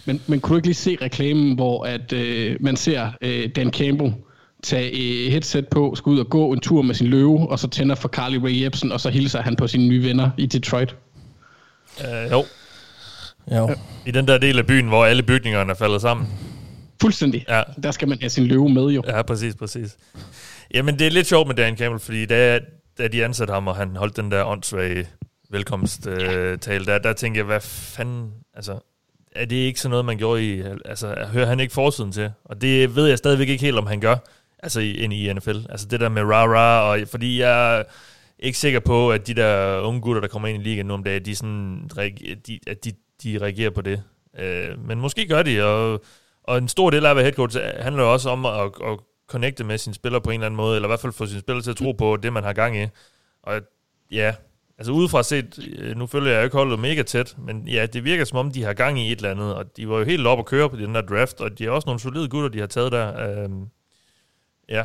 Men, men kunne du ikke lige se reklamen, hvor at, øh, man ser øh, Dan Campbell tage øh, headset på, skal ud og gå en tur med sin løve, og så tænder for Carly Rae Jepsen, og så hilser han på sine nye venner i Detroit. Uh, jo. Jo. I den der del af byen, hvor alle bygningerne er faldet sammen. Fuldstændig. Ja. Der skal man have sin løve med jo. Ja, præcis, præcis. Jamen, det er lidt sjovt med Dan Campbell, fordi da, da de ansatte ham, og han holdt den der åndssvage velkomsttale, øh, der, der tænkte jeg, hvad fanden, altså, er det ikke sådan noget, man gjorde i, altså, hører han ikke forsiden til? Og det ved jeg stadigvæk ikke helt, om han gør, altså ind i NFL. Altså det der med rah-rah, og fordi jeg er ikke sikker på, at de der unge gutter, der kommer ind i ligaen nu om dagen, de sådan, de, at de, de reagerer på det. Øh, men måske gør de, og, og en stor del af at være head coach handler jo også om at, at connecte med sine spillere på en eller anden måde, eller i hvert fald få sine spillere til at tro på det, man har gang i. Og ja, altså udefra set, øh, nu følger jeg jo ikke holdet mega tæt, men ja, det virker som om, de har gang i et eller andet, og de var jo helt op at køre på den der draft, og de er også nogle solide gutter, de har taget der. Øhm, ja,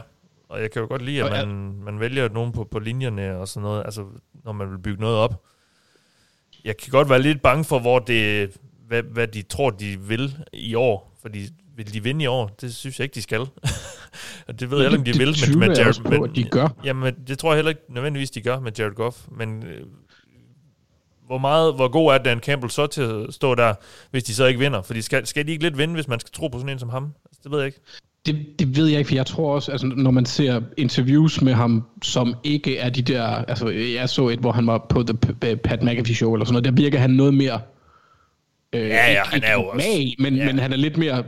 og jeg kan jo godt lide, at man, man vælger nogen på, på linjerne og sådan noget, altså når man vil bygge noget op. Jeg kan godt være lidt bange for, hvor det, hvad, hvad de tror, de vil i år, fordi vil de vinde i år? Det synes jeg ikke, de skal. og det ved jeg ikke, om de Det vil. tvivler jeg også på, at de gør. Jamen, det tror jeg heller ikke nødvendigvis, de gør med Jared Goff, men øh, hvor meget, hvor god er Dan Campbell så til at stå der, hvis de så ikke vinder? Fordi skal, skal de ikke lidt vinde, hvis man skal tro på sådan en som ham? Altså, det ved jeg ikke. Det, det ved jeg ikke, for jeg tror også, altså, når man ser interviews med ham, som ikke er de der, altså jeg så et, hvor han var på The Pat McAfee Show eller sådan noget, der virker han noget mere, øh, Ja, ja, ikke- han er jo også- mag, men, ja. men han er lidt mere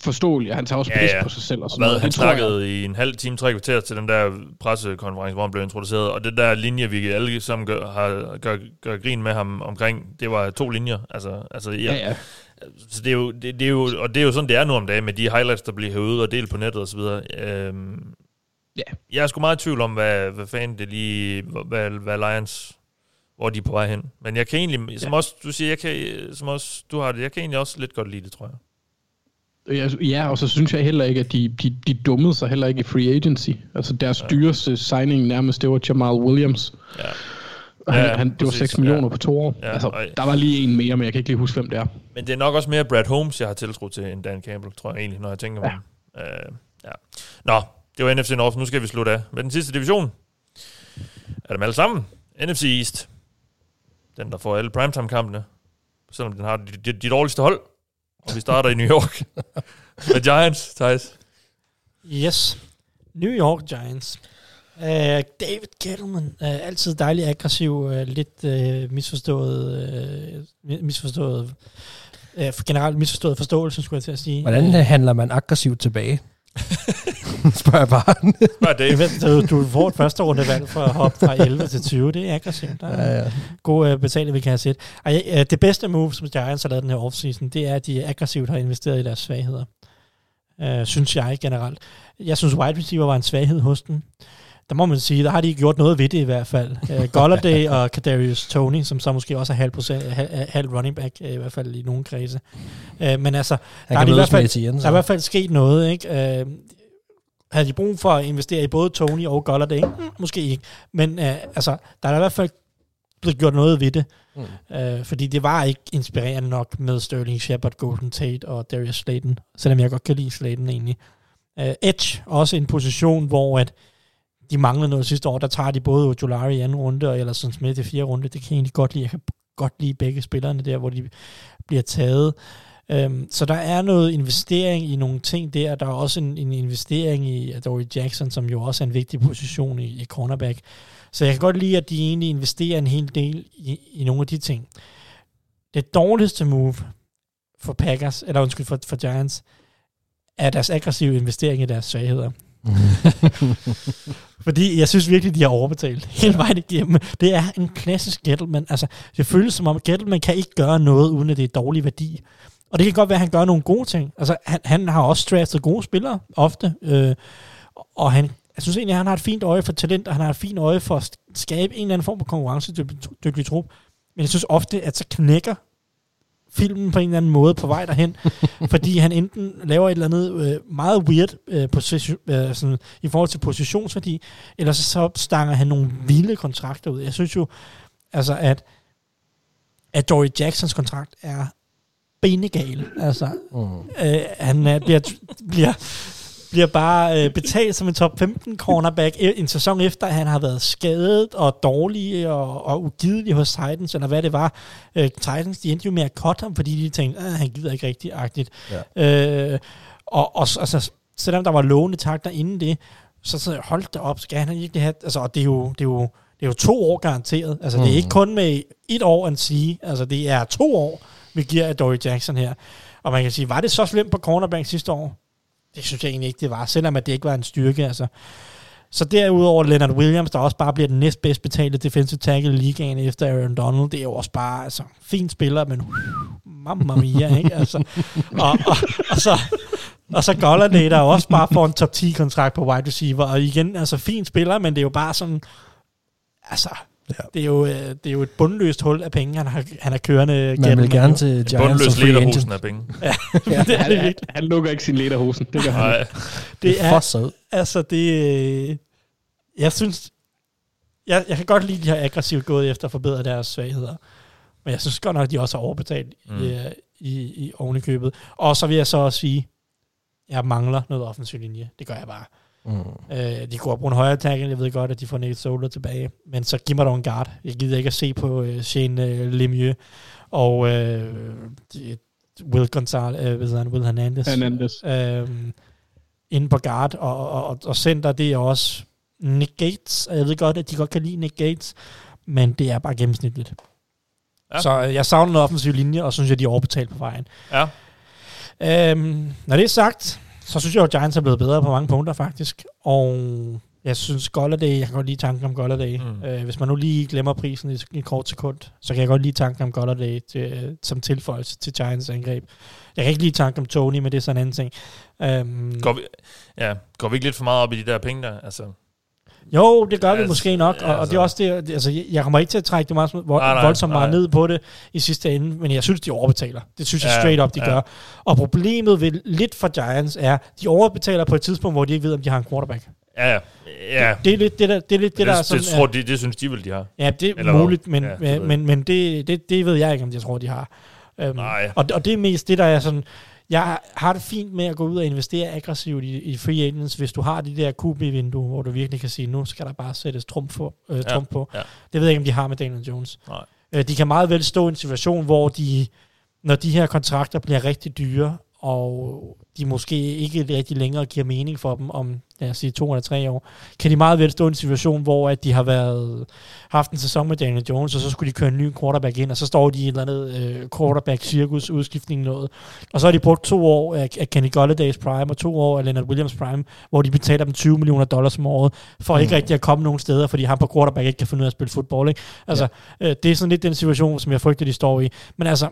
forståelig, og han tager også Ja, pis ja. på sig selv og Og sådan hvad, noget. han Det tror jeg- snakkede i en halv time, tre kvarter til den der pressekonference, hvor han blev introduceret, og det der linje, vi alle sammen gør, har, gør, gør grin med ham omkring, det var to linjer. Altså, altså, ja, Ja, ja. Så det er, jo, det, det er jo, og det er jo sådan, det er nu om dagen med de highlights, der bliver hævet og delt på nettet og så videre. Øhm, Ja. Jeg er sgu meget i tvivl om, hvad, hvad fanden det lige, hvad, hvad Lions, hvor de er på vej hen. Men jeg kan egentlig, som også du siger, jeg kan, som også du har det, jeg kan egentlig også lidt godt lide det, tror jeg. Ja, Ja, og så synes jeg heller ikke, at de, de, de dummede sig heller ikke i free agency. Altså deres ja. dyreste signing nærmest, det var Jamal Williams. Ja. Han, Ja, han, det var præcis, 6 millioner ja. på to år. Ja, altså, og- der var lige en mere, men jeg kan ikke lige huske, hvem det er. Men det er nok også mere Brad Holmes, jeg har tiltro til, end Dan Campbell, tror jeg egentlig, når jeg tænker ja. mig. Øh, ja. Nå, det var NFC North. Nu skal vi slutte af med den sidste division. Er dem alle sammen? NFC East. Den, der får alle primetime-kampene. Selvom den har de, de, de dårligste hold. Og vi starter i New York. med Giants, Thijs. Yes. New York Giants. Uh, David Gettleman. Uh, altid dejlig aggressiv. Uh, lidt uh, misforstået... Uh, misforstået... Uh, generelt misforstået forståelse, skulle jeg til at sige. Hvordan handler man aggressivt tilbage? Spørger jeg bare. Spørg ved, du, du får et første rundevalg for at hoppe fra 11 til 20. Det er aggressivt. Der er ja, ja. god uh, betaling, vi kan have set. Ej, uh, det bedste move, som Giants har lavet den her offseason, det er, at de aggressivt har investeret i deres svagheder. Uh, synes jeg generelt. Jeg synes, wide receiver var en svaghed hos dem. Der må man sige, der har de gjort noget ved det i hvert fald. Uh, Golladay og Kadarius Tony, som så måske også er halv, procent, halv, halv running back, uh, i hvert fald i nogle kredse. Uh, men altså, der er, de i hvert fald, der er i hvert fald sket noget. Ikke? Uh, havde de brug for at investere i både Tony og Golladay? Mm, måske ikke. Men uh, altså, der er i hvert fald blevet gjort noget ved det. Mm. Uh, fordi det var ikke inspirerende nok med Sterling Shepard, Golden Tate og Darius Slayton. Selvom jeg godt kan lide Slayton egentlig. Uh, Edge, også en position, hvor at de manglede noget sidste år. Der tager de både Ojolari i anden runde, og Ellison Smith i fjerde runde. Det kan jeg egentlig godt lide. Jeg kan godt lide begge spillerne der, hvor de bliver taget. Um, så der er noget investering i nogle ting der. Der er også en, en investering i Adoree Jackson, som jo også er en vigtig position i, i cornerback. Så jeg kan godt lide, at de egentlig investerer en hel del i, i nogle af de ting. Det dårligste move for Packers, eller undskyld, for, for Giants, er deres aggressive investering i deres svagheder. Fordi jeg synes virkelig, de har overbetalt hele vejen igennem. Det er en klassisk gentleman. Altså, det føles som om, at gentleman kan ikke gøre noget, uden at det er dårlig værdi. Og det kan godt være, at han gør nogle gode ting. Altså, han, han har også draftet gode spillere, ofte. Øh, og han, jeg synes egentlig, at han har et fint øje for talent, og han har et fint øje for at skabe en eller anden form for konkurrencedygtig trup. Men jeg synes ofte, at så knækker filmen på en eller anden måde på vej derhen, fordi han enten laver et eller andet øh, meget weird øh, position, øh, sådan, i forhold til positionsværdi, eller så, så stanger han nogle vilde kontrakter ud. Jeg synes jo, altså at, at Dory Jacksons kontrakt er benegal. Altså, mm. øh, han er, bliver, bliver bliver bare øh, betalt som en top 15 cornerback en sæson efter, at han har været skadet og dårlig og, og ugidelig hos Titans, eller hvad det var. Øh, Titans, de endte jo med at cut ham, fordi de tænkte, at han gider ikke rigtig agtigt. Ja. Øh, og, og altså, selvom der var lovende takter inden det, så, så holdt det op, skal han ikke have, altså, og det er jo, det er jo, det er jo to år garanteret. Altså, mm. det er ikke kun med et år at sige, altså, det er to år, vi giver af Dory Jackson her. Og man kan sige, var det så slemt på cornerback sidste år? Det synes jeg egentlig ikke, det var, selvom at det ikke var en styrke. Altså. Så derudover Leonard Williams, der også bare bliver den næstbedst betalte defensive tackle i ligaen efter Aaron Donald, det er jo også bare altså, fin spiller, men uh, mamma mia, ikke? Altså, og, og, og, så, og så Golladay, der også bare får en top 10 kontrakt på wide receiver, og igen, altså fin spiller, men det er jo bare sådan, altså, Ja. Det, er jo, øh, det er jo et bundløst hul af penge, han har, han har kørende Man vil gerne til Giants Bundløst lederhosen af penge. ja, ja, det er det han, han lukker ikke sin lederhosen. Det gør han Nej. Det er, altså det, jeg synes, jeg, jeg kan godt lide, at de har aggressivt gået efter at forbedre deres svagheder. Men jeg synes godt nok, at de også har overbetalt mm. i, i, i ovenikøbet. Og så vil jeg så også sige, at jeg mangler noget offensiv linje. Det gør jeg bare. Mm. Øh, de kunne bruge en højere tackle, jeg ved godt, at de får Nate Soler tilbage, men så giv mig dog en guard. Jeg gider ikke at se på øh, Shane øh, Lemieux og øh, Will Gonzalez, øh, ved han, Will Hernandez. Hernandez. Øh, inde på guard, og, og, og center, det er også Nick Gates, og jeg ved godt, at de godt kan lide Nick Gates, men det er bare gennemsnitligt. Ja. Så øh, jeg savner noget offensiv linje, og synes jeg, de er overbetalt på vejen. Ja. Øhm, når det er sagt, så synes jeg jo, at Giants er blevet bedre på mange punkter faktisk. Og jeg synes Golladay, jeg kan godt lide tanken om Golladay. Mm. Øh, hvis man nu lige glemmer prisen i et kort sekund, så kan jeg godt lide tanken om Golladay til, som tilføjelse til Giants angreb. Jeg kan ikke lide tanken om Tony, men det er sådan en anden ting. Um, går, vi, ja, går vi ikke lidt for meget op i de der penge der? Altså, jo, det gør ja, vi måske nok, og, altså, og det er også det, altså, jeg kommer ikke til at trække det meget vold, nej, nej, voldsomt meget nej. ned på det i sidste ende, men jeg synes, de overbetaler. Det synes jeg ja, straight up, de ja. gør. Og problemet ved lidt for Giants er, de overbetaler på et tidspunkt, hvor de ikke ved, om de har en quarterback. Ja, ja. Det, det, er lidt det, der, det, er lidt det, det der sådan, det, tror, det, det synes de vel, de har. Ja, det er Eller muligt, men, ja, men, men, men det, det, det ved jeg ikke, om jeg tror, de har. Um, Nej. Og, og det er mest det, der er sådan, jeg har det fint med at gå ud og investere aggressivt i, i free agents, hvis du har de der QB-vindue, hvor du virkelig kan sige, nu skal der bare sættes trumf, for, øh, trumf ja, på. Ja. Det ved jeg ikke, om de har med Daniel Jones. Nej. Øh, de kan meget vel stå i en situation, hvor de, når de her kontrakter bliver rigtig dyre, og de måske ikke rigtig længere giver mening for dem om, lad os sige, to eller tre år, kan de meget vel stå i en situation, hvor at de har været, haft en sæson med Daniel Jones, og så skulle de køre en ny quarterback ind, og så står de i et eller andet øh, quarterback-cirkus, udskiftning noget. Og så har de brugt to år af, af Kenny Golladay's prime, og to år af Leonard Williams prime, hvor de betaler dem 20 millioner dollars om året, for mm. ikke rigtig at komme nogen steder, fordi han på quarterback ikke kan finde ud af at spille fodbold. Ikke? Altså, ja. øh, det er sådan lidt den situation, som jeg frygter, de står i. Men altså,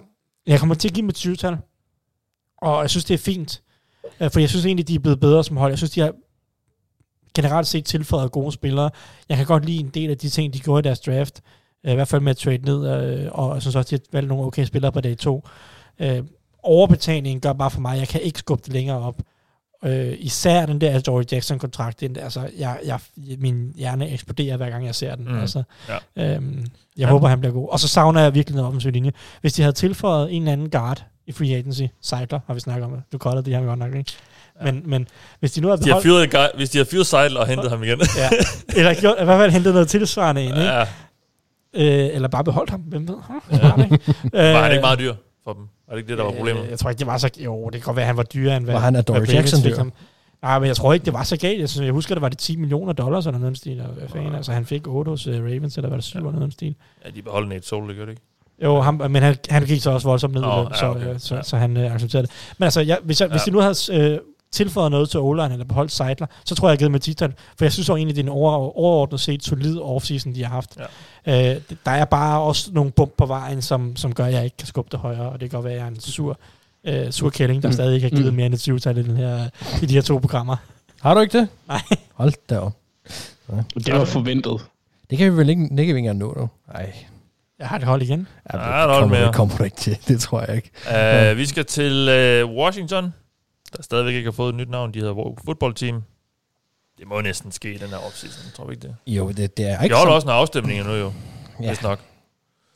jeg kommer til at give dem et 20-tal. Og jeg synes, det er fint. Øh, for jeg synes egentlig, de er blevet bedre som hold. Jeg synes, de har generelt set tilføjet gode spillere. Jeg kan godt lide en del af de ting, de gjorde i deres draft. Øh, I hvert fald med at trade ned, øh, og jeg synes også, de har valgt nogle okay spillere på dag to. Overbetalingen gør bare for mig, jeg kan ikke skubbe det længere op. Øh, især den der Dory Jackson-kontrakt, den, altså, jeg, jeg, min hjerne eksploderer, hver gang jeg ser den. Mm. Altså, ja. øhm, jeg ja. håber, han bliver god. Og så savner jeg virkelig noget offensiv linje. Hvis de havde tilføjet en eller anden guard, i free agency. Seidler har vi snakket om det. Du kalder det, har vi godt nok, ikke? Men, men hvis de nu har beholdt... De har fyret, hvis de har fyret Seidler og hentet ham igen. ja. Eller gjort, i hvert fald hentet noget tilsvarende ind, ikke? Ja. Øh, eller bare beholdt ham, hvem ved? Ja. Var, var han ikke meget dyr for dem? Var det ikke det, der var problemet? Øh, jeg tror ikke, det var så... Jo, det kan godt være, at han var dyrere end hvad... Var han af Dory Jackson dyr? Nej, men jeg tror ikke, det var så galt. Jeg, synes, jeg husker, det var det 10 millioner dollars eller noget stil. Hvad fanden? Altså, han fik 8 hos uh, Ravens, eller var det 7 eller noget stil. Ja, de beholdt Nate Sol, det gør det ikke? Jo, ham, men han, han gik så også voldsomt ned, oh, så, ja, okay. så, så, ja. så, så han øh, accepterede det. Men altså, jeg, hvis, jeg, ja. hvis de nu havde øh, tilføjet noget til o eller beholdt Seidler, så tror jeg, jeg har givet med titlen. For jeg synes jo egentlig, det er en over, overordnet set solid offseason, de har haft. Ja. Øh, der er bare også nogle bump på vejen, som, som gør, at jeg ikke kan skubbe det højere, og det kan godt være, at jeg er en sur, øh, sur kælling, der mm. stadig ikke har givet mm. mere end et syvtal i, den her, i de her to programmer. Har du ikke det? Nej. Hold da op. Det var forventet. Det kan vi vel ikke, det kan vi ikke engang nå nu. Nej. Jeg har det hold igen. Ja, Ja, det der er et hold kommer, mere. det kommer du ikke til. Det tror jeg ikke. Uh, vi skal til uh, Washington, der stadigvæk ikke har fået et nyt navn. De hedder Football Team. Det må næsten ske i den her offseason, tror vi ikke det? Jo, det, det er De ikke holder så- også en afstemning nu jo, Ja. ja. vist nok.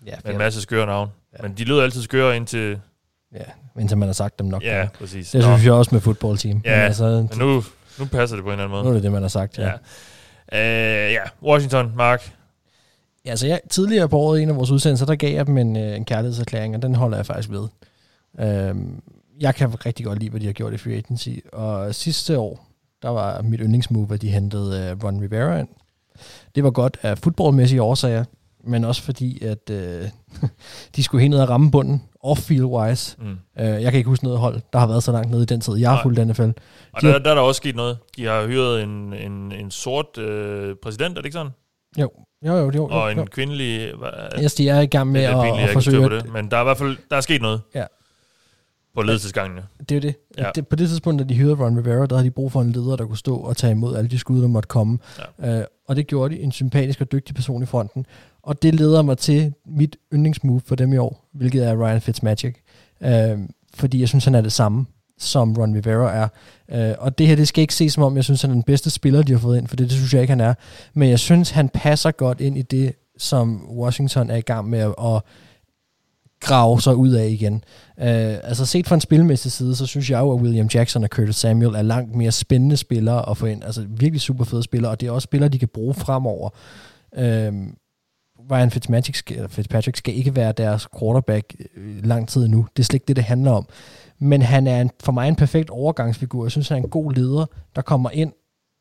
Ja, Med en masse skøre navn. Ja. Men de lyder altid skøre indtil... Ja, indtil man har sagt dem nok. Ja, gange. præcis. Det Nå. synes jeg også med fodboldteam. Ja, altså, men nu, nu passer det på en eller anden måde. nu er det det, man har sagt. Ja. Ja. Uh, ja, Washington, Mark. Ja, altså jeg, tidligere på året, i en af vores udsendelser, der gav jeg dem en, øh, en kærlighedserklæring, og den holder jeg faktisk ved. Øhm, jeg kan rigtig godt lide, hvad de har gjort i free agency, og sidste år, der var mit yndlingsmove, at de hentede uh, Ron Rivera ind. Det var godt af fodboldmæssige årsager, men også fordi, at øh, de skulle helt ned og ramme bunden, off-field-wise. Mm. Øh, jeg kan ikke huske noget hold, der har været så langt nede i den tid. Jeg har fulgt NFL. Og De der, har- der er der også sket noget. De har hyret en, en, en sort øh, præsident, er det ikke sådan? Jo, jo, jo. jo, Og en jo. kvindelig... Hvad, Yes, de er i gang med at, at forsøge at, det. Men der er i hvert fald der er sket noget Ja. på ledelsesgangene. Det er jo det. Ja. det. På det tidspunkt, da de hyrede Ron Rivera, der havde de brug for en leder, der kunne stå og tage imod alle de skud, der måtte komme. Ja. Øh, og det gjorde de. En sympatisk og dygtig person i fronten. Og det leder mig til mit yndlingsmove for dem i år, hvilket er Ryan Fitzmagic. Øh, fordi jeg synes, han er det samme, som Ron Rivera er. Øh, og det her, det skal ikke ses som om, jeg synes, han er den bedste spiller, de har fået ind, for det, det synes jeg ikke, han er. Men jeg synes, han passer godt ind i det, som Washington er i gang med at, at grave sig ud af igen. Øh, altså set fra en spilmæssig side, så synes jeg jo, at William Jackson og Curtis Samuel er langt mere spændende spillere at få ind. Altså virkelig super fede spillere, og det er også spillere, de kan bruge fremover. Øh, Ryan Fitzpatrick skal, eller Fitzpatrick skal ikke være deres quarterback øh, lang tid nu. Det er slet ikke det, det handler om. Men han er en, for mig en perfekt overgangsfigur. Jeg synes, han er en god leder, der kommer ind,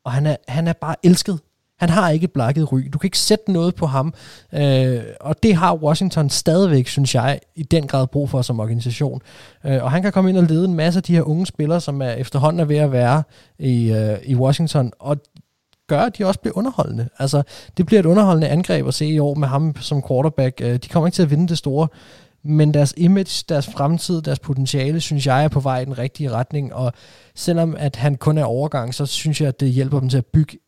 og han er, han er bare elsket. Han har ikke blakket ry. Du kan ikke sætte noget på ham. Øh, og det har Washington stadigvæk, synes jeg, i den grad brug for som organisation. Øh, og han kan komme ind og lede en masse af de her unge spillere, som er efterhånden er ved at være i, øh, i Washington, og gør, at de også bliver underholdende. Altså, det bliver et underholdende angreb at se i år med ham som quarterback. Øh, de kommer ikke til at vinde det store, men deres image, deres fremtid, deres potentiale, synes jeg er på vej i den rigtige retning, og selvom at han kun er overgang, så synes jeg, at det hjælper dem til at bygge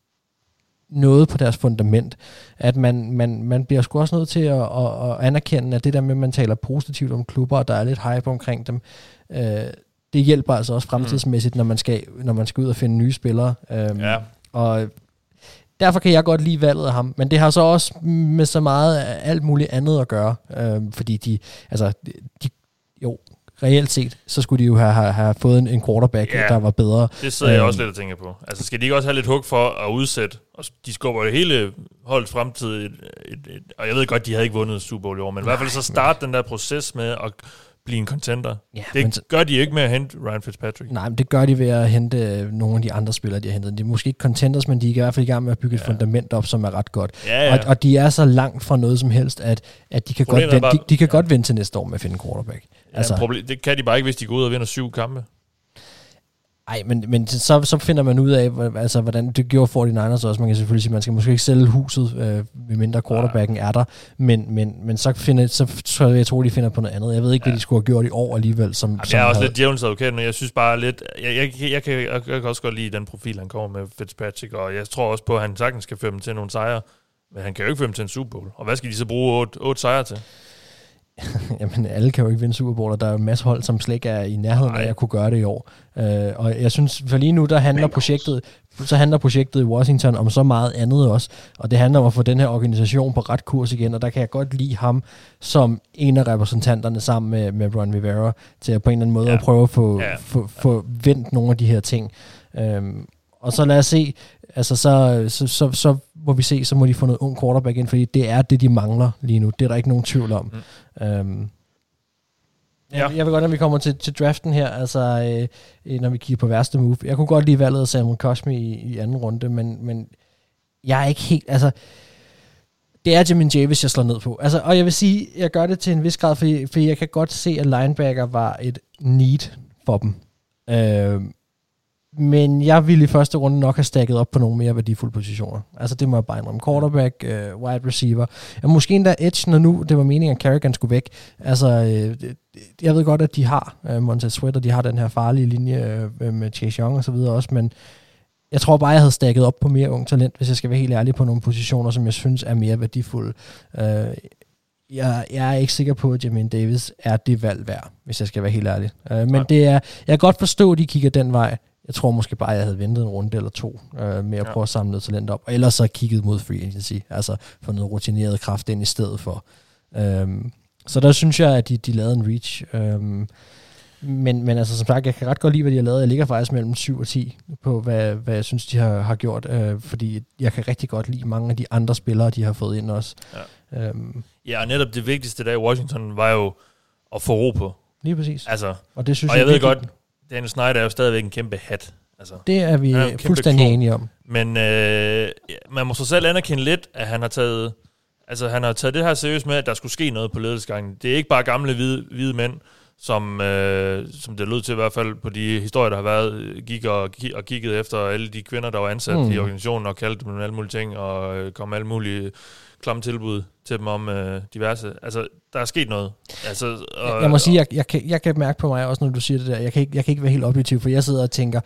noget på deres fundament. At man, man, man bliver sgu også nødt til at, at, at anerkende, at det der med, at man taler positivt om klubber, og der er lidt hype omkring dem, øh, det hjælper altså også fremtidsmæssigt, når man skal, når man skal ud og finde nye spillere. Øhm, Ja. Og derfor kan jeg godt lide valget af ham, men det har så også med så meget alt muligt andet at gøre, øhm, fordi de, altså, de, jo, reelt set, så skulle de jo have, have, have fået en, en quarterback, Ja. der var bedre. Det sidder jeg Øhm, også lidt og tænker på. Altså, skal de ikke også have lidt hug for at udsætte? Og de skubber jo hele holdets fremtid. Et, et, et, og jeg ved godt, de havde ikke vundet Super Bowl i år, men i hvert fald så starte den der proces med at blive en contender. Ja, det men gør de ikke med at hente Ryan Fitzpatrick. Nej, men det gør de ved at hente øh, nogle af de andre spillere, de har hentet. De er måske ikke contenders, men de er i hvert fald i gang med at bygge et fundament op, som er ret godt. Ja, ja. Og, og de er så langt fra noget som helst, at, at de kan, godt Problemet er bare- de, de kan godt vente til næste år med at finde en quarterback. Altså, ja, problem, det kan de bare ikke, hvis de går ud og vinder syv kampe. Nej, men, men så, så finder man ud af, altså, hvordan det gjorde 49ers også. Man kan selvfølgelig sige, man skal måske ikke sælge huset, øh, medmindre quarterbacken er der. Men, men, men så, finder, så tror jeg, jeg tror, de finder på noget andet. Jeg ved ikke, ja. hvad de skulle have gjort i år alligevel. Som, Jamen, som jeg er også havde- lidt djævelens advokat, men jeg synes bare lidt... Jeg, jeg, jeg, jeg, kan, jeg, jeg kan også godt lide den profil, han kommer med Fitzpatrick, og jeg tror også på, at han sagtens kan føre dem til nogle sejre. Men han kan jo ikke føre dem til en Super Bowl. Og hvad skal de så bruge otte, otte sejre til? Jamen, alle kan jo ikke vinde Super Bowl, og der er jo en masse hold, som slet ikke er i nærheden af at kunne gøre det i år. Øh, og jeg synes, for lige nu, der handler projektet, så handler projektet i Washington om så meget andet også, og det handler om at få den her organisation på ret kurs igen, og der kan jeg godt lide ham som en af repræsentanterne sammen med, med Ron Rivera, til at på en eller anden måde ja. at prøve at få, Ja. få, få vendt nogle af de her ting. Øhm, og så lad os se, altså så, så, så, så må vi se, så må de få noget ung quarterback ind, fordi det er det, de mangler lige nu. Det er der ikke nogen tvivl om. Mm. Øhm, Ja. jeg, jeg vil godt, når vi kommer til, til draften her, altså øh, øh, når vi kigger på værste move. Jeg kunne godt lide valget af Samuel Cosme i, i anden runde, men, men jeg er ikke helt, altså det er Jamin Javis, jeg slår ned på. Altså, og jeg vil sige, jeg gør det til en vis grad, fordi, fordi jeg kan godt se, at linebacker var et need for dem. Øh, men jeg ville i første runde nok have stakket op på nogle mere værdifulde positioner. Altså det må jeg bare indrømme. Quarterback, uh, wide receiver. Ja, måske endda edge, når nu det var meningen, at Carrigan skulle væk. Altså, øh, jeg ved godt, at de har uh, Montez Sweat, og de har den her farlige linje uh, med Chase Young og så videre også, men jeg tror bare, jeg havde stakket op på mere ung talent, hvis jeg skal være helt ærlig på nogle positioner, som jeg synes er mere værdifulde. Uh, jeg, jeg er ikke sikker på, at Jermaine Davis er det valg værd, hvis jeg skal være helt ærlig. Uh, men det er, jeg kan godt forstå, at de kigger den vej. Jeg tror måske bare, at jeg havde ventet en runde eller to uh, med at Ja. prøve at samle noget talent op. Og ellers så kigget mod free agency. Altså få noget rutineret kraft ind i stedet for. Um, så der synes jeg, at de, de lavede en reach. Um, men, men altså som sagt, jeg kan ret godt lide, hvad de har lavet. Jeg ligger faktisk mellem 7 og 10 på, hvad, hvad jeg synes, de har, har gjort. Uh, fordi jeg kan rigtig godt lide mange af de andre spillere, de har fået ind også. Ja. Um, Ja, og netop det vigtigste der i Washington var jo at få ro på. lige præcis. Altså, Og det synes og jeg ved virkelig- godt, Daniel Snyder er jo stadigvæk en kæmpe hat. Altså, Det er vi er kæmpe fuldstændig klon. enige om. Men øh, man må så selv anerkende lidt, at han har taget altså han har taget det her seriøst med, at der skulle ske noget på ledelsesgangen. Det er ikke bare gamle hvide, hvide mænd, som, øh, som det lød til i hvert fald på de historier, der har været, øh, gik og, og kiggede efter alle de kvinder, der var ansat mm. i organisationen og kaldte dem alle mulige ting, og øh, kom alle mulige klamme tilbud til dem om øh, diverse. Altså, der er sket noget. Altså, og, Jeg, jeg må sige, jeg, jeg, kan, jeg kan mærke på mig også, når du siger det der, jeg kan ikke, jeg kan ikke være helt objektiv, for jeg sidder og tænker,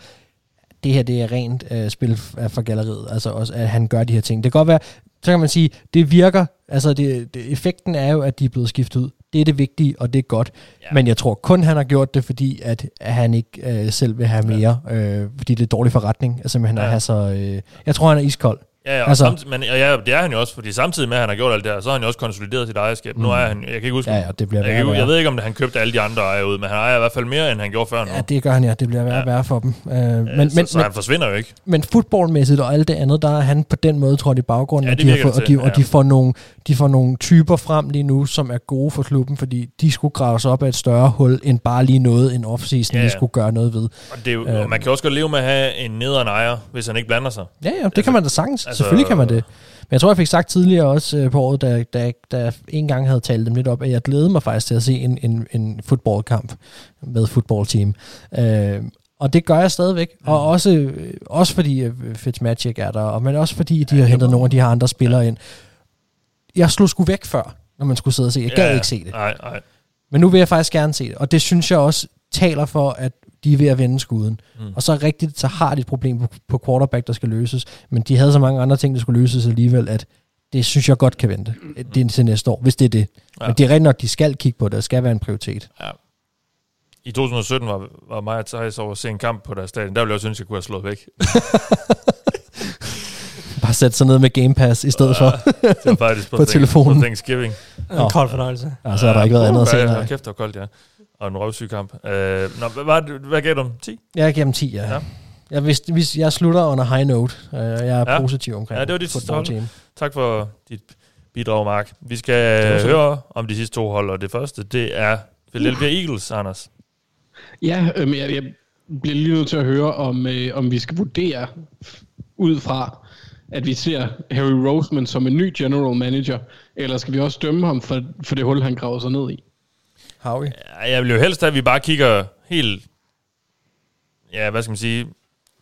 det her det er rent øh, spil for galleriet, altså også, at han gør de her ting. Det kan godt være, så kan man sige, det virker, altså det, det, effekten er jo, at de er blevet skiftet ud. Det er det vigtige, og det er godt. Ja. Men jeg tror kun, han har gjort det, fordi at han ikke øh, selv vil have mere, øh, fordi det er dårlig forretning, altså simpelthen ja. at Ja. have så... Øh, jeg tror, han er iskold. Ja, ja, Altså- altså, men, og ja, det er han jo også, fordi samtidig med, at han har gjort alt det her, så har han jo også konsolideret sit ejerskab. Mm. Nu er han, jeg kan ikke huske, Ja, ja, det bliver jeg, kan, og jeg ved ikke, om det, han købte alle de andre ejere ud, men han ejer i hvert fald mere, end han gjorde før nu. Ja, det gør han, ja. Det bliver værre og værre for dem. Øh, men, men, så, men, så men, han forsvinder jo ikke. men fodboldmæssigt og alt det andet, der er han på den måde, tror jeg, i baggrunden, Ja, og, det de har fået, og, de, til, og de, ja. får nogle, de får nogle typer frem lige nu, som er gode for klubben, fordi de skulle grave sig op af et større hul, end bare lige noget en offseason, Ja, ja, ja. de skulle gøre noget ved. Og, det er jo, Øh. og man kan også godt leve med at have en nederen ejer, hvis han ikke blander sig. Ja, ja, det kan man da sagtens. Altså, Selvfølgelig kan man det. Men jeg tror, jeg fik sagt tidligere også øh, på året, da, da, da jeg en gang havde talt dem lidt op, at jeg glædede mig faktisk til at se en, en, en fodboldkamp med fodboldteam. Øh, og det gør jeg stadigvæk. Mm. Og også, øh, også fordi øh, Fitzmagic er der, men også fordi de har hentet nogle af de her andre spillere ind. Jeg slog sgu væk før, når man skulle sidde og se. Jeg gad ikke se det. Nej, nej. Men nu vil jeg faktisk gerne se det. Og det synes jeg også taler for, at de er ved at vende skuden. Mm. Og så rigtigt, så har de et problem på, på quarterback, der skal løses. Men de havde så mange andre ting, der skulle løses alligevel, at det synes jeg godt kan vente. Det er til næste år, hvis det er det. Ja. Ja. Men det er rigtigt nok, de skal kigge på det, og skal være en prioritet. Ja. I 2017 var, var mig og Thijs over at se en kamp på deres stadion. Der ville jeg også synes, jeg kunne have slået væk. Bare sætte sig ned med Game Pass i stedet for. Det var faktisk på, På telefonen. På Thanksgiving. Nå. En kold fornøjelse. Ja, så har der ikke været andet at se. Ja, hold kæft, det var koldt, ja. Og en røvsyg kamp. Øh, nå, hvad, hvad, hvad gav du dem? 10? Jeg er gennem 10, ja. ja. Jeg, hvis, hvis jeg slutter a high note, øh, jeg er ja. Positiv omkring Ja, det var dit sidste hold. team. Tak for dit bidrag, Mark. Vi skal så. høre om de sidste to hold, og det første, det er Philadelphia Eagles, Anders. Ja, øhm, jeg, jeg bliver lige nødt til at høre, om, øh, om vi skal vurdere ud fra, at vi ser Harry Roseman som en ny general manager, eller skal vi også dømme ham for, for det hul, han graver sig ned i? Howie. Ja, Jeg vil jo helst have, at vi bare kigger helt... Ja, hvad skal man sige?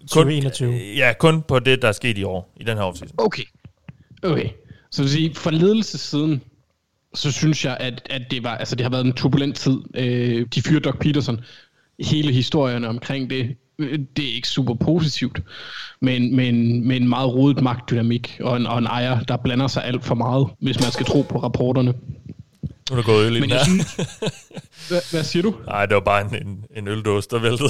2021. Ja, kun på det, der er sket i år, i den her offseason. Okay. Okay. Så vil sige, fra ledelsessiden, så synes jeg, at, at det, var, altså, det har været en turbulent tid. Øh, de fyrer Doc Peterson. Hele historierne omkring det, det er ikke super positivt. Men, men, med en meget rodet magtdynamik, og en, og en ejer, der blander sig alt for meget, hvis man skal tro på rapporterne. Nu er der gået øl i Men den jeg her. synes... Hvad, hvad siger du? Nej, det var bare en, en, en øldåse, der væltede.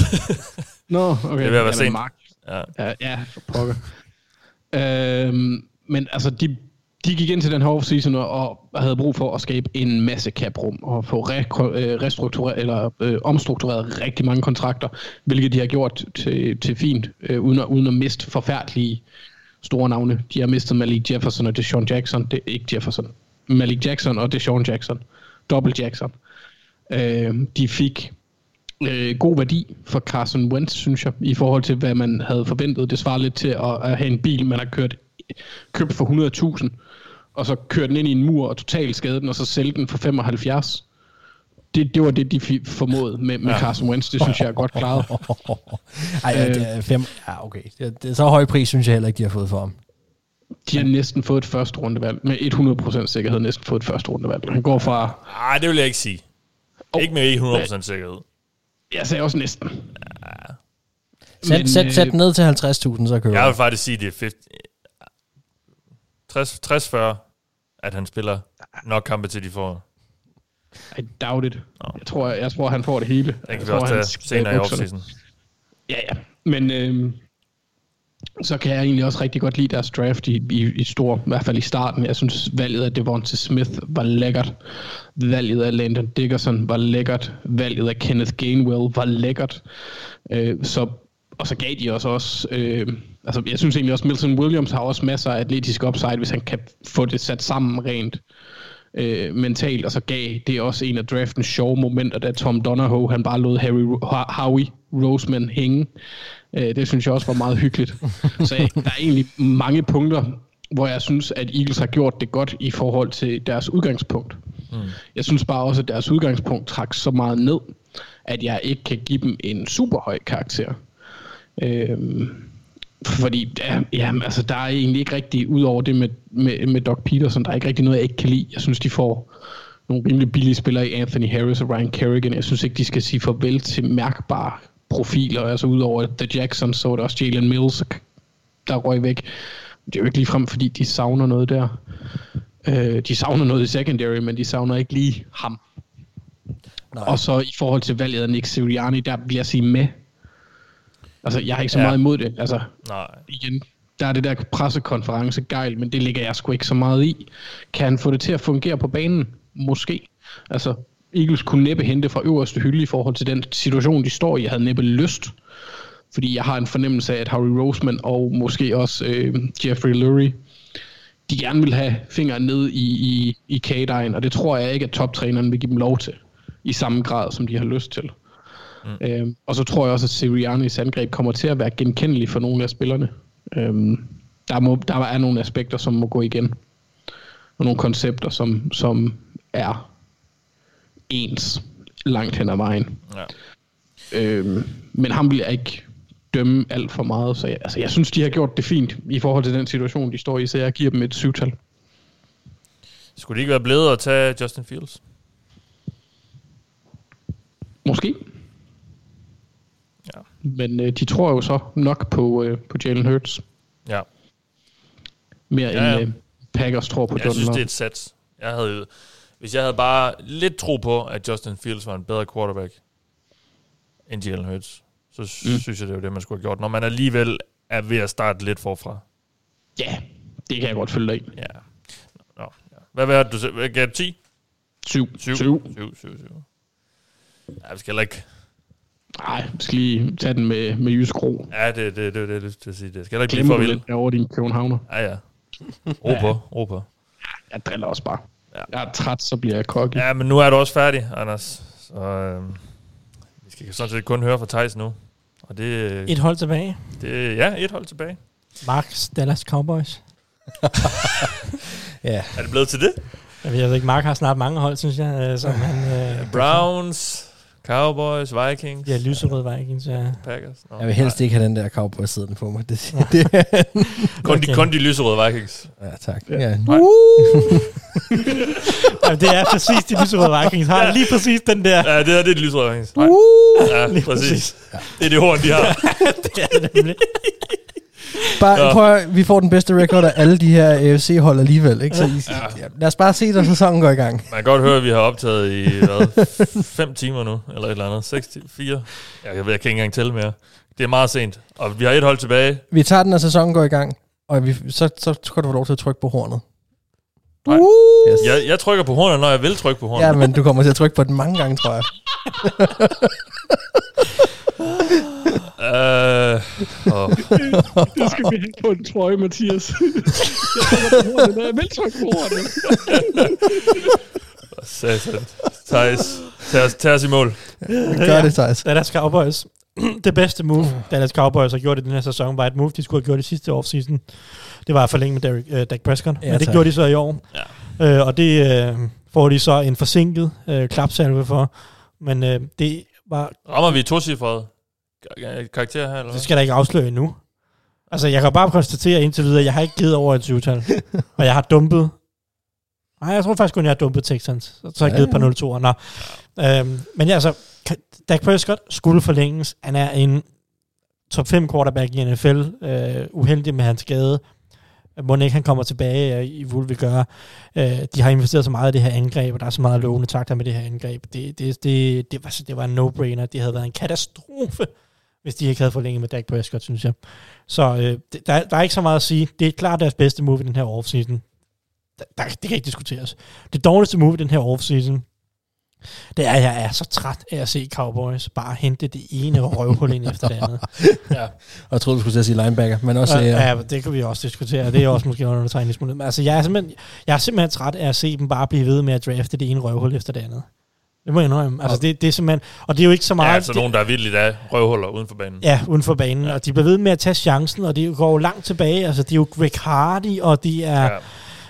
Nå, okay. Det er ved at være sent. Mark. ja. Ja, ja for pokker. øhm, men altså, de, de gik ind til den her offseason og, og havde brug for at skabe en masse caprum og få re- øh, restruktureret eller øh, omstruktureret rigtig mange kontrakter, hvilket de har gjort til, til fint, øh, uden, at, uden at miste forfærdelige store navne. De har mistet Malik Jefferson og Deshaun Jackson. Det er ikke Jefferson. Malik Jackson og Deshaun Jackson. Double Jackson. Øh, de fik øh, god værdi for Carson Wentz, synes jeg, i forhold til, hvad man havde forventet. Det svarer lidt til at, at have en bil, man har kørt, købt for 100.000, og så kørt den ind i en mur og totalt skadet den, og så sælge den for 75. det, det var det, de formåede med, med ja. Carson Wentz. Det synes jeg er godt klaret. Ej, er fem. Ja, okay. Det, det er så høj pris, synes jeg heller ikke, de har fået for ham. De har næsten fået et første rundevalg. Med 100% sikkerhed næsten fået et første rundevalg. Han går fra... Nej, det vil jeg ikke sige. Oh, Ikke med 100% sikkerhed. Jeg sagde også næsten. Sæt, Men, sæt, øh, sæt den ned til 50.000, så køber Jeg jeg. vil faktisk sige, det er 50, 60-40, at han spiller nok kampe til de får. I doubt it. Jeg tror, jeg tror, han får det hele. Jeg kan vi tror, også tage senere i offseason. Ja, ja. Men øh, så kan jeg egentlig også rigtig godt lide deres draft i, i, i stor, i hvert fald i starten. Jeg synes, valget af Devonta Smith var lækkert. Valget af Landon Dickerson var lækkert. Valget af Kenneth Gainwell var lækkert. Øh, så, og så gav de også også... Øh, altså, jeg synes egentlig også, Milton Williams har også masser af atletisk upside, hvis han kan få det sat sammen rent øh, mentalt, og så gav det også en af draftens sjove momenter, da Tom Donahoe, han bare lod Harry, Howie Roseman hænge. Øh, det synes jeg også var meget hyggeligt. Så øh, der er egentlig mange punkter, hvor jeg synes, at Eagles har gjort det godt i forhold til deres udgangspunkt. Mm. Jeg synes bare også, at deres udgangspunkt trak så meget ned, at jeg ikke kan give dem en super høj karakter. Øhm, fordi ja, altså, der er egentlig ikke rigtig, ud over det med, med, med Doc Peterson, der er ikke rigtig noget, jeg ikke kan lide. Jeg synes, de får nogle rimelig billige spillere i Anthony Harris og Ryan Kerrigan. Jeg synes ikke, de skal sige farvel til mærkbare profiler. Altså udover The Jacksons, så var der også Jalen Mills, der røg væk. Det er jo ikke ligefrem, fordi de savner noget der. Øh, de savner noget i secondary, men de savner ikke lige ham. Nej. Og så i forhold til valget af Nick Sirianni, der vil jeg sige med. Altså, jeg har ikke så Ja. meget imod det. Altså, Nej. igen, der er det der pressekonference gejl, men det ligger jeg sgu ikke så meget i. Kan han få det til at fungere på banen? Måske. Altså, Eagles kunne næppe hente fra øverste hylde i forhold til den situation, de står i. Jeg havde næppe lyst. Fordi jeg har en fornemmelse af, at Harry Roseman og måske også øh, Jeffrey Lurie, de gerne vil have fingeren ned i, i, i kagedejen, og det tror jeg ikke, at toptræneren vil give dem lov til i samme grad, som de har lyst til. Mm. Øhm, og så tror jeg også, at Siriannis angreb kommer til at være genkendelig for nogle af spillerne. Øhm, der, må, der er nogle aspekter, som må gå igen. Og nogle koncepter, som, som er ens langt hen ad vejen. Ja. Øhm, men ham vil jeg ikke dømme alt for meget. Så jeg, altså, jeg synes, de har gjort det fint i forhold til den situation, de står i, så jeg giver dem et syvtal. Skulle de ikke være blevet at tage Justin Fields? Måske. Ja. Men øh, de tror jo så nok på, øh, på Jalen Hurts, Ja. mere Ja, ja. end øh, Packers tror på Jeg Jordan synes, det er et sats. Jeg havde, hvis jeg havde bare lidt tro på, at Justin Fields var en bedre quarterback end Jalen Hurts, så mm. synes jeg, det var det, man skulle have gjort. Når man alligevel er ved at starte lidt forfra. Ja, det kan jeg godt følge dig i. Ja. Nå, ja. Hvad var det, du gav du 10? Syv. 7. Syv. 7, 7, 7. Ja, vi skal heller ikke... Nej, jeg skal lige tage den med, med jysk ro. Ja, det det, det, det, det, det, det, sige. Det skal heller ikke blive Glemmer for vildt. lidt derovre, din københavner? Ja, ja. Ro på, ro på. Jeg driller også bare. Ja. Jeg er træt, så bliver jeg cocky. Ja, men nu er du også færdig, Anders. Så øh, vi skal sådan set kun høre fra Thijs nu. Og det, Et hold tilbage. det ja, et hold tilbage. Marks Dallas Cowboys. Ja. Er det blevet til det? Jeg ved ikke, Mark har snart mange hold, synes jeg. øh, Som han, øh, Browns, Cowboys, Vikings, Ja, lyserød Vikings, ja. Packers. Nå, Jeg vil helst ikke have den der cowboy siddende på mig. Det, det, Kun, de, kun de lyserøde Vikings. ja, tak. Ja. Jamen, det er præcis de lyserøde Vikings. Har lige præcis den der. Ja, det her det er de lyserøde Vikings. Nej. Ja, præcis. Det er det horn, de har. det er det nemlig. Bare, Nå. prøv, at- vi får den bedste record af alle de her AFC-hold alligevel. Ikke? Så I, ja. Lad os bare se, når sæsonen går i gang. Man kan godt høre, at vi har optaget i hvad, fem timer nu, eller et eller andet. Seks, fire. Jeg, jeg, ved, jeg kan ikke engang tælle mere. Det er meget sent, og vi har et hold tilbage. Vi tager den, når sæsonen går i gang, og vi, så, så skal du få lov til at trykke på hornet. Nej. Yes. Jeg, jeg trykker på hornet, når jeg vil trykke på hornet. Ja, men du kommer til at trykke på den mange gange, tror jeg. Øh, og, Det skal vi have på en trøje, Mathias. jeg trykker på når jeg vil trykke på hornet. satan. Thijs, tag os, tag os i mål. Gør det, Thijs. Dallas Cowboys. det bedste move, Dallas Cowboys har gjort i den her sæson, var et move, de skulle have gjort i sidste offseason. Det var at forlænge med Derek, uh, Dak Prescott, Ja, men det tak. gjorde de så i år. Ja. Øh, og det, øh, får de så en forsinket øh, klapsalve for. Men øh, det var Rammer vi to cifrede karakter her, eller Det skal jeg da ikke afsløre endnu. Altså, jeg kan bare konstatere indtil videre, at jeg har ikke givet over et 20-tal. og jeg har dumpet... Nej, jeg tror faktisk kun, jeg har dumpet Texans. Så har jeg Ja, givet et ja. par 0-2'er. Nå. Øhm, men ja, altså, Dak Prescott skulle forlænges. Han er en top 5 quarterback i NFL. Øh, uheldig med hans skade. Må ikke han kommer tilbage øh, i Wolf vil gøre. Øh, de har investeret så meget i det her angreb, og der er så meget lovende takter med det her angreb. Det, det, det, det, var, det var en no-brainer. Det havde været en katastrofe, hvis de ikke havde forlænget med Dak Prescott, synes jeg. Så øh, der, der er ikke så meget at sige. Det er klart deres bedste move i den her offseason. Der, der, det kan ikke diskuteres. Det dårligste move i den her offseason, det er, at jeg er så træt af at se Cowboys bare hente det ene røvhul ind efter det andet. ja. Og jeg troede, du skulle til at sige linebacker, men også... Ja, øh, ja, det kan vi også diskutere. Det er også måske under en smule. Men altså, jeg er, simpelthen, jeg er simpelthen træt af at se dem bare blive ved med at drafte det ene røvhul efter det andet. Det må jeg indrømme. Altså, det, det er simpelthen... Og det er jo ikke så meget... Ja, altså det, nogen, der er vildt af røvhuller uden for banen. Ja, uden for banen. Ja. Og de bliver ved med at tage chancen, og det går jo langt tilbage. Altså, det er jo Greg Hardy, og de er... Ja.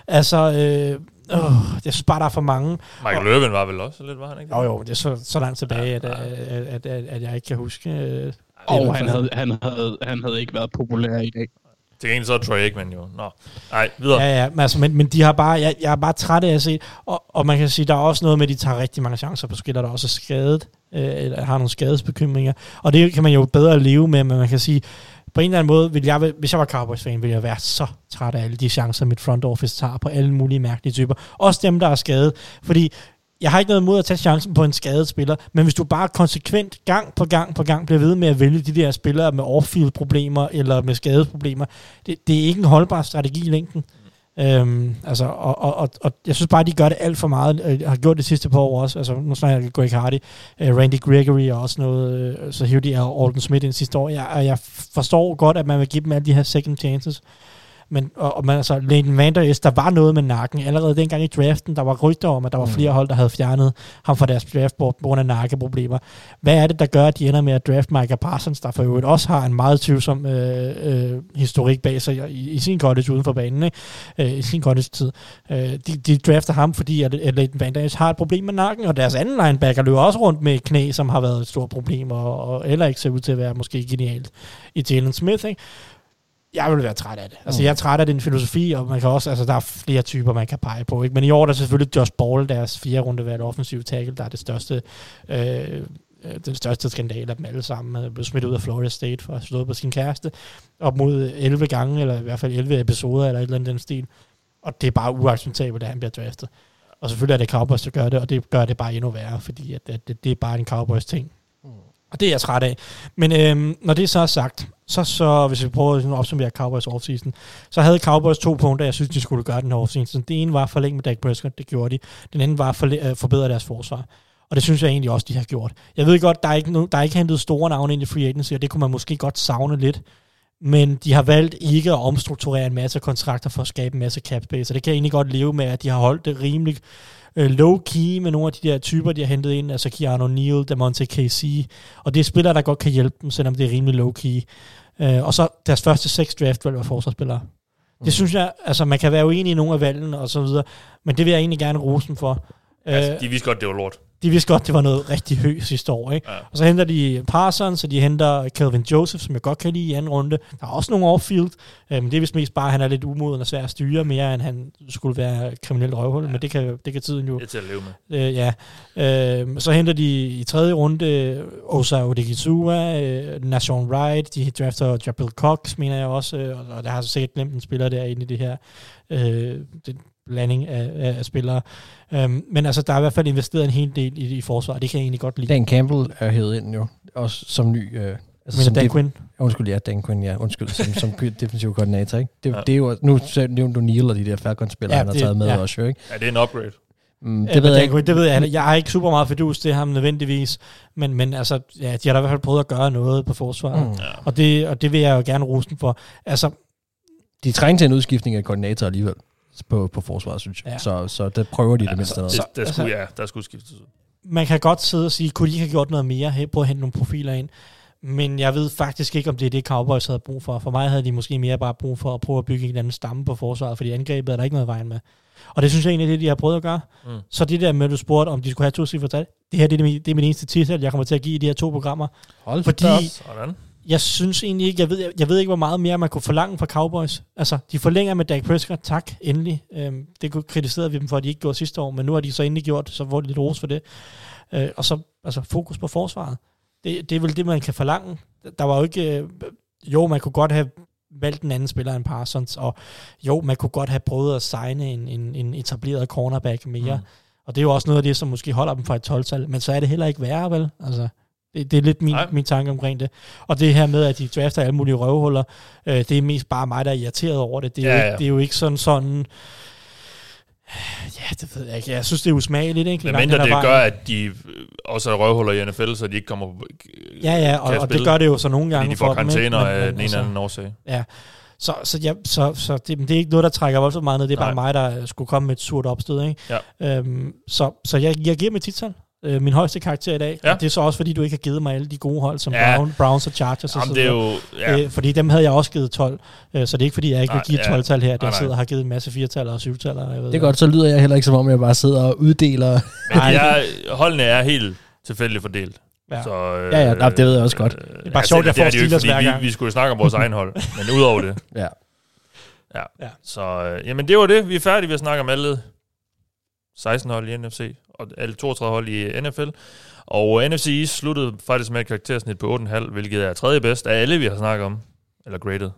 Altså, øh, øh, jeg synes bare, der er for mange. Michael Irvin var vel også lidt, var han ikke? Jo, jo, det er så, så langt tilbage, at, at, at, at, at jeg ikke kan huske... Øh, Og han havde, han, havde, han havde ikke været populær i dag. Til gengæld så er Troy Aikman jo. Nå, nej, videre. Ja, ja, men, altså, men, men de har bare, jeg, jeg er bare træt af at se, og, og man kan sige, der er også noget med, at de tager rigtig mange chancer på spillere, der også er skadet, øh, eller har nogle skadesbekymringer, og det kan man jo bedre leve med, men man kan sige, på en eller anden måde, vil jeg, hvis jeg var Cowboys-fan, ville jeg være så træt af alle de chancer, mit front office tager på alle mulige mærkelige typer. Også dem, der er skadet. Fordi jeg har ikke noget imod at tage chancen på en skadet spiller, men hvis du bare konsekvent gang på gang på gang bliver ved med at vælge de der spillere med off-field problemer eller med skadesproblemer, det, det er ikke en holdbar strategi i længden. Øhm, altså, og, og, og, og, jeg synes bare, de gør det alt for meget, øh, har gjort det sidste par år også, altså nu snakker jeg Greg Hardy, øh, Randy Gregory og også noget, øh, så hævde de Alden Smith ind sidste år, jeg, jeg forstår godt, at man vil give dem alle de her second chances, men og, og man, altså, Leighton Vander der var noget med nakken. Allerede dengang i draften, der var rygter om, at der var flere hold, der havde fjernet ham fra deres draftboard på grund af nakkeproblemer. Hvad er det, der gør, at de ender med at draft Micah Parsons, der for øvrigt også har en meget tvivlsom øh, øh, historik bag sig i, i sin college uden for banen, ikke? Øh, i sin college-tid. Øh, de, de drafter ham, fordi at, at Leighton Vander har et problem med nakken, og deres anden linebacker løber også rundt med et knæ, som har været et stort problem, og, og eller ikke ser ud til at være måske genialt i Jalen Smith, ikke? Jeg vil være træt af det. Altså, Mm. jeg er træt af den filosofi, og man kan også, altså, der er flere typer, man kan pege på. Ikke? Men i år er der selvfølgelig Josh Ball, deres fire runde valg offensiv tackle, der er det største, øh, øh, den største skandale af dem alle sammen. Han blev smidt ud af Florida State for at slået på sin kæreste op mod 11 gange, eller i hvert fald 11 episoder, eller et eller andet den stil. Og det er bare uacceptabelt, at han bliver draftet. Og selvfølgelig er det Cowboys, der gør det, og det gør det bare endnu værre, fordi at, at det, det er bare en Cowboys ting. Og det er jeg træt af. Men øhm, når det så er sagt, så, så hvis vi prøver at opsummere Cowboys offseason, så havde Cowboys to punkter, jeg synes, de skulle gøre den her offseason. Det ene var at forlænge med Dak Prescott, det gjorde de. Den anden var at øh, forbedre deres forsvar. Og det synes jeg egentlig også, de har gjort. Jeg ved godt, der er ikke, no, der er ikke hentet store navne ind i free agency, og det kunne man måske godt savne lidt. Men de har valgt ikke at omstrukturere en masse kontrakter for at skabe en masse cap space, og det kan jeg egentlig godt leve med, at de har holdt det rimelig øh, low-key med nogle af de der typer, de har hentet ind, altså Keanu Neal, Damonte KC, og det er spillere, der godt kan hjælpe dem, selvom det er rimelig low-key. Øh, og så deres første seks draftvalg var forsvarsspillere. Mm. Det synes jeg, altså man kan være uenig i nogle af valgene og så videre, men det vil jeg egentlig gerne rose dem for. Altså, Øh, de vidste godt, det var lort. de vidste godt, det var noget rigtig højt sidste år. Ikke? Ja. Og så henter de Parsons, og de henter Kelvin Joseph, som jeg godt kan lide i anden runde. Der er også nogle off-field, øh, men det er vist mest bare, at han er lidt umoden og svær at styre, mere end han skulle være kriminelt røvhul, ja. men det kan, det kan tiden jo Det er til at leve med. Øh, ja. Øh, så henter de i tredje runde Osa Odigizua, øh, Nation Wright, de drafter Jabril Cox, mener jeg også, øh, og- der har sikkert glemt en spiller derinde i det her øh, den blanding af, af, af spillere. Um, men altså, der er i hvert fald investeret en hel del i, i forsvaret, det kan jeg egentlig godt lide. Dan Campbell er hævet ind jo, også som ny... Øh, altså Men som Dan def- Quinn? Undskyld, ja, Dan Quinn, ja. Undskyld, som, som defensiv koordinator, ikke? Det, Ja. det er jo, nu nævnte du Neil og de der Falcons-spillere, Ja, han har det- taget med ja. også, jo, ikke? Ja, det er en upgrade. Mm, det ved jeg Dan ikke. Quinn, Det ved jeg. Jeg har ikke super meget fedus til ham nødvendigvis, men, men altså, ja, de har da i hvert fald prøvet at gøre noget på forsvaret. Mm. Og, det, og det vil jeg jo gerne rose dem for. Altså, De trænger til en udskiftning af koordinator alligevel på, på forsvaret, synes jeg. Ja. Så, så der prøver de ja, det mindste noget. Det, der altså- skulle, ja, der skulle skiftes ud. man kan godt sidde og sige, kunne de ikke have gjort noget mere, hey, prøve at hente nogle profiler ind. Men jeg ved faktisk ikke, om det er det, Cowboys havde brug for. For mig havde de måske mere bare brug for at prøve at bygge en eller anden stamme på forsvaret, fordi angrebet er der ikke noget vejen med. Og det synes jeg egentlig er det, de har prøvet at gøre. Mm. Så det der med, at du spurgte, om de skulle have to cifre tal, det her det er, min, det er min eneste titel, jeg kommer til at give i de her to programmer. Hold Fordi. Sådan. Jeg synes egentlig ikke, jeg ved, jeg, jeg ved ikke, hvor meget mere man kunne forlange fra Cowboys. Altså, de forlænger med Dak Prescott, tak, endelig. Øhm, det kunne- kritiserede vi dem for, at de ikke gjorde sidste år, men nu har de så endelig gjort, så får de lidt ros for det. Øh, og så altså, fokus på forsvaret. Det, det er vel det, man kan forlange. Der var jo ikke... Øh, jo, man kunne godt have valgt en anden spiller end Parsons, og jo, man kunne godt have prøvet at signe en, en, en etableret cornerback mere. Mm. Og det er jo også noget af det, som måske holder dem fra et 12-tal, men så er det heller ikke værre, vel? Altså, det, det er lidt min, Nej. min tanke omkring det. Og det her med, at de drafter alle mulige røvhuller, øh, det er mest bare mig, der er irriteret over det. Det er, Ja, jo, ja. ikke, det er jo ikke sådan sådan... Ja, det ved jeg ikke. Jeg synes, det er usmageligt, ikke? Men mindre det vejen. gør, at de øh, også er røvhuller i NFL, så de ikke kommer Ja, ja, og, og det gør det jo så nogle gange Fordi de får for dem, karantæner af den ene altså- eller anden årsag. Ja, så, så, ja, så, så det, det er ikke noget, der trækker voldsomt meget ned. Det er bare Nej. mig, der skulle komme med et surt opstød. Ikke? Ja. Øhm, så så jeg, jeg giver mit titel. Øh, min højeste karakter i dag. Ja. Og det er så også, fordi du ikke har givet mig alle de gode hold, som Ja. Brown, Browns og Chargers. og Jamen, så det er videre. jo... Ja. Øh, fordi dem havde jeg også givet 12. Øh, så det er ikke, fordi jeg ikke Nej, vil give et ja. 12-tal her. at Nej, Jeg sidder og har givet en masse 4-tal og 7-tal. og Jeg ved Det er godt, så lyder jeg heller ikke, som om jeg bare sidder og uddeler. Men Nej. jeg, holdene er helt tilfældigt fordelt. Ja. Så, øh, Ja, ja, nej, det ved jeg også godt. Det er bare sjovt, jeg det er får jo Steelers fordi hver vi, gang. vi skulle snakke om vores egen hold. Men udover det. Ja. Ja. Ja. Så øh, jamen, det var det. Vi er færdige ved at snakke om alle 16 hold i NFC, og alle 32 hold i NFL. Og øh, NFC East sluttede faktisk med et karaktersnit på 8,5, hvilket er tredje bedst af alle, vi har snakket om. Eller graded.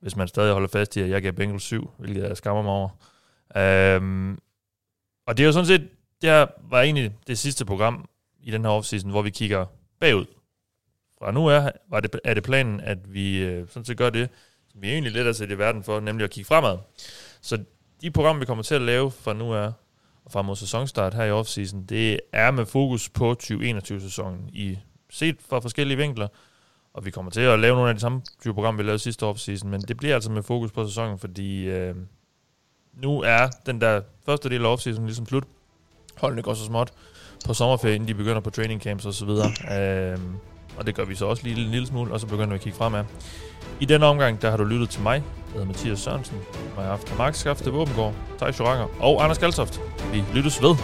Hvis man stadig holder fast i, at jeg gav Bengals 7, hvilket jeg skammer mig over. Øhm, og det er jo sådan set, det her var egentlig det sidste program i den her offseason, hvor vi kigger bagud. Fra nu er, var det, er det planen, at vi øh, sådan set gør det, som vi egentlig lidt er sat i verden for, nemlig at kigge fremad. Så de programmer, vi kommer til at lave fra nu er, frem mod sæsonstart her i offseason, det er med fokus på 2021-sæsonen i set fra forskellige vinkler. Og vi kommer til at lave nogle af de samme type programmer, vi lavede sidste offseason, men det bliver altså med fokus på sæsonen, fordi øh, nu er den der første del af offseason ligesom slut. Holdene går så småt på sommerferie, de begynder på training camps osv. Øh, og det gør vi så også lige en lille smule, og så begynder vi at kigge fremad. I denne omgang, der har du lyttet til mig, jeg hedder Mathias Sørensen, og jeg har haft Mark Skafte Våbengård, Thijs Joranger og Anders Galtoft. Vi lyttes ved.